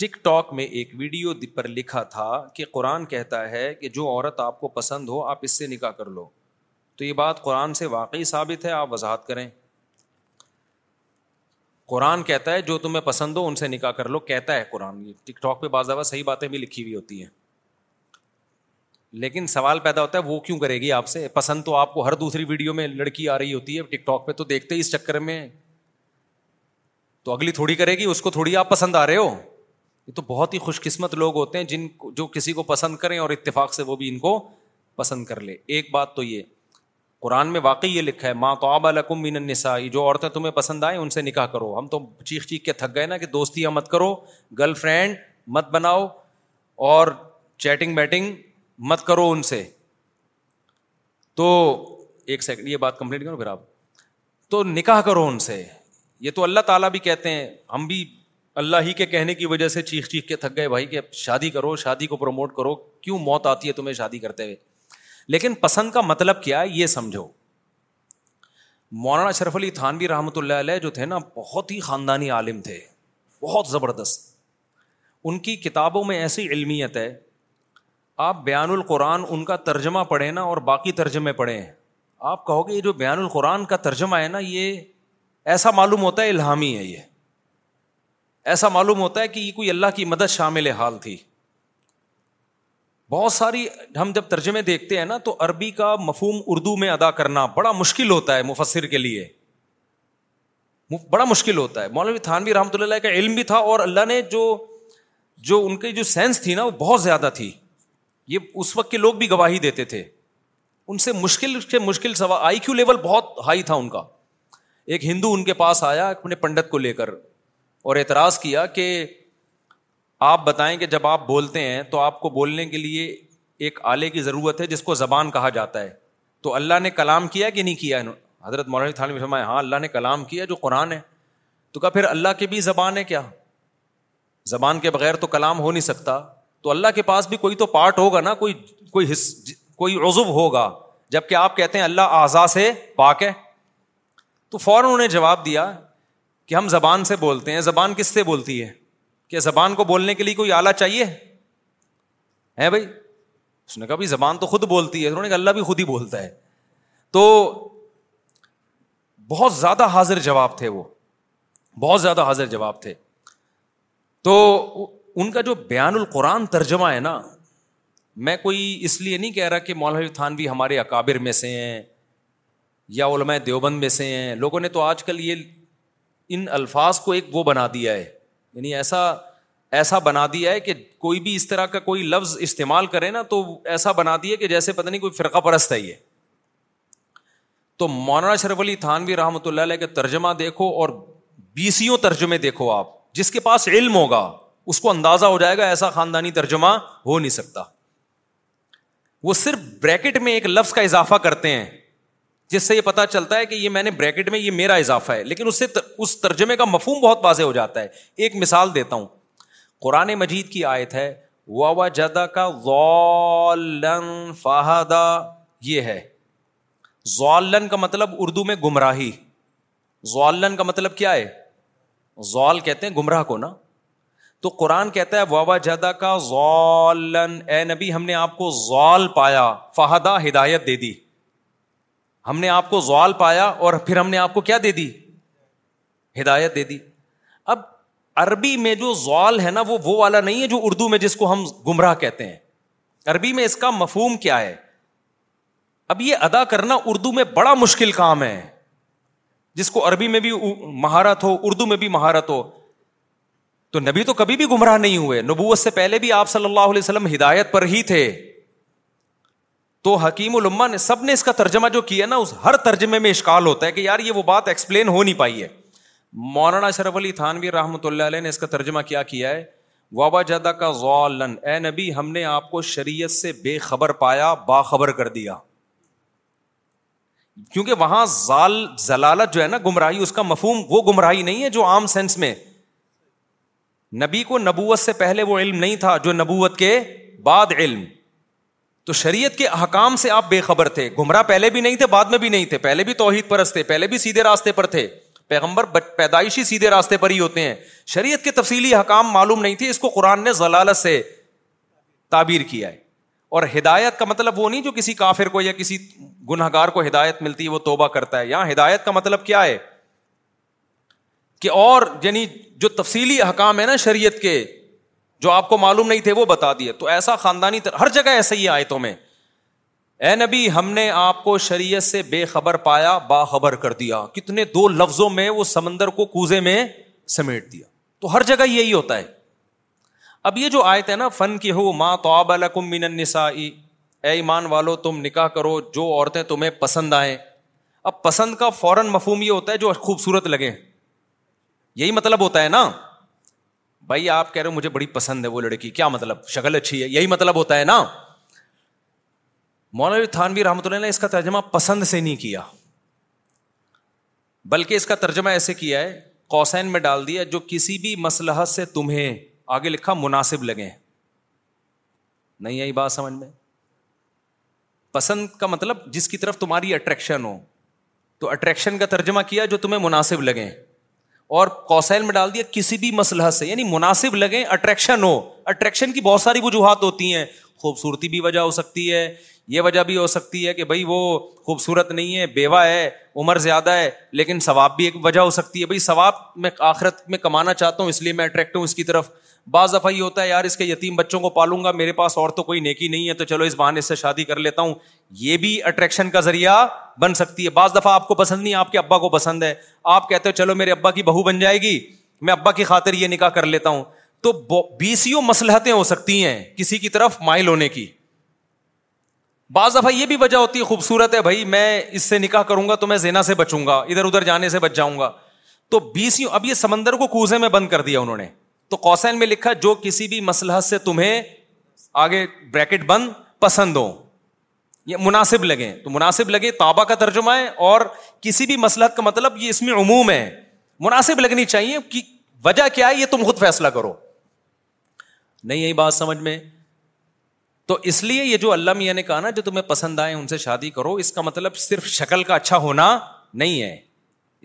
ٹک ٹاک میں ایک ویڈیو پر لکھا تھا کہ قرآن کہتا ہے کہ جو عورت آپ کو پسند ہو آپ اس سے نکاح کر لو تو یہ بات قرآن سے واقعی ثابت ہے آپ وضاحت کریں قرآن کہتا ہے جو تمہیں پسند ہو ان سے نکاح کر لو کہتا ہے قرآن یہ ٹک ٹاک پہ بعض صحیح باتیں بھی لکھی ہوئی ہوتی ہیں لیکن سوال پیدا ہوتا ہے وہ کیوں کرے گی آپ سے پسند تو آپ کو ہر دوسری ویڈیو میں لڑکی آ رہی ہوتی ہے ٹک ٹاک پہ تو دیکھتے ہی اس چکر میں تو اگلی تھوڑی کرے گی اس کو تھوڑی آپ پسند آ رہے ہو یہ تو بہت ہی خوش قسمت لوگ ہوتے ہیں جن جو کسی کو پسند کریں اور اتفاق سے وہ بھی ان کو پسند کر لے ایک بات تو یہ قرآن میں واقعی یہ لکھا ہے ماں تو آب النساء جو عورتیں تمہیں پسند آئیں ان سے نکاح کرو ہم تو چیخ چیخ کے تھک گئے نا کہ دوستیاں مت کرو گرل فرینڈ مت بناؤ اور چیٹنگ بیٹنگ مت کرو ان سے تو ایک سیکنڈ یہ بات کمپلیٹ کرو پھر آپ تو نکاح کرو ان سے یہ تو اللہ تعالیٰ بھی کہتے ہیں ہم بھی اللہ ہی کے کہنے کی وجہ سے چیخ چیخ کے تھک گئے بھائی کہ شادی کرو شادی کو پروموٹ کرو کیوں موت آتی ہے تمہیں شادی کرتے ہوئے لیکن پسند کا مطلب کیا ہے یہ سمجھو مولانا اشرف علی تھانوی رحمۃ اللہ علیہ جو تھے نا بہت ہی خاندانی عالم تھے بہت زبردست ان کی کتابوں میں ایسی علمیت ہے آپ بیان القرآن ان کا ترجمہ پڑھیں نا اور باقی ترجمے پڑھیں آپ کہو گے یہ جو بیان القرآن کا ترجمہ ہے نا یہ ایسا معلوم ہوتا ہے الہامی ہے یہ ایسا معلوم ہوتا ہے کہ یہ کوئی اللہ کی مدد شامل حال تھی بہت ساری ہم جب ترجمے دیکھتے ہیں نا تو عربی کا مفہوم اردو میں ادا کرنا بڑا مشکل ہوتا ہے مفسر کے لیے بڑا مشکل ہوتا ہے مولوی تھانوی رحمۃ اللہ کا علم بھی تھا اور اللہ نے جو جو ان کی جو سینس تھی نا وہ بہت زیادہ تھی یہ اس وقت کے لوگ بھی گواہی دیتے تھے ان سے مشکل سے مشکل سوا آئی کیو لیول بہت ہائی تھا ان کا ایک ہندو ان کے پاس آیا اپنے پنڈت کو لے کر اور اعتراض کیا کہ آپ بتائیں کہ جب آپ بولتے ہیں تو آپ کو بولنے کے لیے ایک آلے کی ضرورت ہے جس کو زبان کہا جاتا ہے تو اللہ نے کلام کیا کہ نہیں کیا حضرت مولانا فرمائے ہاں اللہ نے کلام کیا جو قرآن ہے تو کہا پھر اللہ کی بھی زبان ہے کیا زبان کے بغیر تو کلام ہو نہیں سکتا تو اللہ کے پاس بھی کوئی تو پارٹ ہوگا نا کوئی کوئی حص کوئی عزو ہوگا جب کہ آپ کہتے ہیں اللہ اعضا سے پاک ہے تو فوراً انہوں نے جواب دیا کہ ہم زبان سے بولتے ہیں زبان کس سے بولتی ہے زبان کو بولنے کے لیے کوئی آلہ چاہیے ہے بھائی اس نے کہا بھائی زبان تو خود بولتی ہے انہوں نے کہا اللہ بھی خود ہی بولتا ہے تو بہت زیادہ حاضر جواب تھے وہ بہت زیادہ حاضر جواب تھے تو ان کا جو بیان القرآن ترجمہ ہے نا میں کوئی اس لیے نہیں کہہ رہا کہ مولانا خان بھی ہمارے اکابر میں سے ہیں یا علماء دیوبند میں سے ہیں لوگوں نے تو آج کل یہ ان الفاظ کو ایک وہ بنا دیا ہے یعنی ایسا ایسا بنا دیا ہے کہ کوئی بھی اس طرح کا کوئی لفظ استعمال کرے نا تو ایسا بنا دیا کہ جیسے پتہ نہیں کوئی فرقہ پرست ہے یہ تو مولانا شرف علی تھانوی رحمۃ اللہ علیہ کا ترجمہ دیکھو اور بیسیوں ترجمے دیکھو آپ جس کے پاس علم ہوگا اس کو اندازہ ہو جائے گا ایسا خاندانی ترجمہ ہو نہیں سکتا وہ صرف بریکٹ میں ایک لفظ کا اضافہ کرتے ہیں جس سے یہ پتا چلتا ہے کہ یہ میں نے بریکٹ میں یہ میرا اضافہ ہے لیکن اس سے اس ترجمے کا مفہوم بہت واضح ہو جاتا ہے ایک مثال دیتا ہوں قرآن مجید کی آیت ہے وا جدا کا ذالن فہدا یہ ہے زالن کا مطلب اردو میں گمراہی زوالن کا مطلب کیا ہے زال کہتے ہیں گمراہ کو نا تو قرآن کہتا ہے وابا جدا کا زالن اے نبی ہم نے آپ کو زوال پایا فہدا ہدایت دے دی ہم نے آپ کو زوال پایا اور پھر ہم نے آپ کو کیا دے دی ہدایت دے دی اب عربی میں جو زوال ہے نا وہ وہ والا نہیں ہے جو اردو میں جس کو ہم گمراہ کہتے ہیں عربی میں اس کا مفہوم کیا ہے اب یہ ادا کرنا اردو میں بڑا مشکل کام ہے جس کو عربی میں بھی مہارت ہو اردو میں بھی مہارت ہو تو نبی تو کبھی بھی گمراہ نہیں ہوئے نبوت سے پہلے بھی آپ صلی اللہ علیہ وسلم ہدایت پر ہی تھے تو حکیم الما نے سب نے اس کا ترجمہ جو کیا نا اس ہر ترجمے میں اشکال ہوتا ہے کہ یار یہ وہ بات ایکسپلین ہو نہیں پائی ہے مولانا شرف علی تھانوی رحمۃ اللہ علیہ نے اس کا ترجمہ کیا کیا ہے وابا جدا کا ضوال اے نبی ہم نے آپ کو شریعت سے بے خبر پایا باخبر کر دیا کیونکہ وہاں زال ضلالت جو ہے نا گمراہی اس کا مفہوم وہ گمراہی نہیں ہے جو عام سینس میں نبی کو نبوت سے پہلے وہ علم نہیں تھا جو نبوت کے بعد علم تو شریعت کے احکام سے آپ بے خبر تھے گمراہ پہلے بھی نہیں تھے بعد میں بھی نہیں تھے پہلے بھی توحید پرست تھے پہلے بھی سیدھے راستے پر تھے پیغمبر پیدائشی سیدھے راستے پر ہی ہوتے ہیں شریعت کے تفصیلی حکام معلوم نہیں تھے اس کو قرآن نے ضلالت سے تعبیر کیا ہے اور ہدایت کا مطلب وہ نہیں جو کسی کافر کو یا کسی گناہ گار کو ہدایت ملتی ہے وہ توبہ کرتا ہے یہاں ہدایت کا مطلب کیا ہے کہ اور یعنی جو تفصیلی حکام ہے نا شریعت کے جو آپ کو معلوم نہیں تھے وہ بتا دیے تو ایسا خاندانی تر... ہر جگہ ایسا ہی آیتوں میں اے نبی ہم نے آپ کو شریعت سے بے خبر پایا باخبر کر دیا کتنے دو لفظوں میں وہ سمندر کو کوزے میں سمیٹ دیا تو ہر جگہ یہی ہوتا ہے اب یہ جو ہے نا فن کی ہو ماں تو آب المنسا اے ایمان والو تم نکاح کرو جو عورتیں تمہیں پسند آئیں اب پسند کا فوراً مفہوم یہ ہوتا ہے جو خوبصورت لگے یہی مطلب ہوتا ہے نا بھائی آپ کہہ رہے ہو مجھے بڑی پسند ہے وہ لڑکی کیا مطلب شکل اچھی ہے یہی مطلب ہوتا ہے نا مولانا تھانوی رحمۃ اللہ نے اس کا ترجمہ پسند سے نہیں کیا بلکہ اس کا ترجمہ ایسے کیا ہے کوسین میں ڈال دیا جو کسی بھی مسلح سے تمہیں آگے لکھا مناسب لگے نہیں آئی بات سمجھ میں پسند کا مطلب جس کی طرف تمہاری اٹریکشن ہو تو اٹریکشن کا ترجمہ کیا جو تمہیں مناسب لگے اور کوسائل میں ڈال دیا کسی بھی مسلح سے یعنی مناسب لگے اٹریکشن ہو اٹریکشن کی بہت ساری وجوہات ہوتی ہیں خوبصورتی بھی وجہ ہو سکتی ہے یہ وجہ بھی ہو سکتی ہے کہ بھائی وہ خوبصورت نہیں ہے بیوہ ہے عمر زیادہ ہے لیکن ثواب بھی ایک وجہ ہو سکتی ہے بھائی ثواب میں آخرت میں کمانا چاہتا ہوں اس لیے میں اٹریکٹ ہوں اس کی طرف بعض دفعہ یہ ہوتا ہے یار اس کے یتیم بچوں کو پالوں گا میرے پاس اور تو کوئی نیکی نہیں ہے تو چلو اس بہانے سے شادی کر لیتا ہوں یہ بھی اٹریکشن کا ذریعہ بن سکتی ہے بعض دفعہ آپ کو پسند نہیں آپ کے ابا کو پسند ہے آپ کہتے ہو چلو میرے ابا کی بہو بن جائے گی میں ابا کی خاطر یہ نکاح کر لیتا ہوں تو بیسیوں مسلحتیں ہو سکتی ہیں کسی کی طرف مائل ہونے کی بعض دفعہ یہ بھی وجہ ہوتی ہے خوبصورت ہے بھائی میں اس سے نکاح کروں گا تو میں زینا سے بچوں گا ادھر ادھر جانے سے بچ جاؤں گا تو بیسیوں اب یہ سمندر کو کوزے میں بند کر دیا انہوں نے تو قوسین میں لکھا جو کسی بھی مسلح سے تمہیں آگے بریکٹ بند پسند ہو یہ مناسب لگے تو مناسب لگے تابا کا ترجمہ ہے اور کسی بھی مسلح کا مطلب یہ اس میں عموم ہے مناسب لگنی چاہیے کہ وجہ کیا ہے یہ تم خود فیصلہ کرو نہیں یہی بات سمجھ میں تو اس لیے یہ جو اللہ میاں نے کہا نا جو تمہیں پسند آئے ان سے شادی کرو اس کا مطلب صرف شکل کا اچھا ہونا نہیں ہے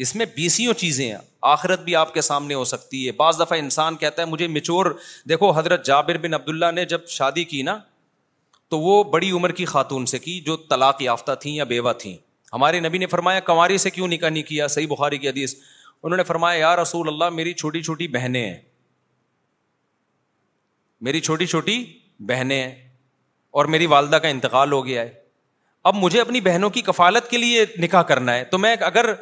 اس میں بیسیوں چیزیں ہیں آخرت بھی آپ کے سامنے ہو سکتی ہے بعض دفعہ انسان کہتا ہے مجھے مچور دیکھو حضرت جابر بن عبداللہ نے جب شادی کی نا تو وہ بڑی عمر کی خاتون سے کی جو طلاق یافتہ تھیں یا بیوہ تھیں ہمارے نبی نے فرمایا کنواری سے کیوں نکاح نہیں کیا صحیح بخاری کی حدیث انہوں نے فرمایا یا رسول اللہ میری چھوٹی چھوٹی بہنیں ہیں میری چھوٹی چھوٹی بہنیں ہیں اور میری والدہ کا انتقال ہو گیا ہے اب مجھے اپنی بہنوں کی کفالت کے لیے نکاح کرنا ہے تو میں اگر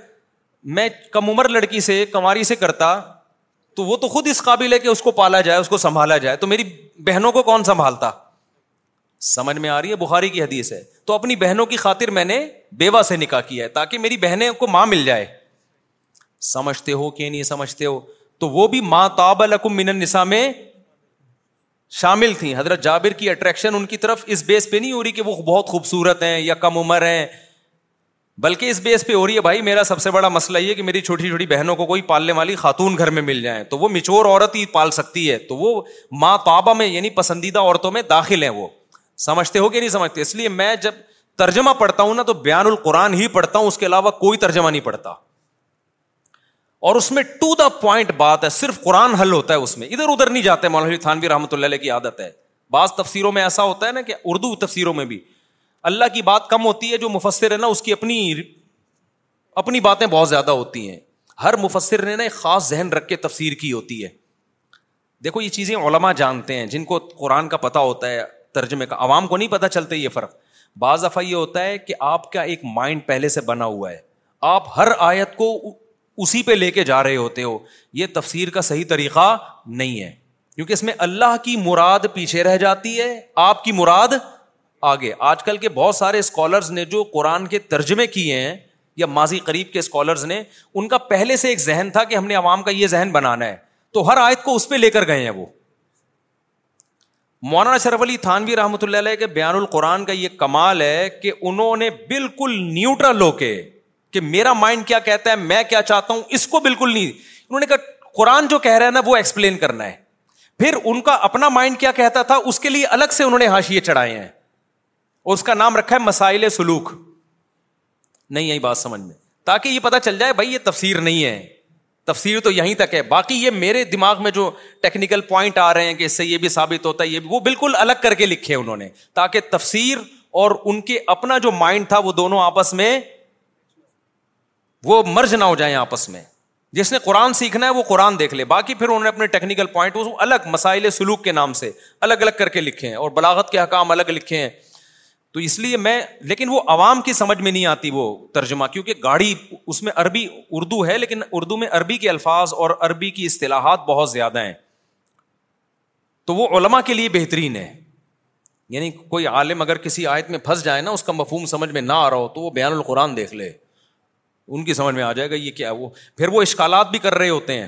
میں کم عمر لڑکی سے کنواری سے کرتا تو وہ تو خود اس قابل ہے کہ اس کو پالا جائے اس کو سنبھالا جائے تو میری بہنوں کو کون سنبھالتا سمجھ میں آ رہی ہے بخاری کی حدیث ہے تو اپنی بہنوں کی خاطر میں نے بیوہ سے نکاح کیا ہے تاکہ میری بہنیں کو ماں مل جائے سمجھتے ہو کہ نہیں سمجھتے ہو تو وہ بھی ماں تاب من النساء میں شامل تھیں حضرت جابر کی اٹریکشن ان کی طرف اس بیس پہ نہیں ہو رہی کہ وہ بہت خوبصورت ہیں یا کم عمر ہیں بلکہ اس بیس پہ ہو رہی ہے بھائی میرا سب سے بڑا مسئلہ یہ کہ میری چھوٹی چھوٹی بہنوں کو کوئی پالنے والی خاتون گھر میں مل جائیں تو وہ مچور عورت ہی پال سکتی ہے تو وہ ماں بابا میں یعنی پسندیدہ عورتوں میں داخل ہیں وہ سمجھتے ہو کہ نہیں سمجھتے اس لیے میں جب ترجمہ پڑھتا ہوں نا تو بیان القرآن ہی پڑھتا ہوں اس کے علاوہ کوئی ترجمہ نہیں پڑھتا اور اس میں ٹو دا پوائنٹ بات ہے صرف قرآن حل ہوتا ہے اس میں ادھر ادھر نہیں جاتے مولانا تھانوی رحمۃ اللہ کی عادت ہے بعض تفسیروں میں ایسا ہوتا ہے نا کہ اردو تفسیروں میں بھی اللہ کی بات کم ہوتی ہے جو مفسر ہے نا اس کی اپنی اپنی باتیں بہت زیادہ ہوتی ہیں ہر مفسر نے نا ایک خاص ذہن رکھ کے تفسیر کی ہوتی ہے دیکھو یہ چیزیں علما جانتے ہیں جن کو قرآن کا پتہ ہوتا ہے ترجمے کا عوام کو نہیں پتہ چلتا یہ فرق بعض دفعہ یہ ہوتا ہے کہ آپ کا ایک مائنڈ پہلے سے بنا ہوا ہے آپ ہر آیت کو اسی پہ لے کے جا رہے ہوتے ہو یہ تفسیر کا صحیح طریقہ نہیں ہے کیونکہ اس میں اللہ کی مراد پیچھے رہ جاتی ہے آپ کی مراد آگے آج کل کے بہت سارے اسکالرز نے جو قرآن کے ترجمے کیے ہیں یا ماضی قریب کے اسکالرز نے ان کا پہلے سے ایک ذہن تھا کہ ہم نے عوام کا یہ ذہن بنانا ہے تو ہر آیت کو اس پہ لے کر گئے ہیں وہ مولانا شرف علی تھانوی رحمۃ اللہ علیہ کے بیان القرآن کا یہ کمال ہے کہ انہوں نے بالکل نیوٹرل ہو کے کہ میرا مائنڈ کیا کہتا ہے میں کیا چاہتا ہوں اس کو بالکل نہیں انہوں نے کہا قرآن جو کہہ رہا ہے نا وہ ایکسپلین کرنا ہے پھر ان کا اپنا مائنڈ کیا کہتا تھا اس کے لیے الگ سے انہوں نے ہاشیے چڑھائے ہیں اور اس کا نام رکھا ہے مسائل سلوک نہیں یہی بات سمجھ میں تاکہ یہ پتا چل جائے بھائی یہ تفسیر نہیں ہے تفسیر تو یہیں تک ہے باقی یہ میرے دماغ میں جو ٹیکنیکل پوائنٹ آ رہے ہیں کہ اس سے یہ بھی ثابت ہوتا ہے یہ بھی وہ بالکل الگ کر کے لکھے انہوں نے تاکہ تفسیر اور ان کے اپنا جو مائنڈ تھا وہ دونوں آپس میں وہ مرج نہ ہو جائیں آپس میں جس نے قرآن سیکھنا ہے وہ قرآن دیکھ لے باقی پھر انہوں نے اپنے ٹیکنیکل پوائنٹ الگ مسائل سلوک کے نام سے الگ الگ کر کے لکھے ہیں اور بلاغت کے حکام الگ لکھے ہیں تو اس لیے میں لیکن وہ عوام کی سمجھ میں نہیں آتی وہ ترجمہ کیونکہ گاڑی اس میں عربی اردو ہے لیکن اردو میں عربی کے الفاظ اور عربی کی اصطلاحات بہت زیادہ ہیں تو وہ علماء کے لیے بہترین ہے یعنی کوئی عالم اگر کسی آیت میں پھنس جائے نا اس کا مفہوم سمجھ میں نہ آ رہا ہو تو وہ بیان القرآن دیکھ لے ان کی سمجھ میں آ جائے گا یہ کیا وہ پھر وہ اشکالات بھی کر رہے ہوتے ہیں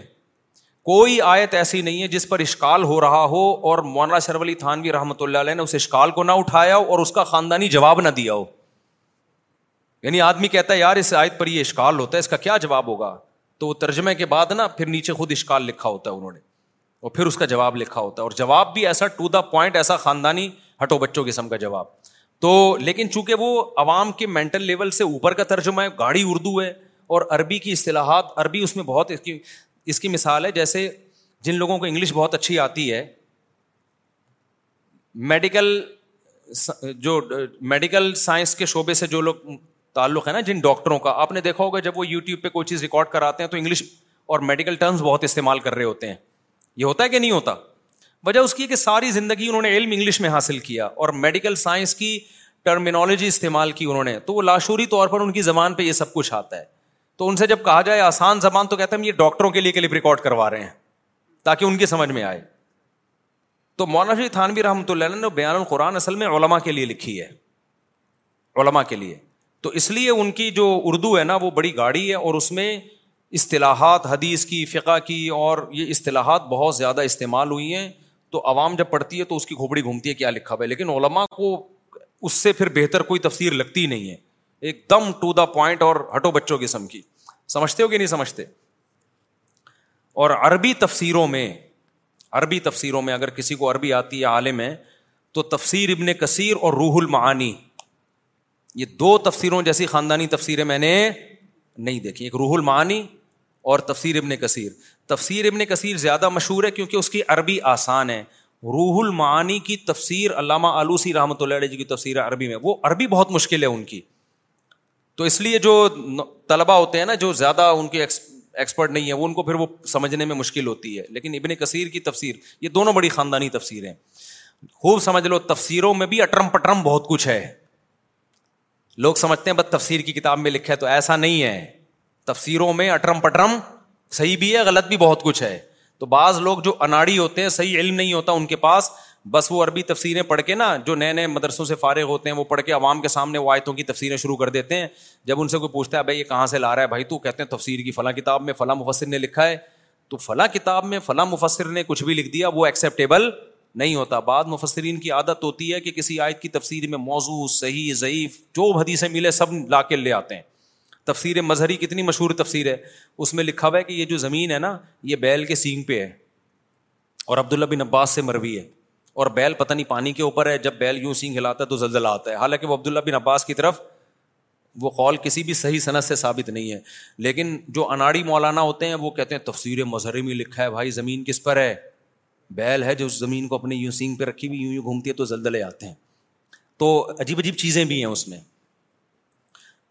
کوئی آیت ایسی نہیں ہے جس پر اشکال ہو رہا ہو اور مولانا شرف علی تھانوی رحمۃ اللہ علیہ نے اس اشکال کو نہ اٹھایا ہو اور اس کا خاندانی جواب نہ دیا ہو یعنی آدمی کہتا ہے یار اس آیت پر یہ اشکال ہوتا ہے اس کا کیا جواب ہوگا تو وہ ترجمے کے بعد نا پھر نیچے خود اشکال لکھا ہوتا ہے انہوں نے اور پھر اس کا جواب لکھا ہوتا ہے اور جواب بھی ایسا ٹو دا پوائنٹ ایسا خاندانی ہٹو بچوں قسم کا جواب تو لیکن چونکہ وہ عوام کے مینٹل لیول سے اوپر کا ترجمہ ہے گاڑی اردو ہے اور عربی کی اصطلاحات عربی اس میں بہت اس کی مثال ہے جیسے جن لوگوں کو انگلش بہت اچھی آتی ہے میڈیکل جو میڈیکل سائنس کے شعبے سے جو لوگ تعلق ہے نا جن ڈاکٹروں کا آپ نے دیکھا ہوگا جب وہ یوٹیوب پہ کوئی چیز ریکارڈ کراتے ہیں تو انگلش اور میڈیکل ٹرمز بہت استعمال کر رہے ہوتے ہیں یہ ہوتا ہے کہ نہیں ہوتا وجہ اس کی کہ ساری زندگی انہوں نے علم انگلش میں حاصل کیا اور میڈیکل سائنس کی ٹرمینالوجی استعمال کی انہوں نے تو وہ لاشوری طور پر ان کی زبان پہ یہ سب کچھ آتا ہے تو ان سے جب کہا جائے آسان زبان تو کہتے ہیں ہم یہ ڈاکٹروں کے لیے کلپ ریکارڈ کروا رہے ہیں تاکہ ان کی سمجھ میں آئے تو مولانا شی تھانوی رحمۃ اللہ علیہ نے بیان القرآن اصل میں علماء کے لیے لکھی ہے علماء کے لیے تو اس لیے ان کی جو اردو ہے نا وہ بڑی گاڑی ہے اور اس میں اصطلاحات حدیث کی فقہ کی اور یہ اصطلاحات بہت زیادہ استعمال ہوئی ہیں تو عوام جب پڑھتی ہے تو اس کی کھوپڑی گھومتی ہے کیا لکھا ہوا ہے لیکن علماء کو اس سے پھر بہتر کوئی تفسیر لگتی نہیں ہے ایک دم ٹو دا پوائنٹ اور ہٹو بچوں کی سم کی سمجھتے ہو کہ نہیں سمجھتے اور عربی تفسیروں میں عربی تفسیروں میں اگر کسی کو عربی آتی ہے عالم ہے تو تفسیر ابن کثیر اور روح المعانی یہ دو تفسیروں جیسی خاندانی تفسیریں میں نے نہیں دیکھی ایک روح المعانی اور تفسیر ابن کثیر تفسیر ابن کثیر زیادہ مشہور ہے کیونکہ اس کی عربی آسان ہے روح المعانی کی تفسیر علامہ آلوسی رحمۃ اللہ علیہ جی کی تفسیر ہے عربی میں وہ عربی بہت مشکل ہے ان کی تو اس لیے جو طلبہ ہوتے ہیں نا جو زیادہ ان کے ایکسپرٹ نہیں ہے وہ ان کو پھر وہ سمجھنے میں مشکل ہوتی ہے لیکن ابن کثیر کی تفسیر یہ دونوں بڑی خاندانی تفسیر ہیں خوب سمجھ لو تفسیروں میں بھی اٹرم پٹرم بہت کچھ ہے لوگ سمجھتے ہیں بس تفسیر کی کتاب میں لکھا ہے تو ایسا نہیں ہے تفسیروں میں اٹرم پٹرم صحیح بھی ہے غلط بھی بہت کچھ ہے تو بعض لوگ جو اناڑی ہوتے ہیں صحیح علم نہیں ہوتا ان کے پاس بس وہ عربی تفسیریں پڑھ کے نا جو نئے نئے مدرسوں سے فارغ ہوتے ہیں وہ پڑھ کے عوام کے سامنے وہ آیتوں کی تفسیریں شروع کر دیتے ہیں جب ان سے کوئی پوچھتا ہے بھائی یہ کہاں سے لا رہا ہے بھائی تو کہتے ہیں تفسیر کی فلاں کتاب میں فلاں مفسر نے لکھا ہے تو فلاں کتاب میں فلاں مفسر نے کچھ بھی لکھ دیا وہ ایکسیپٹیبل نہیں ہوتا بعد مفسرین کی عادت ہوتی ہے کہ کسی آیت کی تفسیر میں موضوع صحیح ضعیف جو حدیثیں ملے سب لا کے لے آتے ہیں تفسیر مظہری کتنی مشہور تفسیر ہے اس میں لکھا ہوا ہے کہ یہ جو زمین ہے نا یہ بیل کے سینگ پہ ہے اور عبداللہ بن عباس سے مروی ہے اور بیل پتہ نہیں پانی کے اوپر ہے جب بیل یوں سینگ ہلاتا ہے تو زلزلہ آتا ہے حالانکہ وہ عبداللہ بن عباس کی طرف وہ قول کسی بھی صحیح صنعت سے ثابت نہیں ہے لیکن جو اناڑی مولانا ہوتے ہیں وہ کہتے ہیں تفسیر مظہر میں لکھا ہے بھائی زمین کس پر ہے بیل ہے جو اس زمین کو اپنے یوں سینگ پہ رکھی ہوئی یوں یوں گھومتی ہے تو زلزلے آتے ہیں تو عجیب عجیب چیزیں بھی ہیں اس میں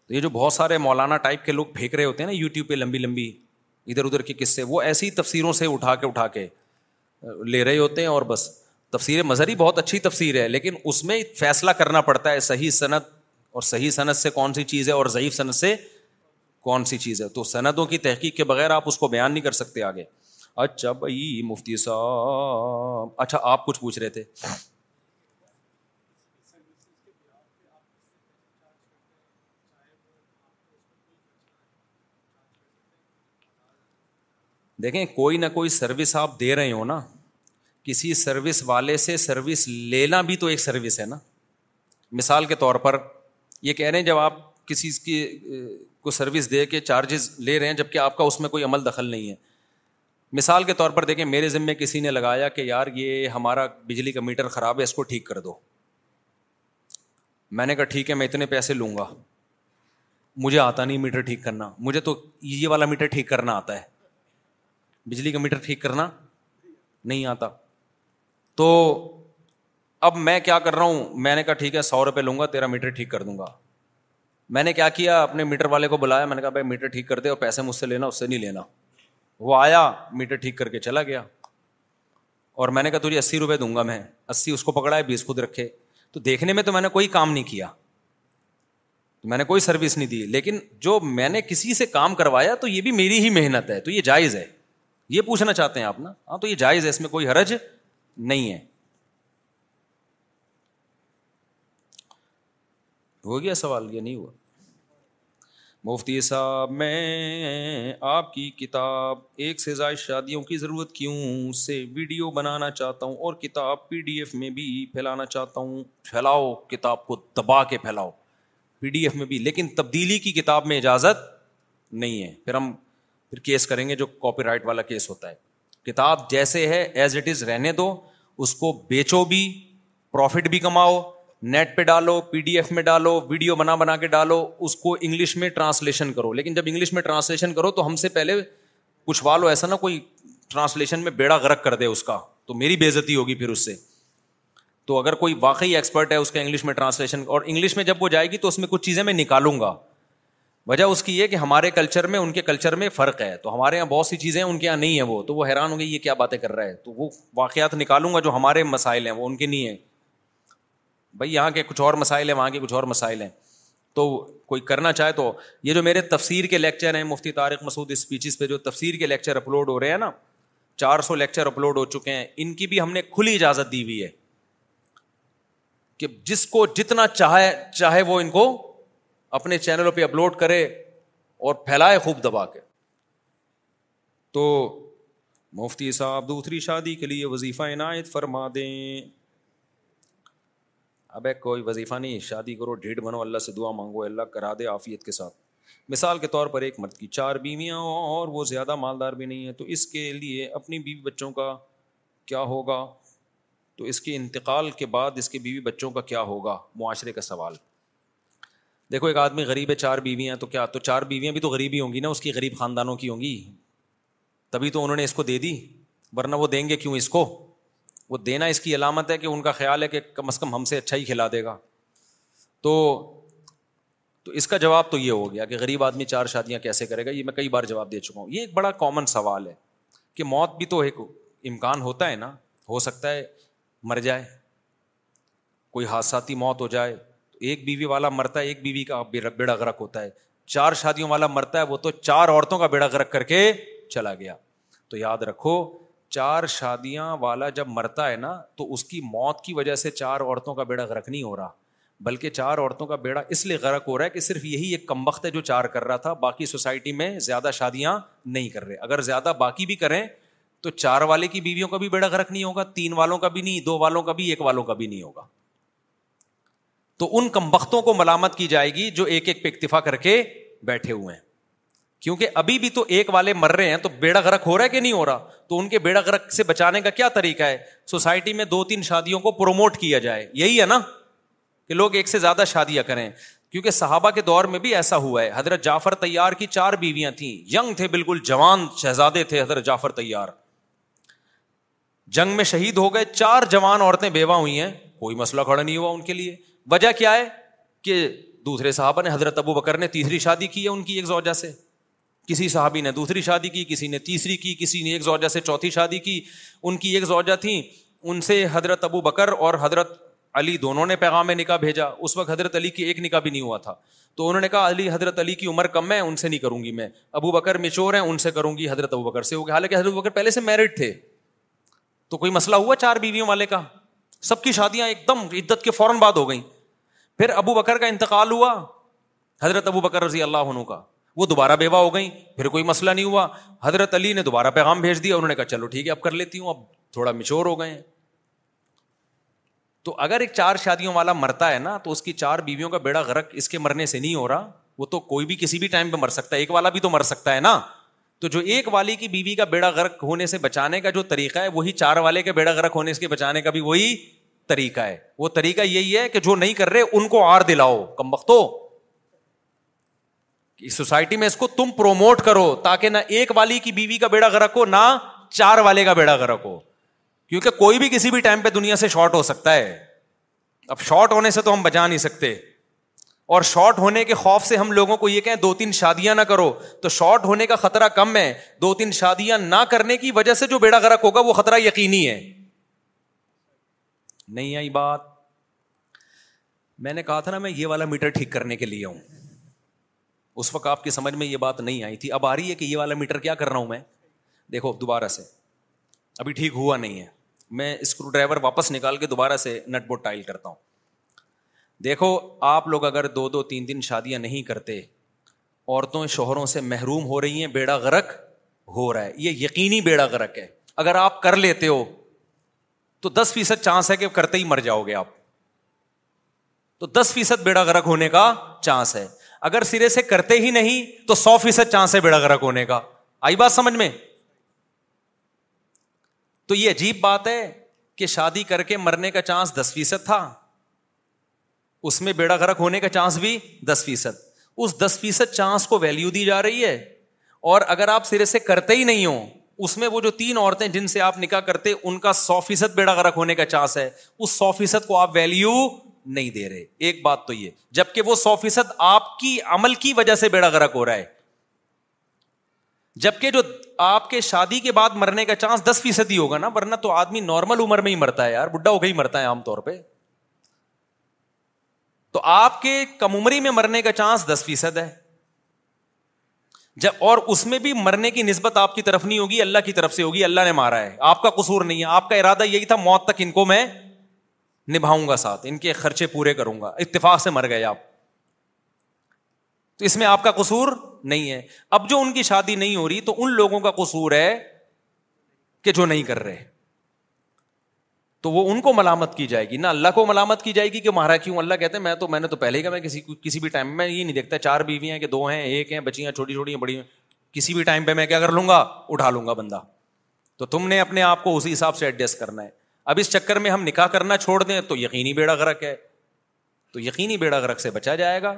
تو یہ جو بہت سارے مولانا ٹائپ کے لوگ پھینک رہے ہوتے ہیں نا یوٹیوب پہ لمبی لمبی ادھر ادھر کے قصے وہ ایسی تفسیروں سے اٹھا کے اٹھا کے لے رہے ہوتے ہیں اور بس تفسیر مظہر ہی بہت اچھی تفسیر ہے لیکن اس میں فیصلہ کرنا پڑتا ہے صحیح صنعت اور صحیح صنعت سے کون سی چیز ہے اور ضعیف صنعت سے کون سی چیز ہے تو صنعتوں کی تحقیق کے بغیر آپ اس کو بیان نہیں کر سکتے آگے اچھا بھائی مفتی صاحب اچھا آپ کچھ پوچھ رہے تھے دیکھیں کوئی نہ کوئی سروس آپ دے رہے ہو نا کسی سروس والے سے سروس لینا بھی تو ایک سروس ہے نا مثال کے طور پر یہ کہہ رہے ہیں جب آپ کسی کی کو سروس دے کے چارجز لے رہے ہیں جب کہ آپ کا اس میں کوئی عمل دخل نہیں ہے مثال کے طور پر دیکھیں میرے ذمے کسی نے لگایا کہ یار یہ ہمارا بجلی کا میٹر خراب ہے اس کو ٹھیک کر دو میں نے کہا ٹھیک ہے میں اتنے پیسے لوں گا مجھے آتا نہیں میٹر ٹھیک کرنا مجھے تو یہ والا میٹر ٹھیک کرنا آتا ہے بجلی کا میٹر ٹھیک کرنا نہیں آتا تو اب میں کیا کر رہا ہوں میں نے کہا ٹھیک ہے سو روپے لوں گا تیرا میٹر ٹھیک کر دوں گا میں نے کیا کیا اپنے میٹر والے کو بلایا میں نے کہا بھائی میٹر ٹھیک کر دے اور پیسے مجھ سے لینا اس سے نہیں لینا وہ آیا میٹر ٹھیک کر کے چلا گیا اور میں نے کہا تجھے اسی روپے دوں گا میں اسی اس کو پکڑا ہے بیس خود رکھے تو دیکھنے میں تو میں نے کوئی کام نہیں کیا میں نے کوئی سروس نہیں دی لیکن جو میں نے کسی سے کام کروایا تو یہ بھی میری ہی محنت ہے تو یہ جائز ہے یہ پوچھنا چاہتے ہیں آپ نا ہاں تو یہ جائز ہے اس میں کوئی حرج نہیں ہے ہو گیا سوال یہ نہیں ہوا مفتی صاحب میں آپ کی کتاب ایک سے زائد شادیوں کی ضرورت کیوں سے ویڈیو بنانا چاہتا ہوں اور کتاب پی ڈی ایف میں بھی پھیلانا چاہتا ہوں پھیلاؤ کتاب کو دبا کے پھیلاؤ پی ڈی ایف میں بھی لیکن تبدیلی کی کتاب میں اجازت نہیں ہے پھر ہم پھر کیس کریں گے جو کاپی رائٹ والا کیس ہوتا ہے کتاب جیسے ہے ایز اٹ از رہنے دو اس کو بیچو بھی پروفٹ بھی کماؤ نیٹ پہ ڈالو پی ڈی ایف میں ڈالو ویڈیو بنا بنا کے ڈالو اس کو انگلش میں ٹرانسلیشن کرو لیکن جب انگلش میں ٹرانسلیشن کرو تو ہم سے پہلے کچھ والو ایسا نہ کوئی ٹرانسلیشن میں بیڑا گرک کر دے اس کا تو میری بےزتی ہوگی پھر اس سے تو اگر کوئی واقعی ایکسپرٹ ہے اس کا انگلش میں ٹرانسلیشن اور انگلش میں جب وہ جائے گی تو اس میں کچھ چیزیں میں نکالوں گا وجہ اس کی یہ کہ ہمارے کلچر میں ان کے کلچر میں فرق ہے تو ہمارے یہاں بہت سی چیزیں ہیں ان کے یہاں نہیں ہیں وہ تو وہ حیران ہوں گے یہ کیا باتیں کر رہا ہے تو وہ واقعات نکالوں گا جو ہمارے مسائل ہیں وہ ان کے نہیں ہیں بھائی یہاں کے کچھ اور مسائل ہیں وہاں کے کچھ اور مسائل ہیں تو کوئی کرنا چاہے تو یہ جو میرے تفسیر کے لیکچر ہیں مفتی طارق مسعود اسپیچز پہ جو تفسیر کے لیکچر اپلوڈ ہو رہے ہیں نا چار سو لیکچر اپلوڈ ہو چکے ہیں ان کی بھی ہم نے کھلی اجازت دی ہوئی ہے کہ جس کو جتنا چاہے چاہے وہ ان کو اپنے چینلوں پہ اپلوڈ کرے اور پھیلائے خوب دبا کے تو مفتی صاحب دوسری شادی کے لیے وظیفہ عنایت فرما دیں اب کوئی وظیفہ نہیں شادی کرو ڈھیڑ بنو اللہ سے دعا مانگو اللہ کرا دے آفیت کے ساتھ مثال کے طور پر ایک مرد کی چار بیویاں ہوں اور وہ زیادہ مالدار بھی نہیں ہے تو اس کے لیے اپنی بیوی بچوں کا کیا ہوگا تو اس کے انتقال کے بعد اس کے بیوی بچوں کا کیا ہوگا معاشرے کا سوال دیکھو ایک آدمی غریب ہے چار بیویاں ہیں تو کیا تو چار بیویاں بھی تو غریب ہی ہوں گی نا اس کی غریب خاندانوں کی ہوں گی تبھی تو انہوں نے اس کو دے دی ورنہ وہ دیں گے کیوں اس کو وہ دینا اس کی علامت ہے کہ ان کا خیال ہے کہ کم از کم ہم سے اچھا ہی کھلا دے گا تو تو اس کا جواب تو یہ ہو گیا کہ غریب آدمی چار شادیاں کیسے کرے گا یہ میں کئی بار جواب دے چکا ہوں یہ ایک بڑا کامن سوال ہے کہ موت بھی تو ایک امکان ہوتا ہے نا ہو سکتا ہے مر جائے کوئی حادثاتی موت ہو جائے ایک بیوی والا مرتا ہے ایک بیوی کا بیڑا گرک ہوتا ہے چار شادیوں والا مرتا ہے وہ تو چار عورتوں کا بیڑا کر کے چلا گیا تو یاد رکھو چار شادیاں والا جب مرتا ہے نا تو اس کی موت کی وجہ سے چار عورتوں کا بیڑا گرک نہیں ہو رہا بلکہ چار عورتوں کا بیڑا اس لیے غرق ہو رہا ہے کہ صرف یہی ایک کم وقت ہے جو چار کر رہا تھا باقی سوسائٹی میں زیادہ شادیاں نہیں کر رہے اگر زیادہ باقی بھی کریں تو چار والے کی بیویوں کا بھی بیڑا غرق نہیں ہوگا تین والوں کا بھی نہیں دو والوں کا بھی ایک والوں کا بھی نہیں ہوگا تو ان کم وقتوں کو ملامت کی جائے گی جو ایک ایک پہ اکتفا کر کے بیٹھے ہوئے ہیں کیونکہ ابھی بھی تو ایک والے مر رہے ہیں تو بیڑا گرک ہو رہا ہے کہ نہیں ہو رہا تو ان کے بیڑا گرک سے بچانے کا کیا طریقہ ہے سوسائٹی میں دو تین شادیوں کو پروموٹ کیا جائے یہی ہے نا کہ لوگ ایک سے زیادہ شادیاں کریں کیونکہ صحابہ کے دور میں بھی ایسا ہوا ہے حضرت جعفر تیار کی چار بیویاں تھیں یگ تھے بالکل جوان شہزادے تھے حضرت جعفر تیار جنگ میں شہید ہو گئے چار جوان عورتیں بیوہ ہوئی ہیں کوئی مسئلہ کھڑا نہیں ہوا ان کے لیے وجہ کیا ہے کہ دوسرے صحابہ نے حضرت ابو بکر نے تیسری شادی کی ہے ان کی ایک زوجہ سے کسی صحابی نے دوسری شادی کی کسی نے تیسری کی کسی نے ایک زوجہ سے چوتھی شادی کی ان کی ایک زوجہ تھیں ان سے حضرت ابو بکر اور حضرت علی دونوں نے پیغام نکاح بھیجا اس وقت حضرت علی کی ایک نکاح بھی نہیں ہوا تھا تو انہوں نے کہا علی حضرت علی کی عمر کم ہے ان سے نہیں کروں گی میں ابو بکر میچور ہیں ان سے کروں گی حضرت ابو بکر سے گیا حالانکہ حضرت بکر پہلے سے میرڈ تھے تو کوئی مسئلہ ہوا چار بیویوں والے کا سب کی شادیاں ایک دم عدت کے فوراً بعد ہو گئیں پھر ابو بکر کا انتقال ہوا حضرت ابو بکر رضی اللہ عنہ کا وہ دوبارہ بیوہ ہو گئیں پھر کوئی مسئلہ نہیں ہوا حضرت علی نے دوبارہ پیغام بھیج دیا انہوں نے کہا چلو ٹھیک ہے اب کر لیتی ہوں اب تھوڑا مچور ہو گئے تو اگر ایک چار شادیوں والا مرتا ہے نا تو اس کی چار بیویوں کا بیڑا غرق اس کے مرنے سے نہیں ہو رہا وہ تو کوئی بھی کسی بھی ٹائم پہ مر سکتا ہے ایک والا بھی تو مر سکتا ہے نا تو جو ایک والی کی بیوی کا بیڑا گرک ہونے سے بچانے کا جو طریقہ ہے وہی چار والے کے بیڑا گرک ہونے سے بچانے کا بھی وہی طریقہ ہے وہ طریقہ یہی ہے کہ جو نہیں کر رہے ان کو آر دلاؤ کم وقت سوسائٹی میں اس کو تم پروموٹ کرو تاکہ نہ ایک والی کی بیوی کا بیڑا گرک ہو نہ چار والے کا بیڑا گرک ہو کیونکہ کوئی بھی کسی بھی ٹائم پہ دنیا سے شارٹ ہو سکتا ہے اب شارٹ ہونے سے تو ہم بچا نہیں سکتے اور شارٹ ہونے کے خوف سے ہم لوگوں کو یہ کہیں دو تین شادیاں نہ کرو تو شارٹ ہونے کا خطرہ کم ہے دو تین شادیاں نہ کرنے کی وجہ سے جو بیڑا گرک ہوگا وہ خطرہ یقینی ہے نہیں آئی بات میں نے کہا تھا نا میں یہ والا میٹر ٹھیک کرنے کے لیے ہوں اس وقت آپ کی سمجھ میں یہ بات نہیں آئی تھی اب آ رہی ہے کہ یہ والا میٹر کیا کر رہا ہوں میں دیکھو دوبارہ سے ابھی ٹھیک ہوا نہیں ہے میں اسکرو ڈرائیور واپس نکال کے دوبارہ سے نٹ بورڈ ٹائل کرتا ہوں دیکھو آپ لوگ اگر دو دو تین دن شادیاں نہیں کرتے عورتوں شوہروں سے محروم ہو رہی ہیں بیڑا غرق ہو رہا ہے یہ یقینی بیڑا غرق ہے اگر آپ کر لیتے ہو تو دس فیصد چانس ہے کہ کرتے ہی مر جاؤ گے آپ تو دس فیصد بیڑا گرک ہونے کا چانس ہے اگر سرے سے کرتے ہی نہیں تو سو فیصد چانس ہے بیڑا گرک ہونے کا آئی بات سمجھ میں تو یہ عجیب بات ہے کہ شادی کر کے مرنے کا چانس دس فیصد تھا اس میں بیڑا گرک ہونے کا چانس بھی دس فیصد اس دس فیصد چانس کو ویلو دی جا رہی ہے اور اگر آپ سرے سے کرتے ہی نہیں ہو اس میں وہ جو تین عورتیں جن سے آپ نکاح کرتے ان کا سو فیصد بیڑا گرک ہونے کا چانس ہے اس سو فیصد کو آپ ویلو نہیں دے رہے ایک بات تو یہ جبکہ وہ سو فیصد آپ کی عمل کی وجہ سے بیڑا گرک ہو رہا ہے جبکہ جو آپ کے شادی کے بعد مرنے کا چانس دس فیصد ہی ہوگا نا ورنہ تو آدمی نارمل عمر میں ہی مرتا ہے یار بڈھا ہو کے ہی مرتا ہے عام طور پہ تو آپ کے کم عمری میں مرنے کا چانس دس فیصد ہے جب اور اس میں بھی مرنے کی نسبت آپ کی طرف نہیں ہوگی اللہ کی طرف سے ہوگی اللہ نے مارا ہے آپ کا قصور نہیں ہے آپ کا ارادہ یہی تھا موت تک ان کو میں نبھاؤں گا ساتھ ان کے خرچے پورے کروں گا اتفاق سے مر گئے آپ تو اس میں آپ کا قصور نہیں ہے اب جو ان کی شادی نہیں ہو رہی تو ان لوگوں کا قصور ہے کہ جو نہیں کر رہے تو وہ ان کو ملامت کی جائے گی نہ اللہ کو ملامت کی جائے گی کہ مہارا کیوں اللہ کہتے ہیں میں تو میں نے تو پہلے ہی کہا میں کسی کسی بھی ٹائم میں یہ نہیں دیکھتا چار بیویاں ہیں کہ دو ہیں ایک ہیں بچیاں چھوٹی چھوٹی ہیں بڑی ہیں کسی بھی ٹائم پہ میں کیا کر لوں گا اٹھا لوں گا بندہ تو تم نے اپنے آپ کو اسی حساب سے ایڈجسٹ کرنا ہے اب اس چکر میں ہم نکاح کرنا چھوڑ دیں تو یقینی بیڑا گرک ہے تو یقینی بیڑا گرک سے بچا جائے گا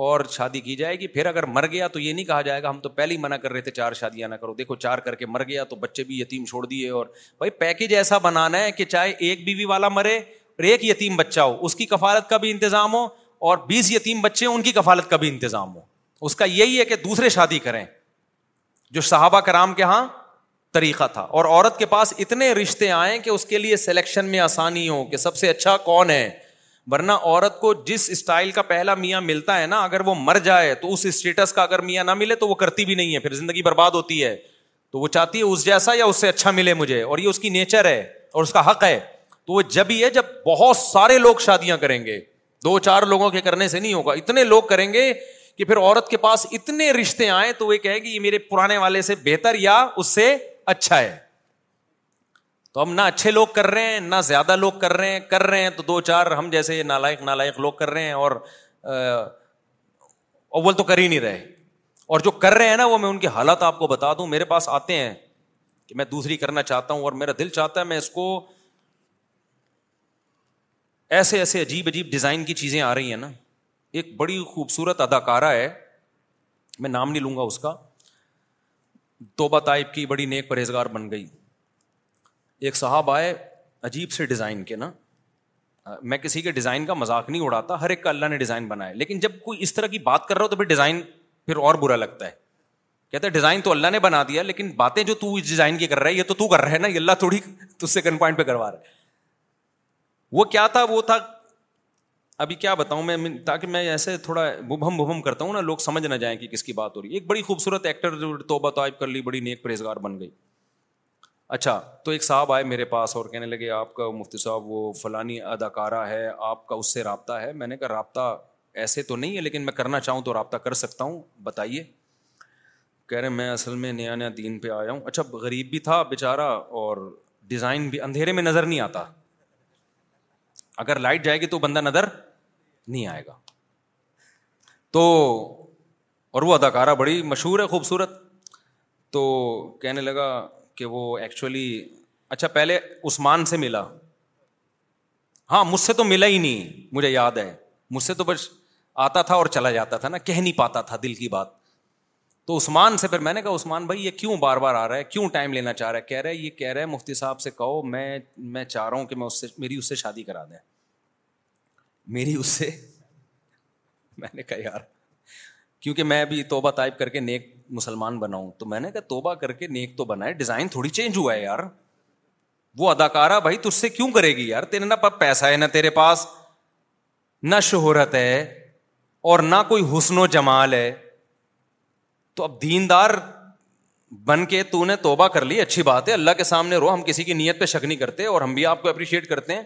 اور شادی کی جائے گی پھر اگر مر گیا تو یہ نہیں کہا جائے گا ہم تو پہلے ہی منع کر رہے تھے چار شادیاں نہ کرو دیکھو چار کر کے مر گیا تو بچے بھی یتیم چھوڑ دیے اور بھائی پیکج ایسا بنانا ہے کہ چاہے ایک بیوی والا مرے اور ایک یتیم بچہ ہو اس کی کفالت کا بھی انتظام ہو اور بیس یتیم بچے ان کی کفالت کا بھی انتظام ہو اس کا یہی ہے کہ دوسرے شادی کریں جو صحابہ کرام کے یہاں طریقہ تھا اور عورت کے پاس اتنے رشتے آئیں کہ اس کے لیے سلیکشن میں آسانی ہو کہ سب سے اچھا کون ہے ورنہ عورت کو جس اسٹائل کا پہلا میاں ملتا ہے نا اگر وہ مر جائے تو اس اسٹیٹس کا اگر میاں نہ ملے تو وہ کرتی بھی نہیں ہے پھر زندگی برباد ہوتی ہے تو وہ چاہتی ہے اس جیسا یا اس سے اچھا ملے مجھے اور یہ اس کی نیچر ہے اور اس کا حق ہے تو وہ جب ہی ہے جب بہت سارے لوگ شادیاں کریں گے دو چار لوگوں کے کرنے سے نہیں ہوگا اتنے لوگ کریں گے کہ پھر عورت کے پاس اتنے رشتے آئیں تو وہ کہے گی یہ میرے پرانے والے سے بہتر یا اس سے اچھا ہے تو ہم نہ اچھے لوگ کر رہے ہیں نہ زیادہ لوگ کر رہے ہیں کر رہے ہیں تو دو چار ہم جیسے نالائق نالائق لوگ کر رہے ہیں اور اول تو کر ہی نہیں رہے اور جو کر رہے ہیں نا وہ میں ان کی حالت آپ کو بتا دوں میرے پاس آتے ہیں کہ میں دوسری کرنا چاہتا ہوں اور میرا دل چاہتا ہے میں اس کو ایسے ایسے عجیب عجیب ڈیزائن کی چیزیں آ رہی ہیں نا ایک بڑی خوبصورت اداکارہ ہے میں نام نہیں لوں گا اس کا توبہ طائب کی بڑی نیک پرہیزگار بن گئی ایک صاحب آئے عجیب سے ڈیزائن کے نا میں کسی کے ڈیزائن کا مذاق نہیں اڑاتا ہر ایک کا اللہ نے ڈیزائن بنایا لیکن جب کوئی اس طرح کی بات کر رہا ہو تو پھر ڈیزائن پھر اور برا لگتا ہے کہتے ہیں ڈیزائن تو اللہ نے بنا دیا لیکن باتیں جو اس ڈیزائن کی کر رہا ہے یہ تو تو کر رہا ہے نا یہ اللہ تھوڑی تج سے کن پوائنٹ پہ کروا رہا ہے وہ کیا تھا وہ تھا ابھی کیا بتاؤں میں تاکہ میں ایسے تھوڑا بھم بھم کرتا ہوں نا لوگ سمجھ نہ جائیں کہ کس کی بات ہو رہی ہے ایک بڑی خوبصورت ایکٹر توبہ طائب کر لی بڑی نیک پریزگار بن گئی اچھا تو ایک صاحب آئے میرے پاس اور کہنے لگے آپ کا مفتی صاحب وہ فلانی اداکارہ ہے آپ کا اس سے رابطہ ہے میں نے کہا رابطہ ایسے تو نہیں ہے لیکن میں کرنا چاہوں تو رابطہ کر سکتا ہوں بتائیے کہہ رہے میں اصل میں نیا نیا دین پہ آیا ہوں اچھا غریب بھی تھا بیچارہ اور ڈیزائن بھی اندھیرے میں نظر نہیں آتا اگر لائٹ جائے گی تو بندہ نظر نہیں آئے گا تو اور وہ اداکارہ بڑی مشہور ہے خوبصورت تو کہنے لگا کہ وہ ایکچولی اچھا پہلے عثمان سے ملا ہاں مجھ سے تو ملا ہی نہیں مجھے یاد ہے مجھ سے تو بس آتا تھا اور چلا جاتا تھا نا کہہ نہیں پاتا تھا دل کی بات تو عثمان سے پھر میں نے کہا عثمان بھائی یہ کیوں بار بار آ رہا ہے کیوں ٹائم لینا چاہ رہا ہے کہہ رہا ہے یہ کہہ رہا ہے مفتی صاحب سے کہو میں میں چاہ رہا ہوں کہ میں اس سے میری اس سے شادی کرا دیں میری اس سے میں نے کہا یار کیونکہ میں ابھی توبہ طائب کر کے نیک مسلمان بناؤں تو میں نے کہا توبہ کر کے نیک تو بنا ڈیزائن تھوڑی چینج ہوا ہے یار وہ اداکارہ بھائی سے کیوں کرے گی یار تیرے نہ پیسہ ہے نہ تیرے پاس نہ شہرت ہے اور نہ کوئی حسن و جمال ہے تو اب دیندار بن کے تو نے توبہ کر لی اچھی بات ہے اللہ کے سامنے رو ہم کسی کی نیت پہ شک نہیں کرتے اور ہم بھی آپ کو اپریشیٹ کرتے ہیں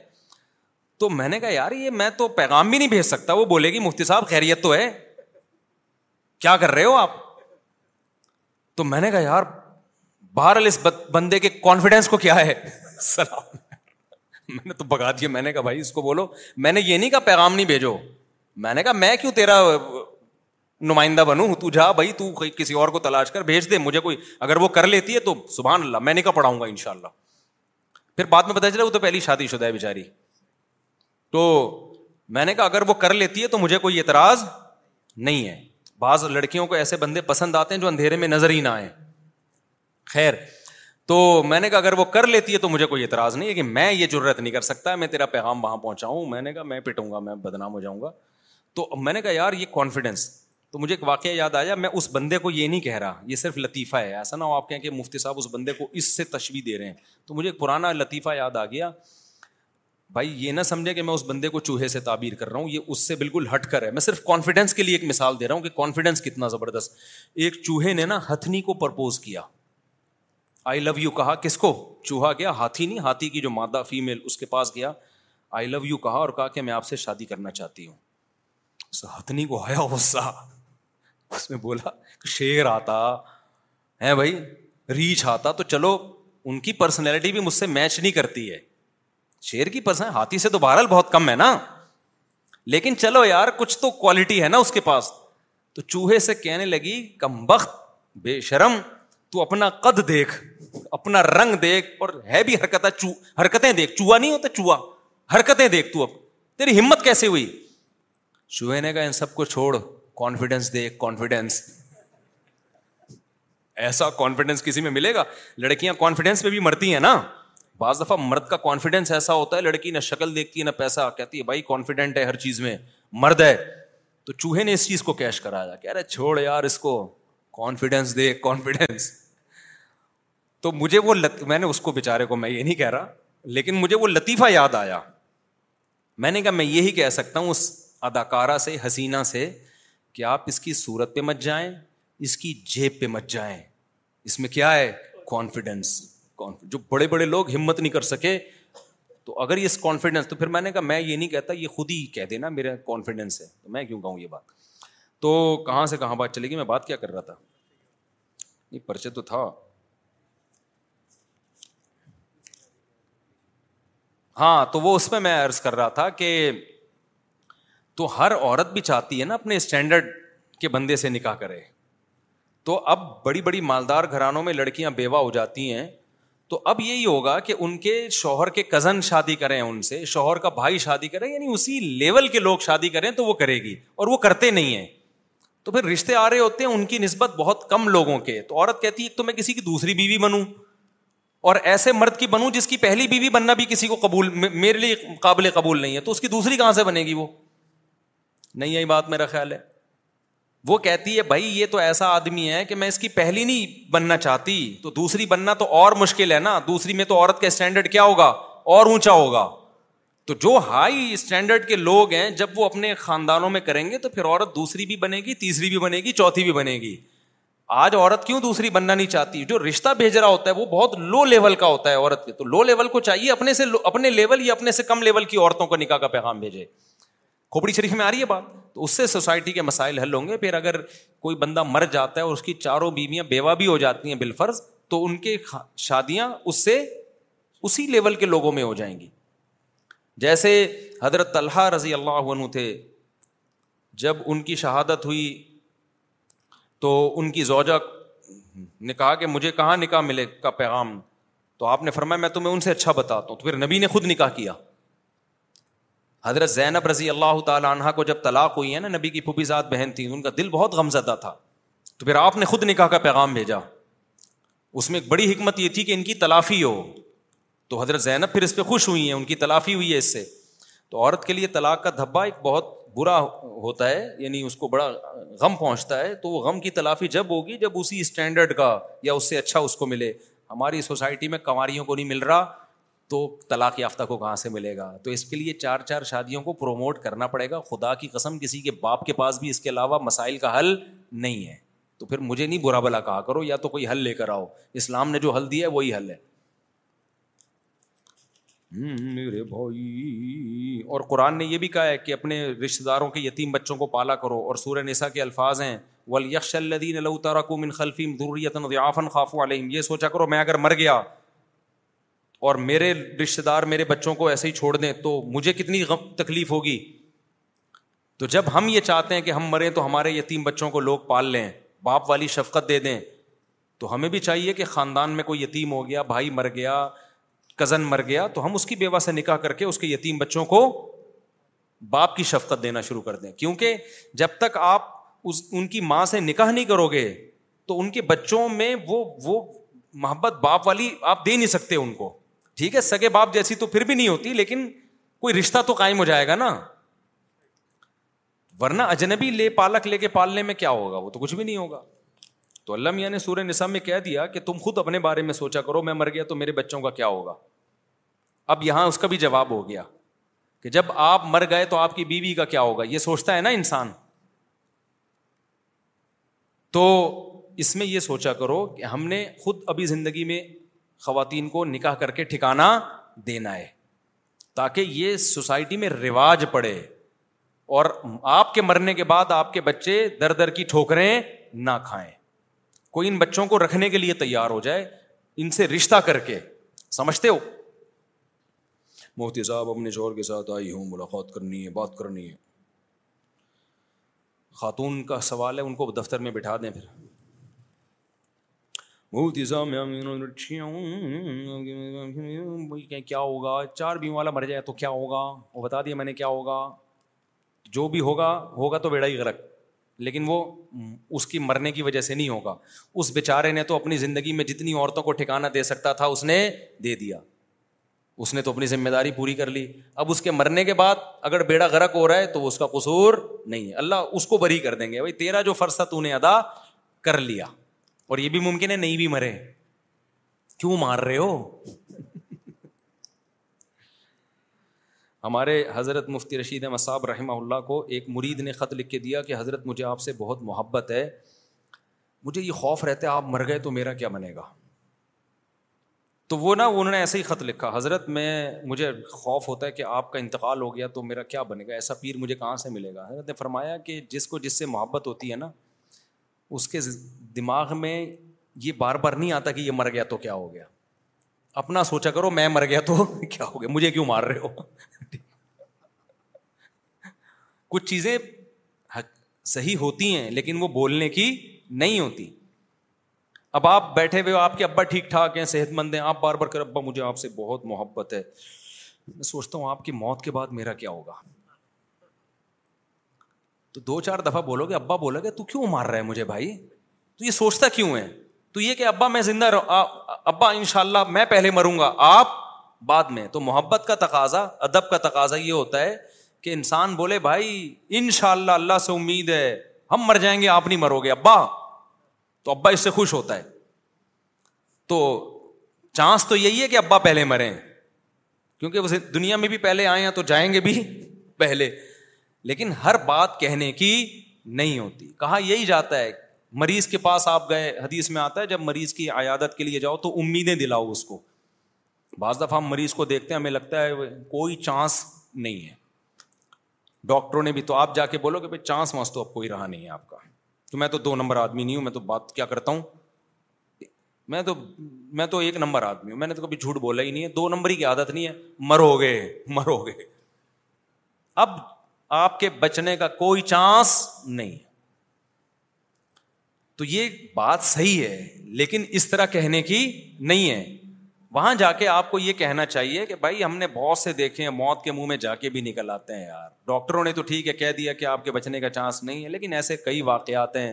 تو میں نے کہا یار یہ میں تو پیغام بھی نہیں بھیج سکتا وہ بولے گی مفتی صاحب خیریت تو ہے کیا کر رہے ہو آپ تو میں نے کہا یار اس بندے کے کانفیڈینس کو کیا ہے سلام میں نے تو بگا دیا میں نے کہا بھائی اس کو بولو میں نے یہ نہیں کہا پیغام نہیں بھیجو میں نے کہا میں کیوں تیرا نمائندہ بنوں تو تو جا بھائی کسی اور کو تلاش کر بھیج دے مجھے کوئی اگر وہ کر لیتی ہے تو سبحان اللہ میں نے کہا پڑھاؤں گا ان شاء اللہ پھر بعد میں پتا چلا وہ تو پہلی شادی شدہ ہے بیچاری تو میں نے کہا اگر وہ کر لیتی ہے تو مجھے کوئی اعتراض نہیں ہے بعض لڑکیوں کو ایسے بندے پسند آتے ہیں جو اندھیرے میں نظر ہی نہ آئے خیر تو میں نے کہا اگر وہ کر لیتی ہے تو مجھے کوئی اعتراض نہیں ہے کہ میں یہ نہیں کر سکتا میں تیرا پیغام وہاں پہنچاؤں میں نے کہا میں پٹوں گا میں بدنام ہو جاؤں گا تو میں نے کہا یار یہ کانفیڈینس تو مجھے ایک واقعہ یاد آیا میں اس بندے کو یہ نہیں کہہ رہا یہ صرف لطیفہ ہے ایسا نہ ہو آپ کہیں کہ مفتی صاحب اس بندے کو اس سے تشویح دے رہے ہیں تو مجھے ایک پرانا لطیفہ یاد آ گیا بھائی یہ نہ سمجھے کہ میں اس بندے کو چوہے سے تعبیر کر رہا ہوں یہ اس سے بالکل ہٹ کر ہے میں صرف کانفیڈینس کے لیے ایک مثال دے رہا ہوں کہ کانفیڈینس کتنا زبردست ایک چوہے نے نا ہتھنی کو پرپوز کیا آئی لو یو کہا کس کو چوہا گیا ہاتھی نہیں ہاتھی کی جو مادہ فیمل اس کے پاس گیا آئی لو یو کہا اور کہا کہ میں آپ سے شادی کرنا چاہتی ہوں ہتھنی کو آیا غصہ اس بولا شیر آتا ہے بھائی ریچ آتا تو چلو ان کی پرسنالٹی بھی مجھ سے میچ نہیں کرتی ہے شیر کی ہاتھی سے تو بہرحال بہت کم ہے نا لیکن چلو یار کچھ تو کوالٹی ہے نا اس کے پاس تو چوہے سے کہنے لگی کم بخت بے شرم تو اپنا قد دیکھ اپنا رنگ دیکھ اور ہے بھی حرکت حرکتیں دیکھ چوہا چوہا نہیں ہوتا حرکتیں دیکھ تو اب تیری ہمت کیسے ہوئی چوہے نے کہا ان سب کو چھوڑ کانفیڈینس دیکھ کانفیڈینس ایسا کانفیڈینس کسی میں ملے گا لڑکیاں کانفیڈینس میں بھی مرتی ہیں نا بعض دفعہ مرد کا کانفیڈینس ایسا ہوتا ہے لڑکی نہ شکل دیکھتی ہے نہ پیسہ کہتی ہے بھائی کانفیڈینٹ ہے ہر چیز میں مرد ہے تو چوہے نے اس چیز کو کیش کرایا کہہ رہے چھوڑ یار اس کو کانفیڈینس دے کانفیڈینس تو مجھے وہ لط... میں نے اس کو بےچارے کو میں یہ نہیں کہہ رہا لیکن مجھے وہ لطیفہ یاد آیا میں نے کہا میں یہی کہہ سکتا ہوں اس اداکارہ سے حسینہ سے کہ آپ اس کی صورت پہ مت جائیں اس کی جیب پہ مت جائیں اس میں کیا ہے کانفیڈینس جو بڑے بڑے لوگ ہمت نہیں کر سکے تو اگر یہ کانفیڈینس تو پھر میں نے کہا میں یہ نہیں کہتا یہ خود ہی کہہ دینا میرا کانفیڈینس ہے تو تو میں کیوں کہوں یہ بات کہاں سے کہاں بات چلے گی میں بات کیا کر رہا تھا تھا نہیں پرچے تو ہاں تو وہ اس میں میں عرض کر رہا تھا کہ تو ہر عورت بھی چاہتی ہے نا اپنے اسٹینڈرڈ کے بندے سے نکاح کرے تو اب بڑی بڑی مالدار گھرانوں میں لڑکیاں بیوہ ہو جاتی ہیں تو اب یہی ہوگا کہ ان کے شوہر کے کزن شادی کریں ان سے شوہر کا بھائی شادی کریں یعنی اسی لیول کے لوگ شادی کریں تو وہ کرے گی اور وہ کرتے نہیں ہیں تو پھر رشتے آ رہے ہوتے ہیں ان کی نسبت بہت کم لوگوں کے تو عورت کہتی ہے ایک تو میں کسی کی دوسری بیوی بنوں اور ایسے مرد کی بنوں جس کی پہلی بیوی بننا بھی کسی کو قبول میرے لیے قابل قبول نہیں ہے تو اس کی دوسری کہاں سے بنے گی وہ نہیں آئی بات میرا خیال ہے وہ کہتی ہے بھائی یہ تو ایسا آدمی ہے کہ میں اس کی پہلی نہیں بننا چاہتی تو دوسری بننا تو اور مشکل ہے نا دوسری میں تو عورت کا اسٹینڈرڈ کیا ہوگا اور اونچا ہوگا تو جو ہائی اسٹینڈرڈ کے لوگ ہیں جب وہ اپنے خاندانوں میں کریں گے تو پھر عورت دوسری بھی بنے گی تیسری بھی بنے گی چوتھی بھی بنے گی آج عورت کیوں دوسری بننا نہیں چاہتی جو رشتہ بھیج رہا ہوتا ہے وہ بہت لو لیول کا ہوتا ہے عورت کے تو لو لیول کو چاہیے اپنے سے اپنے لیول یا اپنے سے کم لیول کی عورتوں کو نکاح کا پیغام بھیجے کھوپڑی شریف میں آ رہی ہے بات تو اس سے سوسائٹی کے مسائل حل ہوں گے پھر اگر کوئی بندہ مر جاتا ہے اور اس کی چاروں بیویاں بیوہ بھی ہو جاتی ہیں بالفرض تو ان کی شادیاں اس سے اسی لیول کے لوگوں میں ہو جائیں گی جیسے حضرت طلحہ رضی اللہ عنہ تھے جب ان کی شہادت ہوئی تو ان کی زوجہ نے کہا کہ مجھے کہاں نکاح ملے کا پیغام تو آپ نے فرمایا میں تمہیں ان سے اچھا بتاتا ہوں تو پھر نبی نے خود نکاح کیا حضرت زینب رضی اللہ تعالیٰ عنہ کو جب طلاق ہوئی ہے نا نبی کی پھوپھی ذات بہن تھی ان کا دل بہت غمزدہ تھا تو پھر آپ نے خود نکاح کا پیغام بھیجا اس میں ایک بڑی حکمت یہ تھی کہ ان کی تلافی ہو تو حضرت زینب پھر اس پہ خوش ہوئی ہیں ان کی تلافی ہوئی ہے اس سے تو عورت کے لیے طلاق کا دھبا ایک بہت برا ہوتا ہے یعنی اس کو بڑا غم پہنچتا ہے تو وہ غم کی تلافی جب ہوگی جب اسی اسٹینڈرڈ کا یا اس سے اچھا اس کو ملے ہماری سوسائٹی میں کنواریوں کو نہیں مل رہا تو طلاق یافتہ کو کہاں سے ملے گا تو اس کے لیے چار چار شادیوں کو پروموٹ کرنا پڑے گا خدا کی قسم کسی کے باپ کے پاس بھی اس کے علاوہ مسائل کا حل نہیں ہے تو پھر مجھے نہیں برا بلا کہا کرو یا تو کوئی حل لے کر آؤ اسلام نے جو حل دیا ہے وہی حل ہے میرے بھائی اور قرآن نے یہ بھی کہا ہے کہ اپنے رشتے داروں کے یتیم بچوں کو پالا کرو اور سورہ نسا کے الفاظ ہیں اللہ خاف علیہم یہ سوچا کرو میں اگر مر گیا اور میرے رشتے دار میرے بچوں کو ایسے ہی چھوڑ دیں تو مجھے کتنی تکلیف ہوگی تو جب ہم یہ چاہتے ہیں کہ ہم مریں تو ہمارے یتیم بچوں کو لوگ پال لیں باپ والی شفقت دے دیں تو ہمیں بھی چاہیے کہ خاندان میں کوئی یتیم ہو گیا بھائی مر گیا کزن مر گیا تو ہم اس کی بیوہ سے نکاح کر کے اس کے یتیم بچوں کو باپ کی شفقت دینا شروع کر دیں کیونکہ جب تک آپ اس ان کی ماں سے نکاح نہیں کرو گے تو ان کے بچوں میں وہ وہ محبت باپ والی آپ دے نہیں سکتے ان کو ٹھیک ہے سگے باپ جیسی تو پھر بھی نہیں ہوتی لیکن کوئی رشتہ تو قائم ہو جائے گا نا ورنہ اجنبی لے پالک لے کے پالنے میں کیا ہوگا وہ تو کچھ بھی نہیں ہوگا تو اللہ میاں نے سورہ نصاب میں کہہ دیا کہ تم خود اپنے بارے میں سوچا کرو میں مر گیا تو میرے بچوں کا کیا ہوگا اب یہاں اس کا بھی جواب ہو گیا کہ جب آپ مر گئے تو آپ کی بیوی کا کیا ہوگا یہ سوچتا ہے نا انسان تو اس میں یہ سوچا کرو کہ ہم نے خود ابھی زندگی میں خواتین کو نکاح کر کے ٹھکانا دینا ہے تاکہ یہ سوسائٹی میں رواج پڑے اور آپ کے مرنے کے بعد آپ کے بچے در در کی ٹھوکریں نہ کھائیں کوئی ان بچوں کو رکھنے کے لیے تیار ہو جائے ان سے رشتہ کر کے سمجھتے ہو مفتی صاحب اپنے شوہر کے ساتھ آئی ہوں ملاقات کرنی ہے بات کرنی ہے خاتون کا سوال ہے ان کو دفتر میں بٹھا دیں پھر کیا ہوگا چار بیو والا مر جائے تو کیا ہوگا وہ بتا دیا میں نے کیا ہوگا جو بھی ہوگا ہوگا تو بیڑا ہی غرق لیکن وہ اس کی مرنے کی وجہ سے نہیں ہوگا اس بیچارے نے تو اپنی زندگی میں جتنی عورتوں کو ٹھکانا دے سکتا تھا اس نے دے دیا اس نے تو اپنی ذمہ داری پوری کر لی اب اس کے مرنے کے بعد اگر بیڑا غرق ہو رہا ہے تو اس کا قصور نہیں ہے اللہ اس کو بری کر دیں گے بھائی تیرا جو فرض تھا تو نے ادا کر لیا اور یہ بھی ممکن ہے نہیں بھی مرے کیوں مار رہے ہو ہمارے حضرت مفتی رشید مصعب رحمہ اللہ کو ایک مرید نے خط لکھ کے دیا کہ حضرت مجھے آپ سے بہت محبت ہے مجھے یہ خوف رہتا ہے آپ مر گئے تو میرا کیا بنے گا تو وہ نا انہوں نے ایسے ہی خط لکھا حضرت میں مجھے خوف ہوتا ہے کہ آپ کا انتقال ہو گیا تو میرا کیا بنے گا ایسا پیر مجھے کہاں سے ملے گا حضرت نے فرمایا کہ جس کو جس سے محبت ہوتی ہے نا اس کے دماغ میں یہ بار بار نہیں آتا کہ یہ مر گیا تو کیا ہو گیا اپنا سوچا کرو میں مر گیا تو کیا ہو گیا مجھے کیوں مار رہے ہو کچھ چیزیں صحیح ہوتی ہیں لیکن وہ بولنے کی نہیں ہوتی اب آپ بیٹھے ہوئے آپ کے ابا ٹھیک ٹھاک ہیں صحت مند ہیں آپ بار بار کر ابا مجھے آپ سے بہت محبت ہے میں سوچتا ہوں آپ کی موت کے بعد میرا کیا ہوگا تو دو چار دفعہ بولو گے ابا بولو گے تو کیوں مار رہا ہے مجھے بھائی تو یہ سوچتا کیوں ہے تو یہ کہ ابا میں زندہ ابا ان شاء اللہ میں پہلے مروں گا آپ بعد میں تو محبت کا تقاضا ادب کا تقاضا یہ ہوتا ہے کہ انسان بولے بھائی ان شاء اللہ اللہ سے امید ہے ہم مر جائیں گے آپ نہیں مرو گے ابا تو ابا اس سے خوش ہوتا ہے تو چانس تو یہی ہے کہ ابا پہلے مرے کیونکہ دنیا میں بھی پہلے آئے ہیں تو جائیں گے بھی پہلے لیکن ہر بات کہنے کی نہیں ہوتی کہا یہی جاتا ہے مریض کے پاس آپ گئے حدیث میں آتا ہے جب مریض کی عیادت کے لیے جاؤ تو امیدیں دلاؤ اس کو بعض دفعہ ہم مریض کو دیکھتے ہیں ہمیں لگتا ہے کوئی چانس نہیں ہے ڈاکٹروں نے بھی تو آپ جا کے بولو کہ چانس تو اب کوئی رہا نہیں ہے آپ کا تو میں تو دو نمبر آدمی نہیں ہوں میں تو بات کیا کرتا ہوں میں تو میں تو ایک نمبر آدمی ہوں میں نے تو کبھی جھوٹ بولا ہی نہیں ہے دو نمبر ہی کی عادت نہیں ہے مرو گے مرو گے اب آپ کے بچنے کا کوئی چانس نہیں تو یہ بات صحیح ہے لیکن اس طرح کہنے کی نہیں ہے وہاں جا کے آپ کو یہ کہنا چاہیے کہ بھائی ہم نے بہت سے دیکھے ہیں موت کے منہ میں جا کے بھی نکل آتے ہیں یار ڈاکٹروں نے تو ٹھیک ہے کہہ دیا کہ آپ کے بچنے کا چانس نہیں ہے لیکن ایسے کئی واقعات ہیں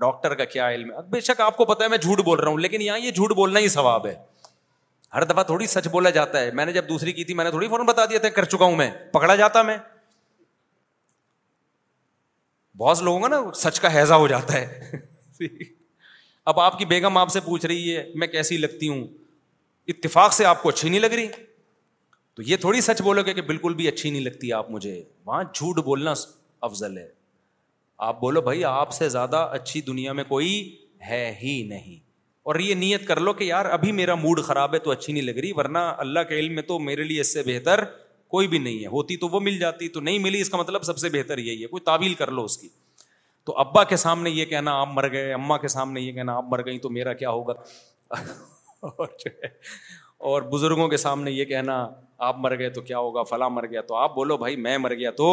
ڈاکٹر کا کیا علم ہے بے شک آپ کو پتا ہے میں جھوٹ بول رہا ہوں لیکن یہاں یہ جھوٹ بولنا ہی ثواب ہے ہر دفعہ تھوڑی سچ بولا جاتا ہے میں نے جب دوسری کی تھی میں نے تھوڑی فوراً بتا دیا تھا کر چکا ہوں میں پکڑا جاتا میں بہت لوگوں کا نا سچ کا حیضہ ہو جاتا ہے اب آپ کی بیگم آپ سے پوچھ رہی ہے میں کیسی لگتی ہوں اتفاق سے آپ کو اچھی نہیں لگ رہی تو یہ تھوڑی سچ بولو گے کہ بالکل بھی اچھی نہیں لگتی آپ مجھے وہاں جھوٹ بولنا افضل ہے آپ بولو بھائی آپ سے زیادہ اچھی دنیا میں کوئی ہے ہی نہیں اور یہ نیت کر لو کہ یار ابھی میرا موڈ خراب ہے تو اچھی نہیں لگ رہی ورنہ اللہ کے علم میں تو میرے لیے اس سے بہتر کوئی بھی نہیں ہے ہوتی تو وہ مل جاتی تو نہیں ملی اس کا مطلب سب سے بہتر یہی ہے کوئی تعویل کر لو اس کی تو ابا کے سامنے یہ کہنا آپ مر گئے اما کے سامنے یہ کہنا آپ مر گئی تو میرا کیا ہوگا اور بزرگوں کے سامنے یہ کہنا آپ مر گئے تو کیا ہوگا فلاں مر گیا تو آپ بولو بھائی میں مر گیا تو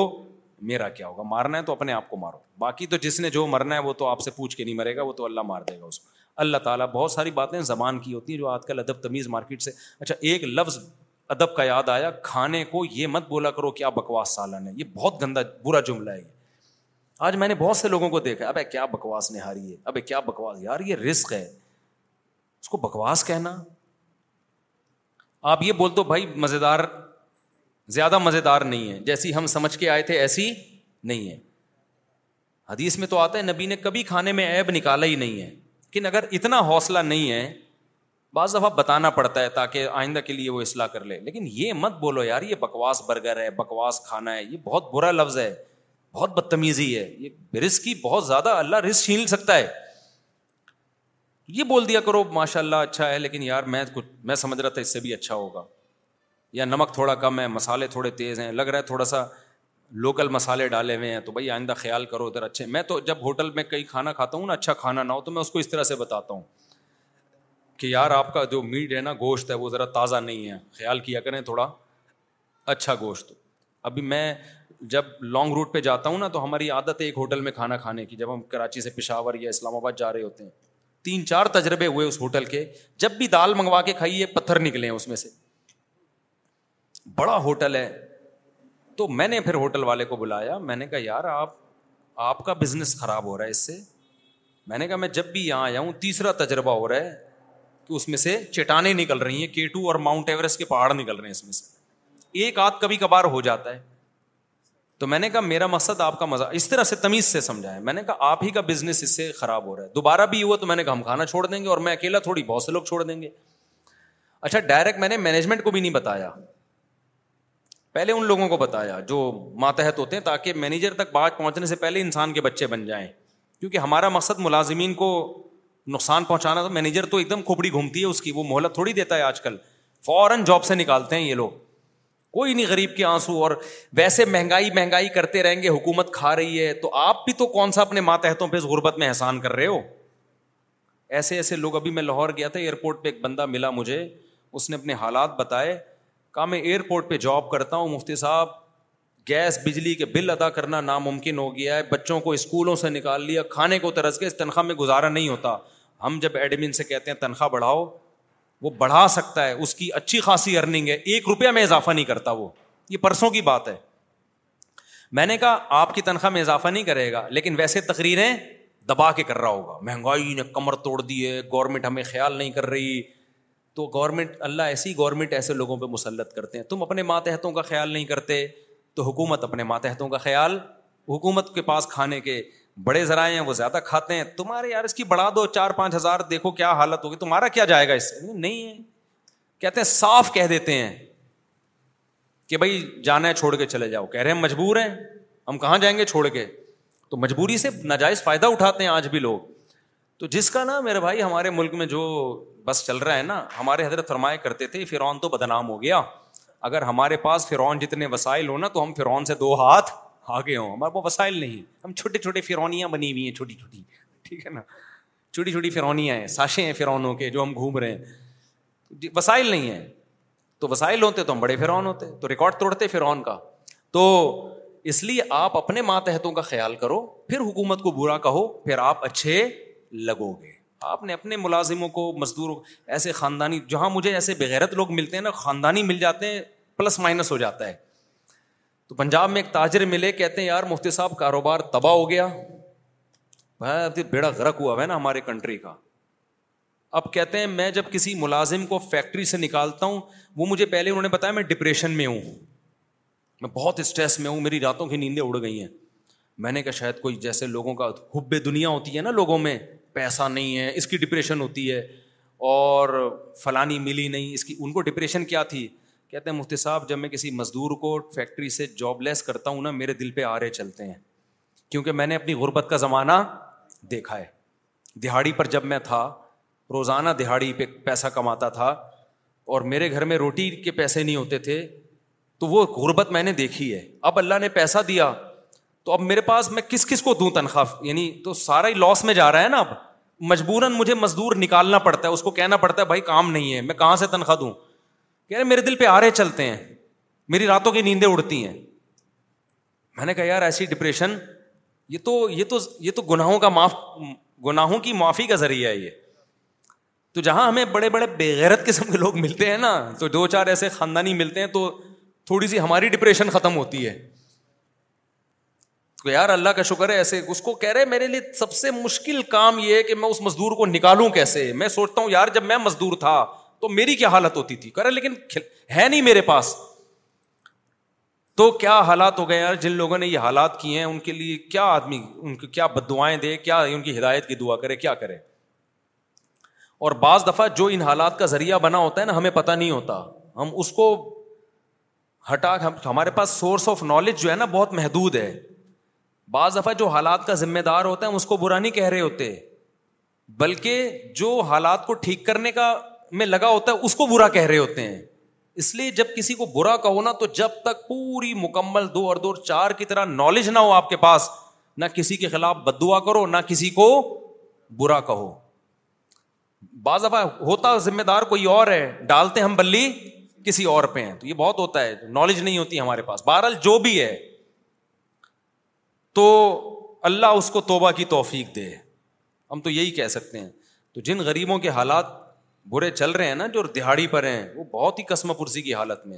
میرا کیا ہوگا مارنا ہے تو اپنے آپ کو مارو باقی تو جس نے جو مرنا ہے وہ تو آپ سے پوچھ کے نہیں مرے گا وہ تو اللہ مار دے گا اس کو اللہ تعالیٰ بہت ساری باتیں زبان کی ہوتی ہیں جو آج کل ادب تمیز مارکیٹ سے اچھا ایک لفظ ادب کا یاد آیا کھانے کو یہ مت بولا کرو کیا بکواس سالن ہے یہ بہت گندا برا جملہ ہے آج میں نے بہت سے لوگوں کو دیکھا ابے کیا بکواس نہاری ہے ہے ابے کیا بکواس یار یہ اس کو بکواس کہنا آپ یہ بول دو بھائی مزیدار زیادہ مزیدار نہیں ہے جیسی ہم سمجھ کے آئے تھے ایسی نہیں ہے حدیث میں تو آتا ہے نبی نے کبھی کھانے میں ایب نکالا ہی نہیں ہے لیکن اگر اتنا حوصلہ نہیں ہے بعض دفعہ بتانا پڑتا ہے تاکہ آئندہ کے لیے وہ اصلاح کر لے لیکن یہ مت بولو یار یہ بکواس برگر ہے بکواس کھانا ہے یہ بہت برا لفظ ہے بہت بدتمیزی ہے یہ رسک کی بہت زیادہ اللہ رسک چھین سکتا ہے یہ بول دیا کرو ماشاء اللہ اچھا ہے لیکن یار میں کچھ میں سمجھ رہا تھا اس سے بھی اچھا ہوگا یا نمک تھوڑا کم ہے مسالے تھوڑے تیز ہیں لگ رہا ہے تھوڑا سا لوکل مسالے ڈالے ہوئے ہیں تو بھائی آئندہ خیال کرو ادھر اچھے میں تو جب ہوٹل میں کئی کھانا کھاتا ہوں نا اچھا کھانا نہ ہو تو میں اس کو اس طرح سے بتاتا ہوں کہ یار آپ کا جو میٹ ہے نا گوشت ہے وہ ذرا تازہ نہیں ہے خیال کیا کریں تھوڑا اچھا گوشت ابھی میں جب لانگ روٹ پہ جاتا ہوں نا تو ہماری عادت ہے ایک ہوٹل میں کھانا کھانے کی جب ہم کراچی سے پشاور یا اسلام آباد جا رہے ہوتے ہیں تین چار تجربے ہوئے اس ہوٹل کے جب بھی دال منگوا کے کھائیے پتھر نکلے ہیں اس میں سے بڑا ہوٹل ہے تو میں نے پھر ہوٹل والے کو بلایا میں نے کہا یار آپ آپ کا بزنس خراب ہو رہا ہے اس سے میں نے کہا میں جب بھی یہاں آیا ہوں تیسرا تجربہ ہو رہا ہے کہ اس میں سے چٹانیں نکل رہی ہیں کے ٹو اور ماؤنٹ ایوریسٹ کے پہاڑ نکل رہے ہیں اس میں سے ایک آدھ کبھی کبھار ہو جاتا ہے تو میں نے کہا میرا مقصد آپ کا مزہ اس طرح سے تمیز سے سمجھایا میں نے کہا آپ ہی کا بزنس اس سے خراب ہو رہا ہے دوبارہ بھی ہوا تو میں نے کہا ہم کھانا چھوڑ دیں گے اور میں اکیلا تھوڑی بہت سے لوگ چھوڑ دیں گے اچھا ڈائریکٹ میں نے مینجمنٹ کو بھی نہیں بتایا پہلے ان لوگوں کو بتایا جو ماتحت ہوتے ہیں تاکہ مینیجر تک بات پہنچنے سے پہلے انسان کے بچے بن جائیں کیونکہ ہمارا مقصد ملازمین کو نقصان پہنچانا تو مینیجر تو ایک دم کھوپڑی گھومتی ہے اس کی وہ مہلت تھوڑی دیتا ہے آج کل فوراً جاب سے نکالتے ہیں یہ لوگ کوئی نہیں غریب کے آنسو اور ویسے مہنگائی مہنگائی کرتے رہیں گے حکومت کھا رہی ہے تو آپ بھی تو کون سا اپنے ماتحتوں پہ غربت میں احسان کر رہے ہو ایسے ایسے لوگ ابھی میں لاہور گیا تھا ایئرپورٹ پہ ایک بندہ ملا مجھے اس نے اپنے حالات بتائے کہا میں ایئرپورٹ پہ جاب کرتا ہوں مفتی صاحب گیس بجلی کے بل ادا کرنا ناممکن ہو گیا ہے بچوں کو اسکولوں سے نکال لیا کھانے کو ترس کے اس تنخواہ میں گزارا نہیں ہوتا ہم جب ایڈمن سے کہتے ہیں تنخواہ بڑھاؤ وہ بڑھا سکتا ہے اس کی اچھی خاصی ارننگ ہے ایک روپیہ میں اضافہ نہیں کرتا وہ یہ پرسوں کی بات ہے میں نے کہا آپ کی تنخواہ میں اضافہ نہیں کرے گا لیکن ویسے تقریریں دبا کے کر رہا ہوگا مہنگائی نے کمر توڑ دی ہے گورنمنٹ ہمیں خیال نہیں کر رہی تو گورنمنٹ اللہ ایسی گورنمنٹ ایسے لوگوں پہ مسلط کرتے ہیں تم اپنے ماتحتوں کا خیال نہیں کرتے تو حکومت اپنے ماتحتوں کا خیال حکومت کے پاس کھانے کے بڑے ذرائع ہیں وہ زیادہ کھاتے ہیں تمہارے یار اس کی بڑھا دو چار پانچ ہزار دیکھو کیا حالت ہوگی تمہارا کیا جائے گا اس سے نہیں ہے کہتے ہیں ہیں صاف کہہ دیتے کہ بھائی جانا ہے چھوڑ کے چلے جاؤ کہہ رہے ہیں مجبور ہیں ہم کہاں جائیں گے چھوڑ کے تو مجبوری سے ناجائز فائدہ اٹھاتے ہیں آج بھی لوگ تو جس کا نا میرے بھائی ہمارے ملک میں جو بس چل رہا ہے نا ہمارے حضرت فرمایا کرتے تھے فرعون تو بدنام ہو گیا اگر ہمارے پاس فرعون جتنے وسائل ہو نا تو ہم فرعون سے دو ہاتھ آگے ہوں ہمارے پاس وسائل نہیں ہم چھوٹے چھوٹے فرونیاں بنی ہوئی ہیں چھوٹی چھوٹی ٹھیک ہے نا چھوٹی چھوٹی فرونیاں ہیں ساشیں ہیں فرونوں کے جو ہم گھوم رہے ہیں جی، وسائل نہیں ہیں تو وسائل ہوتے تو ہم بڑے فرعون ہوتے تو ریکارڈ توڑتے فرعون کا تو اس لیے آپ اپنے ماتحتوں کا خیال کرو پھر حکومت کو برا کہو پھر آپ اچھے لگو گے آپ نے اپنے ملازموں کو مزدوروں ایسے خاندانی جہاں مجھے ایسے بغیرت لوگ ملتے ہیں نا خاندانی مل جاتے ہیں پلس مائنس ہو جاتا ہے تو پنجاب میں ایک تاجر ملے کہتے ہیں یار مفتی صاحب کاروبار تباہ ہو گیا بیڑا غرق ہوا ہے نا ہمارے کنٹری کا اب کہتے ہیں میں جب کسی ملازم کو فیکٹری سے نکالتا ہوں وہ مجھے پہلے انہوں نے بتایا میں ڈپریشن میں ہوں میں بہت اسٹریس میں ہوں میری راتوں کی نیندیں اڑ گئی ہیں میں نے کہا شاید کوئی جیسے لوگوں کا حب دنیا ہوتی ہے نا لوگوں میں پیسہ نہیں ہے اس کی ڈپریشن ہوتی ہے اور فلانی ملی نہیں اس کی ان کو ڈپریشن کیا تھی کہتے ہیں مفتی صاحب جب میں کسی مزدور کو فیکٹری سے جاب لیس کرتا ہوں نا میرے دل پہ آرے چلتے ہیں کیونکہ میں نے اپنی غربت کا زمانہ دیکھا ہے دہاڑی پر جب میں تھا روزانہ دہاڑی پہ پیسہ کماتا تھا اور میرے گھر میں روٹی کے پیسے نہیں ہوتے تھے تو وہ غربت میں نے دیکھی ہے اب اللہ نے پیسہ دیا تو اب میرے پاس میں کس کس کو دوں تنخواہ یعنی تو سارا ہی لاس میں جا رہا ہے نا اب مجبوراً مجھے مزدور نکالنا پڑتا ہے اس کو کہنا پڑتا ہے بھائی کام نہیں ہے میں کہاں سے تنخواہ دوں میرے دل پہ آرے چلتے ہیں میری راتوں کی نیندیں اڑتی ہیں میں نے کہا یار ایسی ڈپریشن یہ تو یہ تو یہ تو گناہوں کا معاف گناہوں کی معافی کا ذریعہ ہے یہ تو جہاں ہمیں بڑے بڑے بےغیرت قسم کے لوگ ملتے ہیں نا تو دو چار ایسے خاندانی ملتے ہیں تو تھوڑی سی ہماری ڈپریشن ختم ہوتی ہے تو یار اللہ کا شکر ہے ایسے اس کو کہہ رہے میرے لیے سب سے مشکل کام یہ ہے کہ میں اس مزدور کو نکالوں کیسے میں سوچتا ہوں یار جب میں مزدور تھا تو میری کیا حالت ہوتی تھی کہہ رہے لیکن ہے نہیں میرے پاس تو کیا حالات ہو گئے یار جن لوگوں نے یہ حالات کیے ہیں ان ان ان کے لیے کیا کیا کیا آدمی کی کی بد دعائیں دے ہدایت دعا کرے کیا کرے اور بعض دفعہ جو ان حالات کا ذریعہ بنا ہوتا ہے نا ہمیں پتہ نہیں ہوتا ہم اس کو ہٹا ہمارے پاس سورس آف نالج جو ہے نا بہت محدود ہے بعض دفعہ جو حالات کا ذمہ دار ہوتا ہے ہم اس کو برا نہیں کہہ رہے ہوتے بلکہ جو حالات کو ٹھیک کرنے کا میں لگا ہوتا ہے اس کو برا کہہ رہے ہوتے ہیں اس لیے جب کسی کو برا کہو نا تو جب تک پوری مکمل دو اور دو اور چار کی طرح نالج نہ ہو آپ کے پاس نہ کسی کے خلاف بدوا کرو نہ کسی کو برا کہو بعض دفعہ ہوتا ذمہ دار کوئی اور ہے ڈالتے ہم بلی کسی اور پہ ہیں تو یہ بہت ہوتا ہے نالج نہیں ہوتی ہمارے پاس بہرحال جو بھی ہے تو اللہ اس کو توبہ کی توفیق دے ہم تو یہی کہہ سکتے ہیں تو جن غریبوں کے حالات برے چل رہے ہیں نا جو دہاڑی پر ہیں وہ بہت ہی قسم پرسی کی حالت میں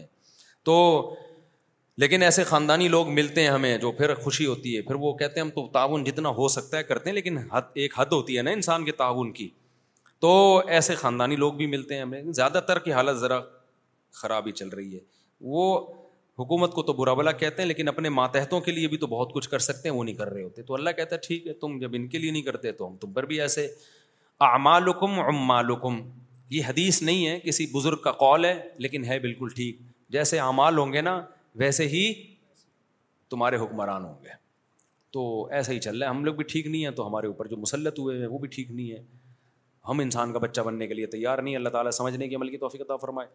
تو لیکن ایسے خاندانی لوگ ملتے ہیں ہمیں جو پھر خوشی ہوتی ہے پھر وہ کہتے ہیں ہم تو تعاون جتنا ہو سکتا ہے کرتے ہیں لیکن حد ایک حد ہوتی ہے نا انسان کے تعاون کی تو ایسے خاندانی لوگ بھی ملتے ہیں ہمیں زیادہ تر کی حالت ذرا خراب ہی چل رہی ہے وہ حکومت کو تو برا بلا کہتے ہیں لیکن اپنے ماتحتوں کے لیے بھی تو بہت کچھ کر سکتے ہیں وہ نہیں کر رہے ہوتے تو اللہ کہتا ہے ٹھیک ہے تم جب ان کے لیے نہیں کرتے تو ہم تم پر بھی ایسے اعمالکم عمالکم یہ حدیث نہیں ہے کسی بزرگ کا قول ہے لیکن ہے بالکل ٹھیک جیسے اعمال ہوں گے نا ویسے ہی تمہارے حکمران ہوں گے تو ایسا ہی چل رہا ہے ہم لوگ بھی ٹھیک نہیں ہیں تو ہمارے اوپر جو مسلط ہوئے ہیں وہ بھی ٹھیک نہیں ہے ہم انسان کا بچہ بننے کے لیے تیار نہیں اللہ تعالیٰ سمجھنے کی عمل کی توفیق عطا فرمائے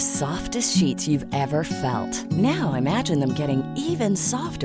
soft no imagining even soft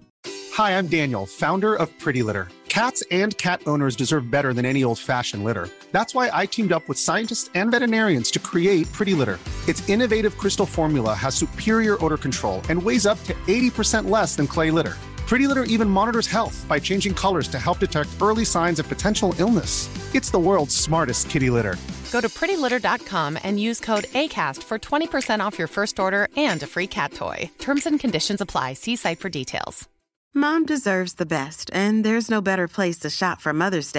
Hi, I'm Daniel, founder of Pretty Litter. Cats and cat owners deserve better than any old-fashioned litter. That's why I teamed up with scientists and veterinarians to create Pretty Litter. Its innovative crystal formula has superior odor control and weighs up to 80% less than clay litter. Pretty Litter even monitors health by changing colors to help detect early signs of potential illness. It's the world's smartest kitty litter. Go to prettylitter.com and use code ACAST for 20% off your first order and a free cat toy. Terms and conditions apply. See site for details. Best and there no better place shop from mother's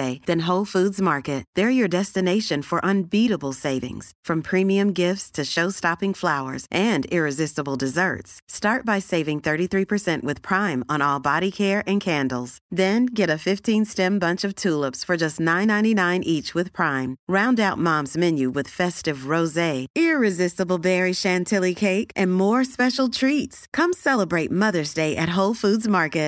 day come celebrate mother's day